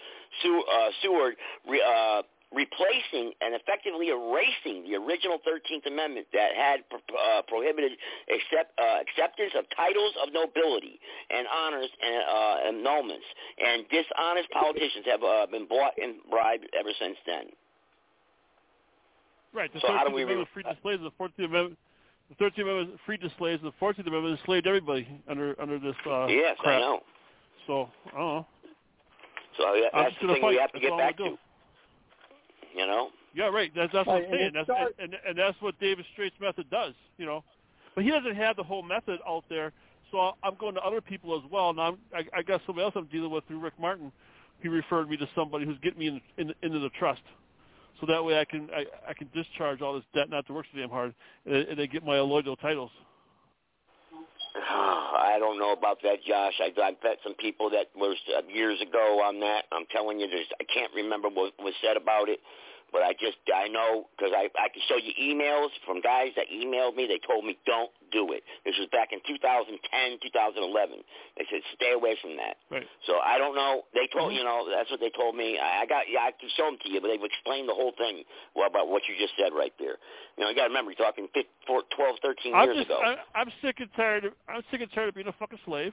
Sew- uh, Seward, re- uh, replacing and effectively erasing the original 13th Amendment that had uh, prohibited accept, uh, acceptance of titles of nobility and honors and uh, annulments. And dishonest politicians have uh, been bought and bribed ever since then. Right. The So how do 13th we Amendment free displays the 14th Amendment. The 13th Amendment free displays the 14th Amendment enslaved everybody under under this. Uh, yes, crap. I know. So I don't know. So that, I'm that's just the thing fight. we have to That's get back gonna You know? Yeah, right. That's that's what I'm saying. That's starts- and, and that's what David Straight's method does. You know, but he doesn't have the whole method out there. So I'm going to other people as well. Now I'm, I, I got somebody else I'm dealing with through Rick Martin. He referred me to somebody who's getting me in, in, into the trust, so that way I can I, I can discharge all this debt not to work so damn hard, and, and they get my allodial titles. <sighs> I don't know about that, Josh. I, I've met some people that was uh, years ago on that. I'm telling you, there's I can't remember what was said about it, but I just I know because I I can show you emails from guys that emailed me. They told me don't do it. This was back in 2010, 2011. They said stay away from that. Right. So I don't know. They told mm-hmm. you know that's what they told me. I, I got yeah I can show them to you, but they've explained the whole thing well, about what you just said right there. You know, you got to remember you're talking 15, 12, 13 I'm years just ago. I, I'm sick and tired. Of, I'm sick and tired of being a fucking slave,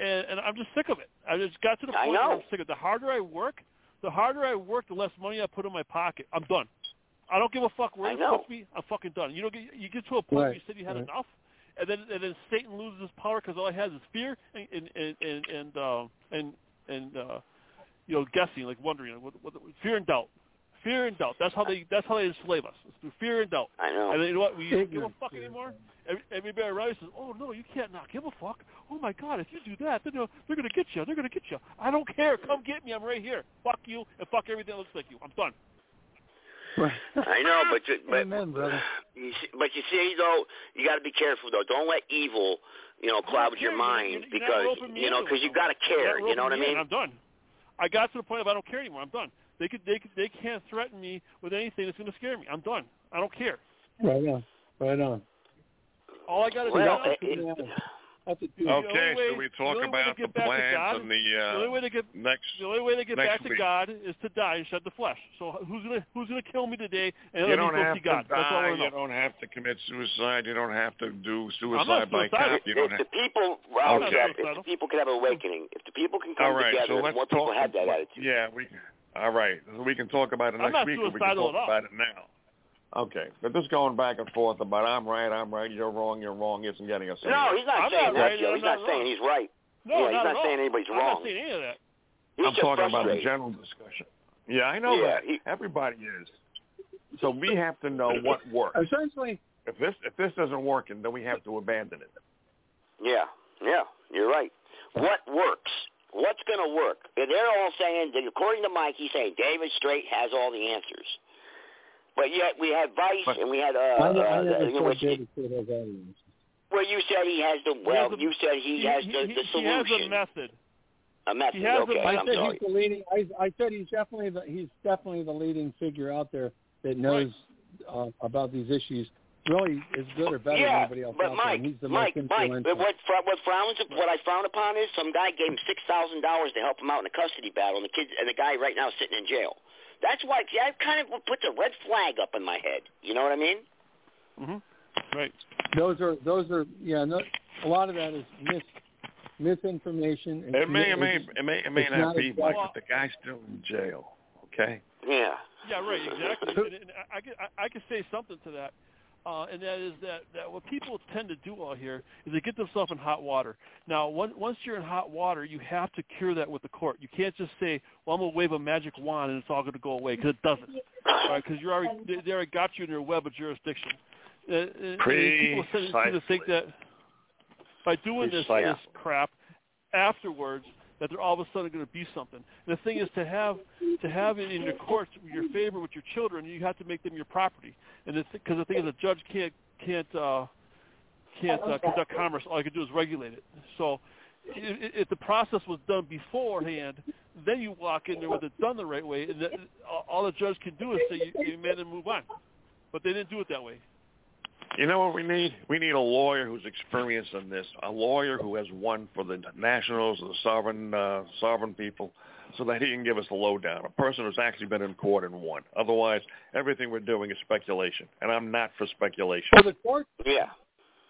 and and I'm just sick of it. I just got to the point where. I'm sick of it. The harder I work, the harder I work, the less money I put in my pocket. I'm done. I don't give a fuck where I it know. puts me. I'm fucking done. You know, you get to a point where you said you had right. enough, and then and then Satan loses his power because all he has is fear and and and and and uh, and, and uh, you know guessing, like wondering, what, what, fear and doubt. Fear and doubt. That's how they. That's how they enslave us. It's through fear and doubt. I know. And then, you know what? We don't give a Ignorance, fuck yeah. anymore. Every, everybody around says, "Oh no, you can't not give a fuck." Oh my God, if you do that, then they're, they're gonna get you. They're gonna get you. I don't care. Come get me. I'm right here. Fuck you and fuck everything that looks like you. I'm done. I know, but you- <laughs> but Amen, brother. You see, but you see, though, you got to be careful, though. Don't let evil, you know, cloud care. your mind you're- you're because you know because you got to care. You know what I roping me in. mean? I'm done. I got to the point of I don't care anymore. I'm done. They could they could, they can't threaten me with anything that's gonna scare me. I'm done. I don't care. Right on. Right on. All I got to Well, do it- is it- That's a The Okay, way- so we talk the only way to about the get back to plans God- and the, the only uh, way to get next. the only way to get next back to. God is to die and shed the flesh. So who's gonna who's gonna kill me today and You let me don't go have see to God? That's all I die. You don't have to commit suicide. You don't have to do not suicide by suicidal. cop. You don't if have. the people, I'm Ralph if the people can have an awakening, if the people can come All right, together, so if let's more people have that attitude. Yeah, we. All right, so we can talk about it I'm next not week, or we can talk at all. about it now. Okay, but this going back and forth about I'm right, I'm right, you're wrong, you're wrong isn't getting us. No, he's not I'm saying not that, right, Joe. He's not, not saying he's right. No, yeah, not he's not at all. saying anybody's I'm not saying any of that. He's I'm just talking about a general discussion. Yeah, I know Yeah, that. Everybody is. So we have to know what works. Essentially, If this if this isn't working, then we have to abandon it. Yeah, yeah, you're right. What works? What's going to work? They're all saying, that according to Mike, he's saying David Straight has all the answers. But yet we had Vice and we had uh, I, ne- I uh, never you know, said which, David Straight has all the answers. where you said he has the well, has a- you said he, has the, the he has solution, a method. a method. he has a okay, I I'm said sorry. he's the leading. I, I said he's definitely the he's definitely the leading figure out there that knows uh, about these issues. Really, is good or better yeah, than anybody else but out there. Mike, and he's the Mike, most Mike, but what fr- what frowns what I frown upon is some guy gave him six thousand dollars to help him out in a custody battle, and the kid and the guy right now is sitting in jail. That's why that kind of puts a red flag up in my head. You know what I mean? hmm Right. those are those are yeah. No, a lot of that is mis misinformation. and It may, it may, it may, it may not, not be, exactly- Mike, but the guy's still in jail. Okay. Yeah. Yeah, right, exactly. <laughs> and, and I, I, could, I, I could say something to that, uh, and that is that, that what people tend to do out here is they get themselves in hot water. Now, one, once you're in hot water, you have to cure that with the court. You can't just say, "Well, I'm gonna wave a magic wand and it's all going to go away," because it doesn't. Because you're already they, they already got you in your web of jurisdiction. Uh, and- and people tend to- think that by doing this, Precisely. this crap afterwards that they're all of a sudden going to be something. And the thing is to have to have it in your courts your favor with your children, you have to make them your property. And because the thing is, a judge can't can't uh, can't uh, conduct commerce. All you can do is regulate it. So if, the process was done beforehand, then you walk in there with it done the right way, and all the judge can do is say made and move on. But they didn't do it that way. You know what we need? We need a lawyer who's experienced in this, a lawyer who has won for the nationals, the sovereign, uh, sovereign people, so that he can give us the lowdown. A person who's actually been in court and won. Otherwise, everything we're doing is speculation, and I'm not for speculation. Well, the courts. Yeah.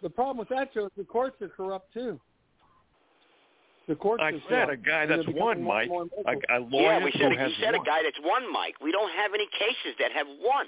The problem with that, Joe, is the courts are corrupt too. The courts. I are said corrupt, a guy that's won, Mike. and more A, local. a lawyer yeah, we said who has he said a guy that's won, Mike. We don't have any cases that have won.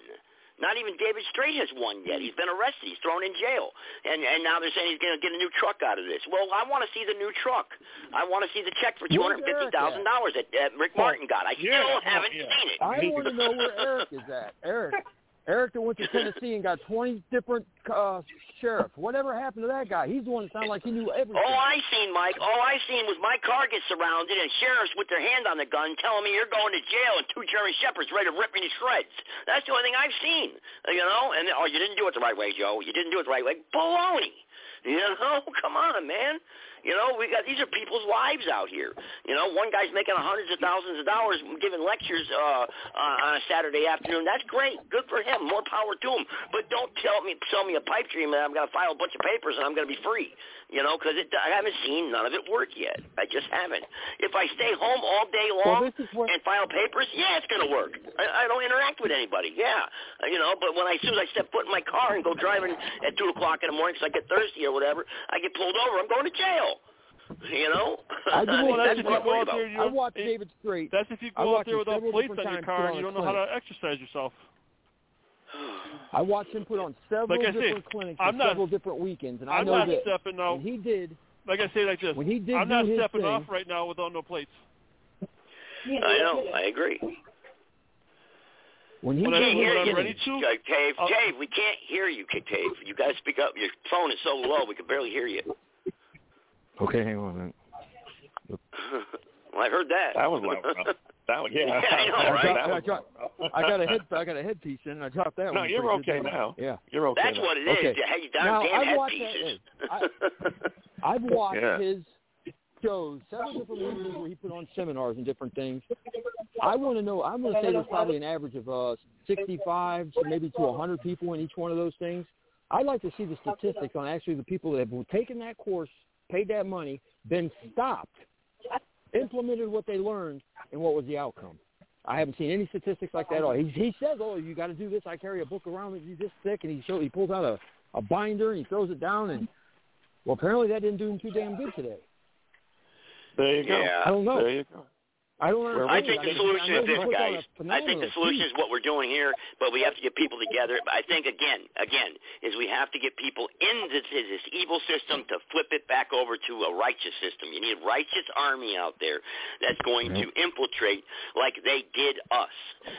Not even David Straight has won yet. He's been arrested. He's thrown in jail, and and now they're saying he's going to get a new truck out of this. Well, I want to see the new truck. I want to see the check for two Where's hundred fifty thousand dollars that uh, Rick Martin got. I yeah, still haven't yeah. seen it. I want to know where Eric is at. Eric. Eric that went to Tennessee and got 20 different uh, sheriffs. Whatever happened to that guy? He's the one that sounded like he knew everything. All I seen, Mike, all I seen was my car get surrounded and sheriffs with their hand on the gun telling me you're going to jail and two German shepherds ready to rip me to shreds. That's the only thing I've seen. You know, and oh, you didn't do it the right way, Joe. You didn't do it the right way. Baloney. You know, <laughs> come on, man. You know, we got these are people's lives out here. You know, one guy's making hundreds of thousands of dollars giving lectures uh, uh, on a Saturday afternoon. That's great. Good for him. More power to him. But don't tell me, sell me a pipe dream and I'm going to file a bunch of papers and I'm going to be free. You know, because I haven't seen none of it work yet. I just haven't. If I stay home all day long Well, this is what- and file papers, yeah, it's going to work. I, I don't interact with anybody. Yeah, Uh, you know. But when I as soon as I step foot in my car and go driving at two o'clock in the morning because I get thirsty or whatever, I get pulled over. I'm going to jail. You know, I do <laughs> mean, want that's what I'm worried about. there, you I don't- it- David Straight. That's if you go out there without plates on your car and you don't know how to exercise yourself. I watched him put on several Like I say, different clinics I'm and not- several different weekends, and I I'm know not that stepping out. when he did, Like I say, like this. when he did I'm not stepping thing, off right now without no plates. I know. I agree. when he When can't hear I'm you, ready to, Uh, Dave. I'll- Dave, we can't hear you, Dave. You got to speak up. Your phone is so low, we can barely hear you. Okay, hang on a minute. <laughs> well, I heard that. That was loud enough. That was, yeah. <laughs> Yeah, I know, I, dropped, I, dropped, I got a head, I got a headpiece in, and I dropped that No, one. you're pretty good okay there. now. Yeah. You're okay. That's now. what it is. Okay. Hey, you Now, damn I've watched headpieces. <laughs> I've watched Yeah. his shows, several different movies where he put on seminars and different things. I want to know. I'm going to say there's probably an average of uh, 65 to maybe to 100 people in each one of those things. I'd like to see the statistics on actually the people that have taken that course paid that money, then stopped, implemented what they learned, and what was the outcome? I haven't seen any statistics like that at all. He, he says, "Oh, you got to do this. I carry a book around with me this thick," and he show, he pulls out a, a binder and he throws it down, and well, apparently that didn't do him too damn good today. There you go. Yeah. I don't know. There you go. I don't understand. I think the solution is this, he puts on guys. I think the solution is what we're doing here, but we have to get people together. I think again, again, is we have to get people into this, this evil system to flip it back over to a righteous system. You need a righteous army out there that's going to infiltrate like they did us.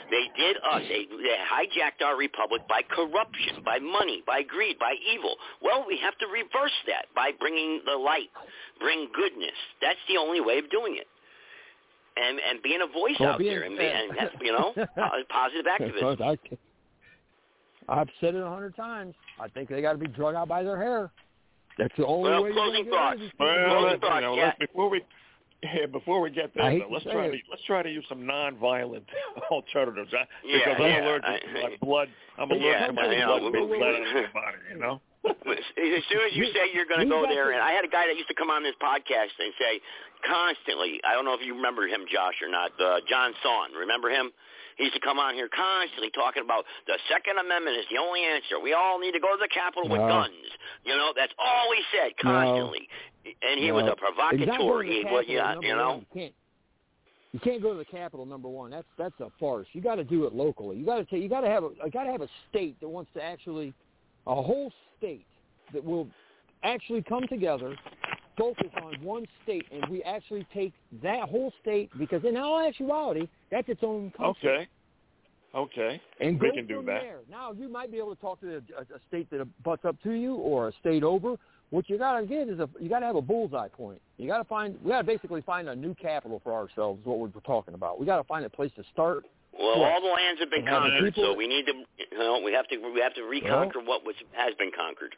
They did us. They, they hijacked our republic by corruption, by money, by greed, by evil. Well, we have to reverse that by bringing the light, bring goodness. That's the only way of doing it and and being a voice Well, out being- there and, be, and have, you know <laughs> positive activism. I, I've said it a hundred times. I think they got to be drug out by their hair. That's the only Well, way. closing you're thoughts. get rid of these Well, people. let's, you know, let's, before we yeah, before we get there, though, let's say try it. to let's try to use some non-violent <laughs> alternatives I, Yeah, because I'm yeah, allergic I- to my blood. I'm allergic Yeah, to my I know. blood being let out of my body. You know. As soon as you say you're going to go there, and I had a guy that used to come on this podcast and say constantly, I don't know if you remember him, Josh, or not, uh, John Sawn. Remember him? He used to come on here constantly talking about the Second Amendment is the only answer. We all need to go to the Capitol with guns. You know, that's all he said No. constantly. And he was a provocateur. It's not going to the He Capitol, was, yeah, you know. You can't. You can't go to the Capitol number one. That's that's a farce. You got to do it locally. You got to take. You got to have a. You got to have a state that wants to actually, a whole state that will actually come together, focus on one state, and we actually take that whole state because in all actuality, that's its own country. Okay. Okay. And we can do that. there. Now you might be able to talk to a, a, a state that butts up to you or a state over. What you got to get is a you got to have a bullseye point. You got to find we got to basically find a new capital for ourselves. Is what we're talking about. We got to find a place to start. Well, Yeah. all the lands have been And have the conquered, people- so we need to, you know, we have to, we have to reconquer what was has been conquered.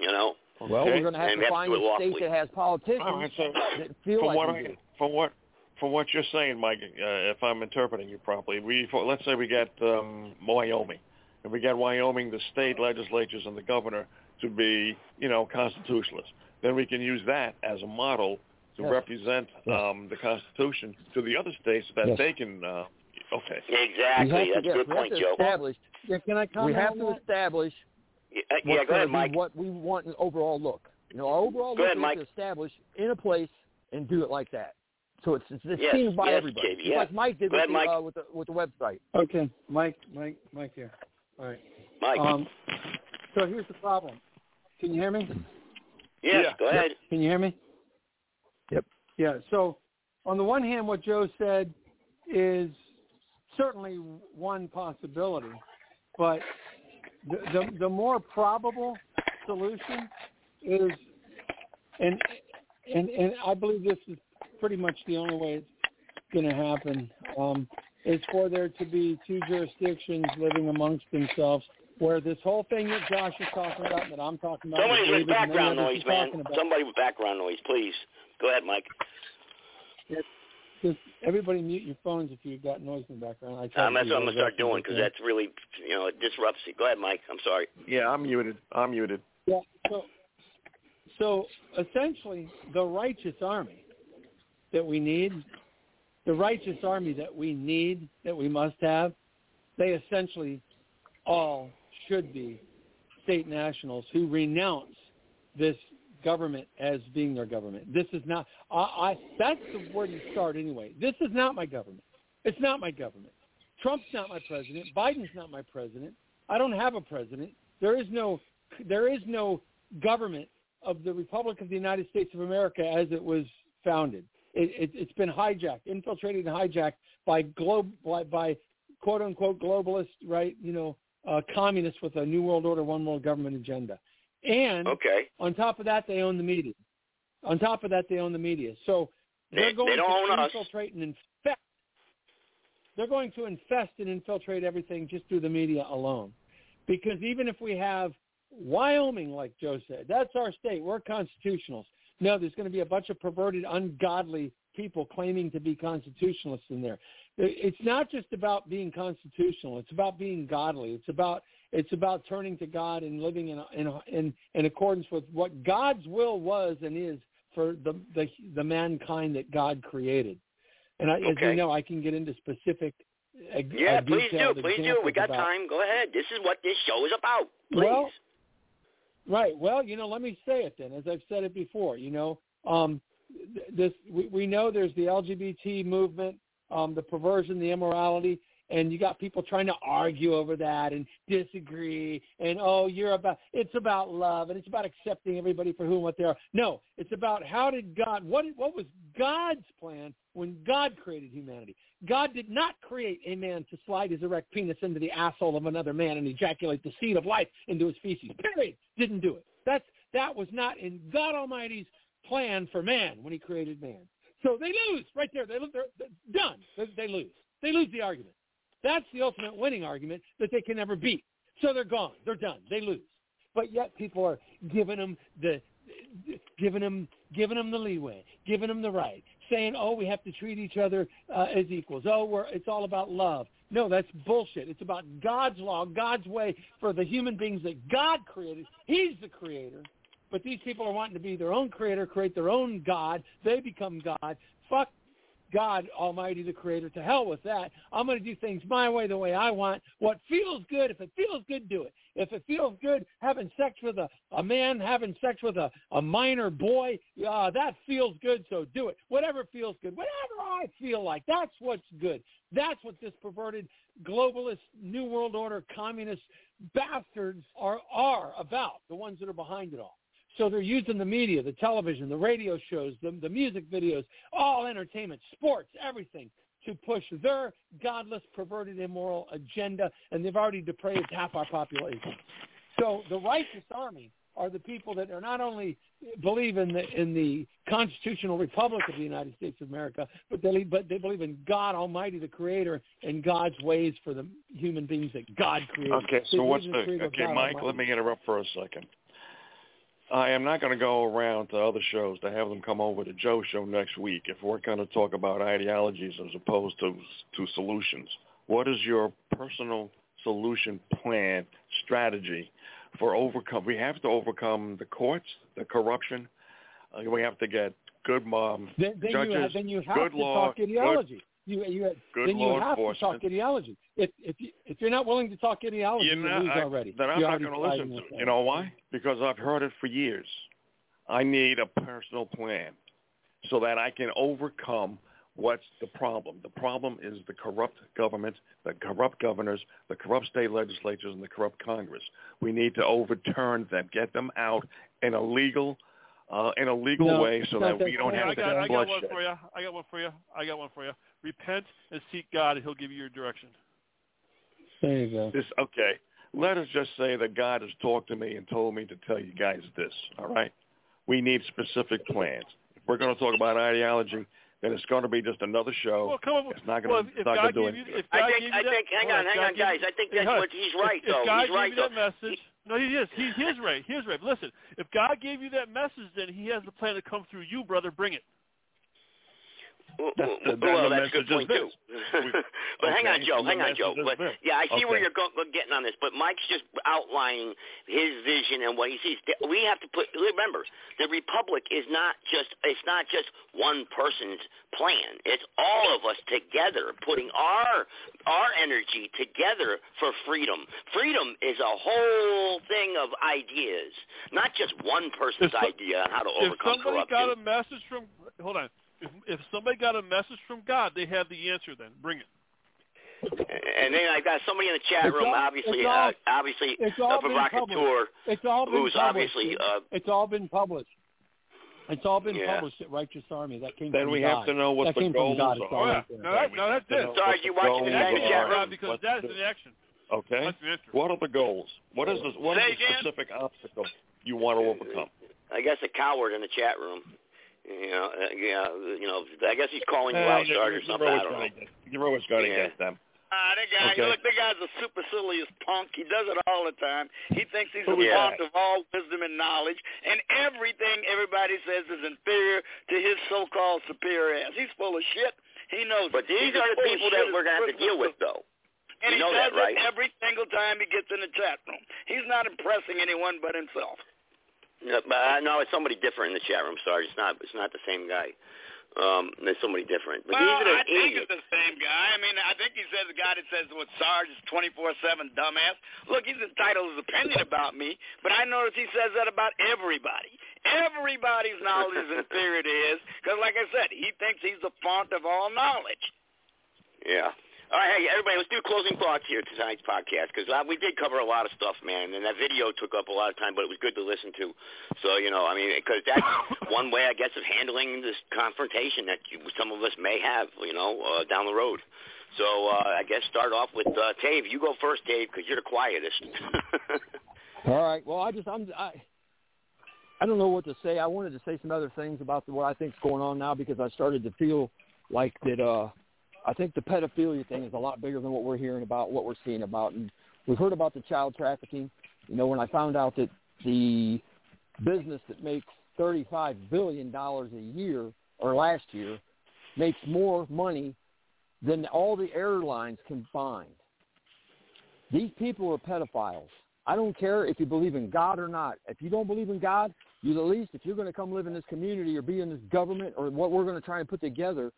You know. Well, Okay. we're going to have And we to have to find a state lawfully. that has politicians All right, so that feel from like what we I, do. from what from what you're saying, Mike, uh, if I'm interpreting you properly, we for, let's say we get um, Wyoming, and we get Wyoming, the state legislatures and the governor to be, you know, constitutionalists. Then we can use that as a model to Yes. represent Yes. um, the Constitution to the other states that Yes. they can. Uh, okay. Exactly. have to, That's a yes, good we have point, to Joe. establish. Yeah, can I We comment have on to that? establish Yeah, uh, what's yeah, go ahead, Mike. what we want an overall look. You know, our overall Go look ahead, is Mike. to establish in a place and do it like that. So it's it's, it's Yes, seen by yes, everybody. Katie, Just yeah. like Mike did with, ahead, the, Mike. Uh, with the with the website. Okay, Mike, Mike, Mike here. All right. Mike. Um, so here's the problem. Can you hear me? yes, yeah. go ahead. Can you hear me? Yep. Yeah. So on the one hand, what Joe said is certainly one possibility, but the the, the more probable solution is, and and and I believe this is pretty much the only way it's going to happen. Um, is for there to be two jurisdictions living amongst themselves, where this whole thing that Josh is talking about, that I'm talking about, Somebody with David and many background noise, man. Somebody with background noise, please. Go ahead, Mike. Just everybody mute your phones if you've got noise in the background. I try Um, that's what I'm gonna start doing because that's really, you know, it disrupts it. Go ahead, Mike. I'm sorry. Yeah, I'm muted. I'm muted. Yeah. So, so essentially, the righteous army that we need, the righteous army that we need, that we must have, they essentially all should be state nationals who renounce this government as being their government. This is not. I, I that's the where you start anyway. This is not my government. It's not my government. Trump's not my president. Biden's not my president. I don't have a president. There is no there is no government of the Republic of the United States of America as it was founded. It, it, it's been hijacked, infiltrated, and hijacked by globe by, by quote unquote globalists, right? You know, uh, communists with a new world order, one world government agenda. And Okay. on top of that, they own the media. On top of that, they own the media. So they're They- going they don't to own us. infiltrate and infest. They're going to infest and infiltrate everything just through the media alone. Because even if we have Wyoming, like Joe said, that's our state. We're constitutionals. No, there's going to be a bunch of perverted, ungodly people claiming to be constitutionalists in there. It's not just about being constitutional. It's about being godly. It's about it's about turning to God and living in in in, in accordance with what God's will was and is for the the the mankind that God created. And I, as Okay. you know, I can get into specific. Uh, Yeah, uh, please do. Please do. We got about- time. Go ahead. This is what this show is about. Please. Well, right. Well, you know, let me say it then, as I've said it before. You know, um, this we, we know there's the LGBT movement, um, the perversion, the immorality, and you got people trying to argue over that and disagree. And oh, you're about it's about love and it's about accepting everybody for who and what they are. No, it's about how did God what what was God's plan when God created humanity. God did not create a man to slide his erect penis into the asshole of another man and ejaculate the seed of life into his feces. Period. Didn't do it. That's that was not in God Almighty's plan for man when he created man. So they lose right there. They, they're, they're done. They, they lose. They lose the argument. That's the ultimate winning argument that they can never beat. So they're gone. They're done. They lose. But yet people are giving them the giving them giving them the leeway, giving them the right, saying, "Oh, we have to treat each other uh, as equals. Oh, we're it's all about love." No, that's bullshit. It's about God's law, God's way for the human beings that God created. He's the creator. But these people are wanting to be their own creator, create their own God. They become God. Fuck God Almighty, the Creator. To hell with that. I'm going to do things my way, the way I want. What feels good, if it feels good, do it. If it feels good having sex with a, a man, having sex with a, a minor boy, uh, that feels good, so do it. Whatever feels good, whatever I feel like, that's what's good. That's what this perverted globalist, New World Order, communist bastards are, are about, the ones that are behind it all. So they're using the media, the television, the radio shows, the, the music videos, all entertainment, sports, everything to push their godless, perverted, immoral agenda, and they've already depraved half our population. So the righteous army are the people that are not only believe in the in the constitutional republic of the United States of America, but they but they believe in God Almighty, the Creator, and God's ways for the human beings that God created. Okay, so what's in the okay, Mike? Almighty. Let me interrupt for a second. I am not going to go around to other shows to have them come over to Joe's show next week if we're going to talk about ideologies as opposed to to solutions. What is your personal solution plan strategy for overcome? We have to overcome the courts, the corruption. Uh, we have to get good um, Then, then judges, you have, then you have good to law, talk ideology. You you good then you law have to talk ideology. If if you, if you're not willing to talk ideology, You you know, lose I- already. Then I'm You're not going to listen to with it. You know why? Because I've heard it for years. I need a personal plan so that I can overcome what's the problem. The problem is the corrupt government, the corrupt governors, the corrupt state legislatures, and the corrupt Congress. We need to overturn them, get them out in a legal, uh, in a legal No, way, so that that we don't have to got, have I got one for you. I got one for you. I got one for you. Repent and seek God, and He'll give you your direction. There you go. This okay. Let us just say that God has talked to me and told me to tell you guys this. All right. We need specific plans. If we're going to talk about ideology, then it's going to be just another show. Well, come on. It's not well, going if, to if not God going to do gave you, anything. I think, I you that, think, hang on, hang God on, guys. you- I think that's what he's right, if, though. If God He's gave right, you that though. message, no, he is. He, he is right. He is right. But listen, if God gave you that message, then He has the plan to come through you, brother. Bring it. Well, That's the- well, that's a good point too. <laughs> <laughs> but hang on, Joe. Hang on, Joe. But, yeah, I see where you're go- getting on this. But Mike's just outlining his vision and what he sees. We have to put. Remember, the republic is not just. It's not just one person's plan. It's all of us together putting our our energy together for freedom. Freedom is a whole thing of ideas, not just one person's If idea on how to overcome corruption. If somebody corruption. got a message from, hold on. If, if somebody got a message from God, they have the answer. Then bring it. And then I got somebody in the chat room, all- obviously, it's all- uh, obviously, it's a all been provocateur, It's all been who's published. obviously, uh, it's all been published. It's all been Yeah. published at Righteous Army. That came Then from we God. have to know what that the came goals from God. Are. all Oh, yeah. right there. That, now that's it. Sorry, you watching the guy in chat room? God, because that's in action. Okay. That's the answer. What are the goals? What is the, what Say is the again? specific obstacle you want to overcome? I guess a coward in the chat room. You know, uh, yeah, you know, I guess he's calling you Uh, out, you're- Sarge, or something. I don't know. get- You're always going to Yeah. get them. Ah, that guy, Okay. look, that guy's a supercilious punk. He does it all the time. He thinks he's the Yeah. font of all wisdom and knowledge, and everything everybody says is inferior to his so-called superior ass. He's full of shit. He knows. But these He's are the people that we're going to have to deal with, though. And You he know does that, right? it every single time he gets in the chat room. He's not impressing anyone but himself. No, but uh, no, it's somebody different in the chat room. Sorry, it's not. It's not the same guy. Um, there's somebody different. But well, these are the I think it's the same guy. I mean, I think he says the guy that says what Sarge is 24/7 dumbass. Look, he's entitled his opinion about me, but I notice he says that about everybody. Everybody's knowledge is inferior to his, because, like I said, he thinks he's the font of all knowledge. Yeah. All right, hey, everybody, let's do closing thoughts here tonight's podcast because uh, we did cover a lot of stuff, man, and that video took up a lot of time, but it was good to listen to. So, you know, I mean, because that's <laughs> one way, I guess, of handling this confrontation that you, some of us may have, you know, uh, down the road. So uh, I guess start off with uh, Dave. You go first, Dave, because you're the quietest. <laughs> All right. Well, I just I'm I I don't know what to say. I wanted to say some other things about the, what I think's going on now because I started to feel like that. uh I think the pedophilia thing is a lot bigger than what we're hearing about, what we're seeing about, and we've heard about the child trafficking. You know, when I found out that the business that makes thirty-five billion dollars a year or last year makes more money than all the airlines combined. These people are pedophiles. I don't care if you believe in God or not. If you don't believe in God, you at least, if you're going to come live in this community or be in this government or what we're going to try and put together,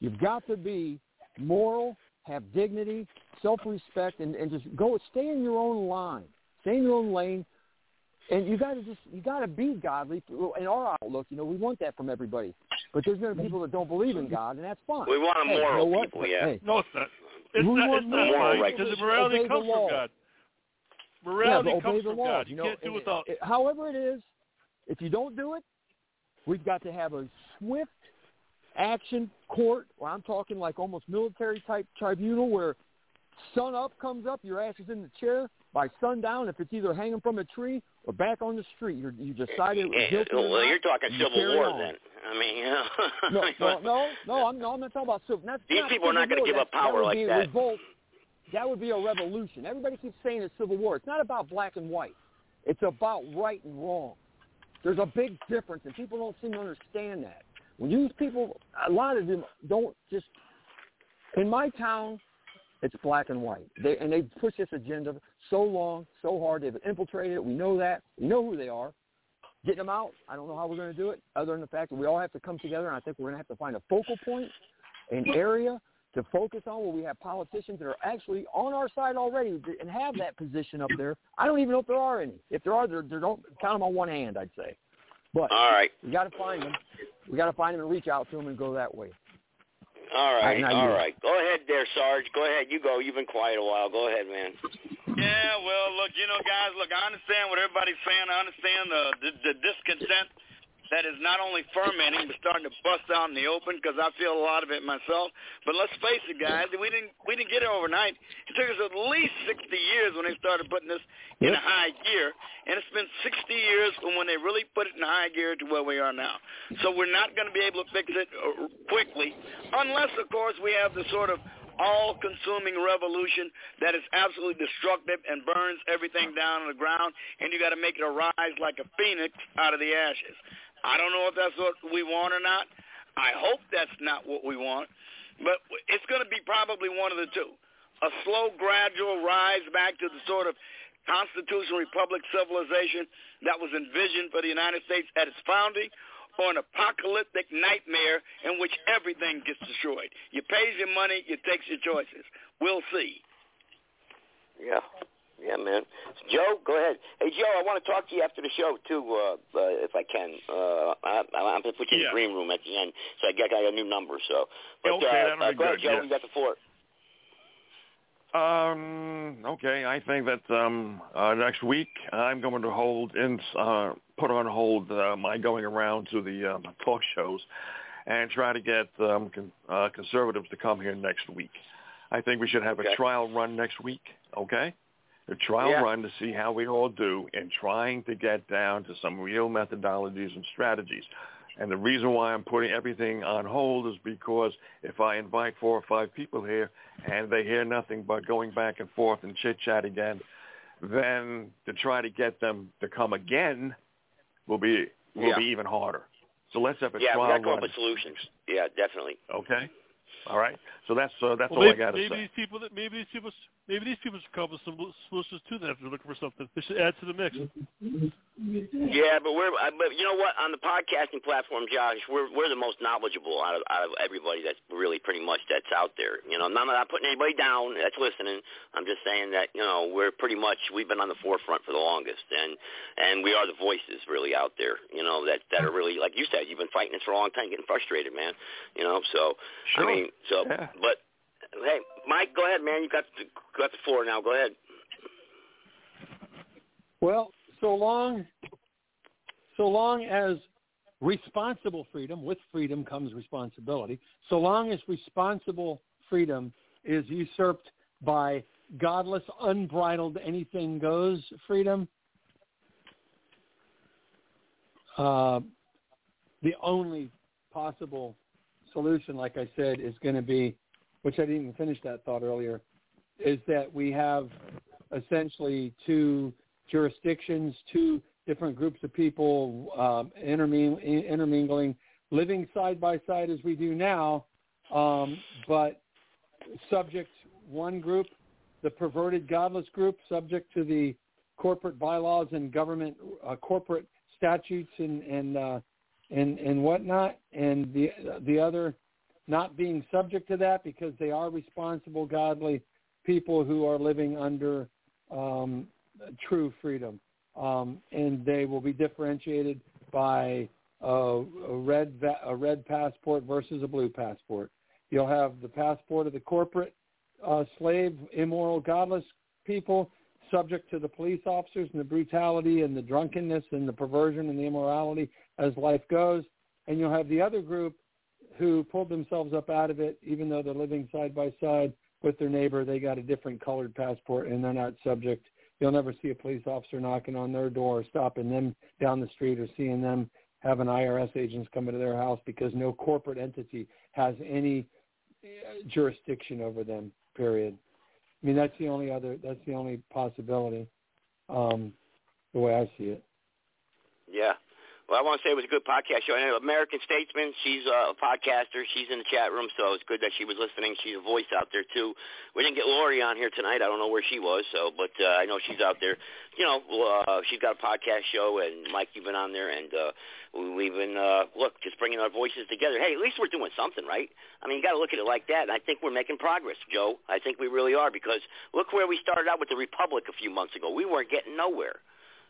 you've got to be moral, have dignity, self-respect, and, and just go stay in your own line, stay in your own lane, and you got to just you got to be godly in our outlook. You know, we want that from everybody, but there's going to be people that don't believe in God, and that's fine. We want a Hey, you moral know people, yeah. Hey, No, it's not. It's We not, want it's not moral right, because the morality Obey the comes law. from God. Morality but obey comes the from. God. You You know, can't do and- without. it- however it is, if you don't do it, we've got to have a swift action court, where I'm talking like almost military type tribunal, where sun up comes up, your ass is in the chair. By sundown, if it's either hanging from a tree or back on the street, you're, you decided Yeah, guilty well, not, you're talking you Civil War on. then. I mean, you <laughs> know. No, no, no, no. I'm, no, I'm not talking about civil. That's These not people are not gonna give up power that like that. Revolt. That would be a revolution. Everybody keeps saying it's civil war. It's not about black and white. It's about right and wrong. There's a big difference, and people don't seem to understand that. When you people, a lot of them don't just. In my town, it's black and white. They and they push this agenda so long, so hard. They've infiltrated it. We know that. We know who they are. Getting them out, I don't know how we're going to do it, other than the fact that we all have to come together, and I think we're going to have to find a focal point, an area to focus on where we have politicians that are actually on our side already and have that position up there. I don't even know if there are any. If there are, they're, don't count them on one hand, I'd say. But All right. we got to find them. We got to find him and reach out to him and go that way. All right, now all you. right. Go ahead there, Sarge. Go ahead. You go. You've been quiet a while. Go ahead, man. Yeah, well, look, you know, guys, look, I understand what everybody's saying. I understand the the, the discontent that is not only fermenting but starting to bust out in the open because I feel a lot of it myself. But let's face it, guys, we didn't we didn't get it overnight. It took us at least 60 years when they started putting this in a high gear, and it's been 60 years from when they really put it in high gear to where we are now. So we're not going to be able to fix it uh, quickly, unless, of course, we have the sort of all-consuming revolution that is absolutely destructive and burns everything down on the ground, and you got to make it arise like a phoenix out of the ashes. I don't know if that's what we want or not. I hope that's not what we want, but it's going to be probably one of the two. A slow, gradual rise back to the sort of constitutional republic civilization that was envisioned for the United States at its founding, or an apocalyptic nightmare in which everything gets destroyed. You pays your money, you takes your choices. We'll see. Yeah. Yeah, man. Joe, go ahead. Hey, Joe, I want to talk to you after the show too, uh, uh, if I can. Uh, I, I'm going to put you in Yeah. the green room at the end, so I got, got a new number. So, but Okay, uh, that'll uh, be go ahead, Joe. yes. You got the floor. Um. Okay. I think that um uh, next week I'm going to hold in uh put on hold uh, my going around to the um, talk shows and try to get um con- uh, conservatives to come here next week. I think we should have Okay. a trial run next week. Okay. A trial Yeah. run to see how we all do in trying to get down to some real methodologies and strategies. And the reason why I'm putting everything on hold is because if I invite four or five people here and they hear nothing but going back and forth and chit chat again, then to try to get them to come again will be will Yeah. be even harder. So let's have a yeah, trial got to come run. with solutions. Yeah, definitely. Okay. All right. So that's uh, that's well, all maybe, I got to say. maybe these people that maybe these people maybe these people should come up with some solutions too. Then if they're looking for something, they should add to the mix. Yeah, but we're uh, but you know what? On the podcasting platform, Josh, we're we're the most knowledgeable out of out of everybody that's really pretty much that's out there. You know, I'm not putting anybody down that's listening. I'm just saying that you know we're pretty much we've been on the forefront for the longest, and and we are the voices really out there. You know that that are really like you said, you've been fighting this for a long time, getting frustrated, man. You know, so Sure. I mean, so Yeah. but hey, Mike, go ahead, man. You got the, got the floor now. Go ahead. Well, so long, so long as responsible freedom, with freedom comes responsibility. So long as responsible freedom is usurped by godless, unbridled, anything goes freedom, uh, the only possible solution, like I said, is going to be, which I didn't even finish that thought earlier, is that we have essentially two jurisdictions, two different groups of people um, interming- intermingling, living side by side as we do now, um, but subject one group, the perverted godless group, subject to the corporate bylaws and government uh, corporate statutes and and uh, and and whatnot, and the the other not being subject to that because they are responsible, godly people who are living under um, true freedom, um, and they will be differentiated by a, a red a red passport versus a blue passport. You'll have the passport of the corporate uh, slave, immoral, godless people, subject to the police officers and the brutality and the drunkenness and the perversion and the immorality as life goes. And you'll have the other group who pulled themselves up out of it, even though they're living side by side with their neighbor. They got a different colored passport and they're not subject. You'll never see a police officer knocking on their door or stopping them down the street or seeing them having IRS agents come into their house because no corporate entity has any uh, jurisdiction over them. Period. I mean, that's the only other. That's the only possibility. Um, the way I see it. Yeah. Well, I want to say it was a good podcast show. American Statesman, she's a podcaster. She's in the chat room, so it's good that she was listening. She's a voice out there too. We didn't get Lori on here tonight. I don't know where she was, so but uh, I know she's out there. You know, uh, she's got a podcast show, and Mike, you've been on there, and uh, we've been uh, look just bringing our voices together. Hey, at least we're doing something, right? I mean, you got to look at it like that. And I think we're making progress, Joe. I think we really are because look where we started out with the Republic a few months ago. We weren't getting nowhere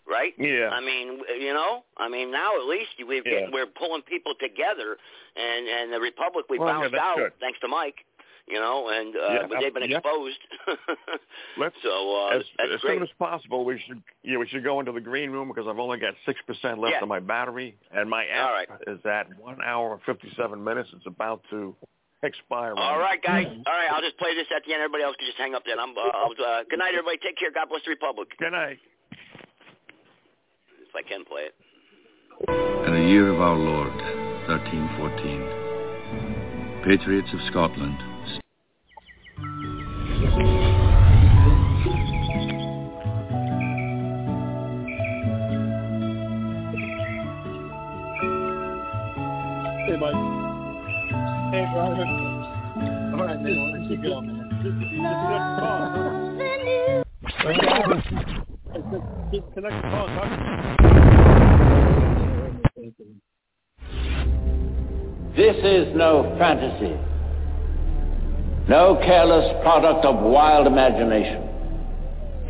right? Yeah. I mean, you know, I mean, now at least we're Yeah. we're pulling people together, and and the Republic we Well, bounced that's out good. thanks to Mike. You know, and uh, Yeah, but they've been yeah. exposed. <laughs> Let's so uh, as, as soon as possible, we should yeah we should go into the green room because I've only got six percent left Yeah. of my battery, and my app right. is at one hour and fifty seven minutes. It's about to expire. All right, guys. All right, I'll just play this at the end. Everybody else can just hang up then. I'm. Uh, I'll, uh, good night, everybody. Take care. God bless the Republic. Good night. If I can play it. In the year of our Lord, 1314, patriots of Scotland Hey, Mike. Hey, brother. All right, man. Let's keep going, man. This is Just connect the call. and talk. This is no fantasy, no careless product of wild imagination.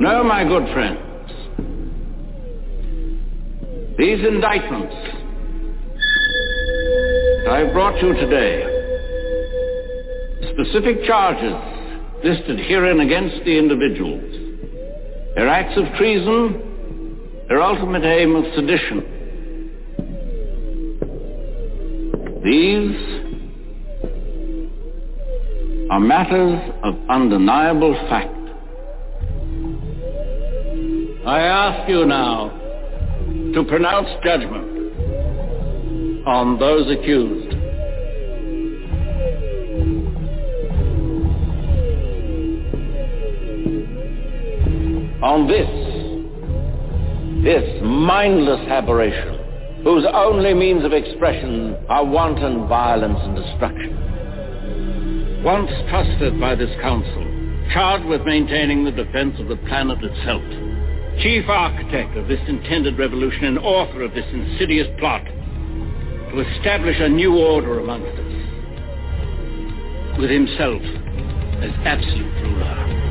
No, my good friends. These indictments I brought you today, specific charges listed herein against the individuals, their acts of treason, their ultimate aim of sedition, These are matters of undeniable fact. I ask you now to pronounce judgment on those accused. On this, this mindless aberration, whose only means of expression are wanton violence and destruction. once trusted by this council, charged with maintaining the defense of the planet itself, chief architect of this intended revolution and author of this insidious plot, to establish a new order amongst us, with himself as absolute ruler.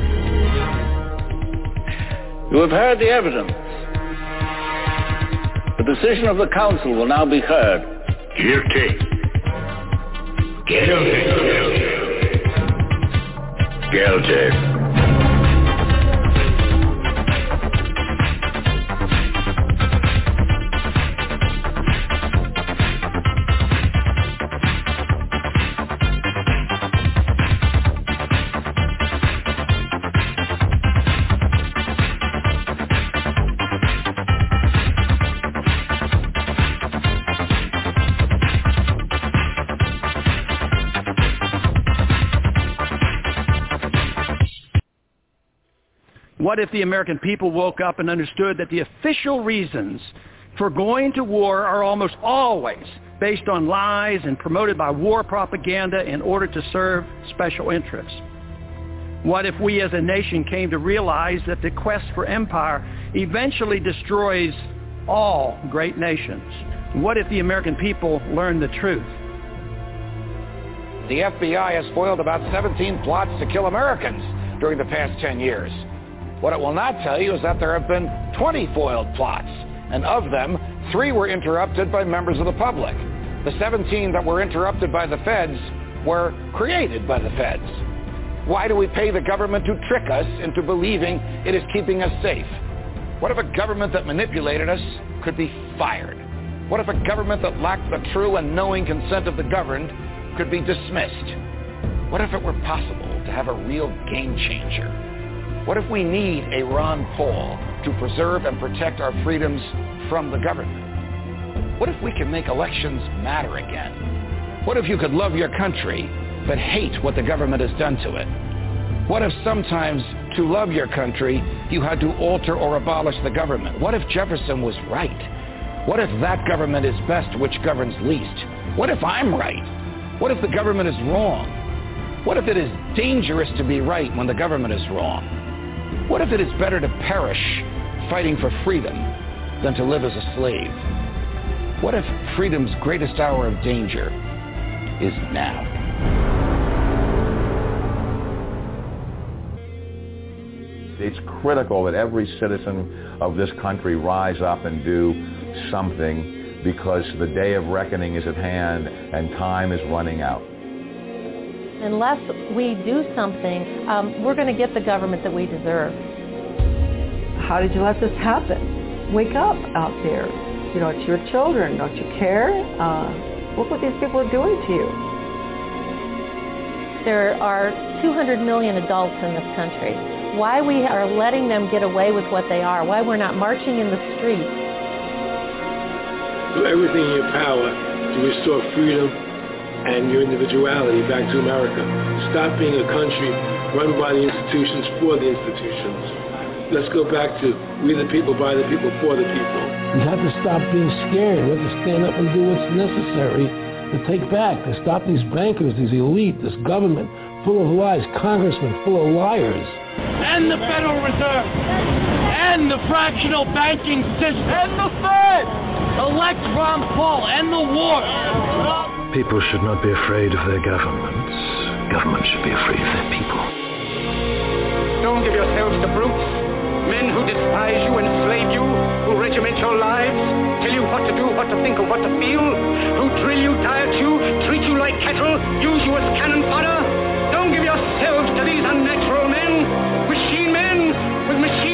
You have heard the evidence. The decision of the council will now be heard. Guilty. Guilty. Guilty. What if the American people woke up and understood that the official reasons for going to war are almost always based on lies and promoted by war propaganda in order to serve special interests? What if we as a nation came to realize that the quest for empire eventually destroys all great nations? What if the American people learned the truth? The FBI has foiled about 17 plots to kill Americans during the past 10 years. What it will not tell you is that there have been 20 foiled plots, and of them, three were interrupted by members of the public. The 17 that were interrupted by the feds were created by the feds. Why do we pay the government to trick us into believing it is keeping us safe? What if a government that manipulated us could be fired? What if a government that lacked the true and knowing consent of the governed could be dismissed? What if it were possible to have a real game changer? What if we need a Ron Paul to preserve and protect our freedoms from the government? What if we can make elections matter again? What if you could love your country but hate what the government has done to it? What if sometimes to love your country you had to alter or abolish the government? What if Jefferson was right? What if that government is best which governs least? What if I'm right? What if the government is wrong? What if it is dangerous to be right when the government is wrong? What if it is better to perish fighting for freedom than to live as a slave? What if freedom's greatest hour of danger is now? It's critical that every citizen of this country rise up and do something because the day of reckoning is at hand and time is running out. Unless we do something, um, we're going to get the government that we deserve. How did you let this happen? Wake up out there. You know, it's your children. Don't you care? Uh, look what these people are doing to you. There are 200 million adults in this country. Why we are letting them get away with what they are, why we're not marching in the streets. Do everything in your power to restore freedom and your individuality back to America. Stop being a country run by the institutions for the institutions. Let's go back to we the people, by the people, for the people. We have to stop being scared. We have to stand up and do what's necessary to take back, to stop these bankers, these elite, this government full of lies, congressmen full of liars. And the Federal Reserve. And the fractional banking system. And the Fed. Elect Ron Paul. And the war. People should not be afraid of their governments. Governments should be afraid of their people. Don't give yourselves to brutes, men who despise you, enslave you, who regiment your lives, tell you what to do, what to think, or what to feel, who drill you, diet you, treat you like cattle, use you as cannon fodder. Don't give yourselves to these unnatural men, machine men with machine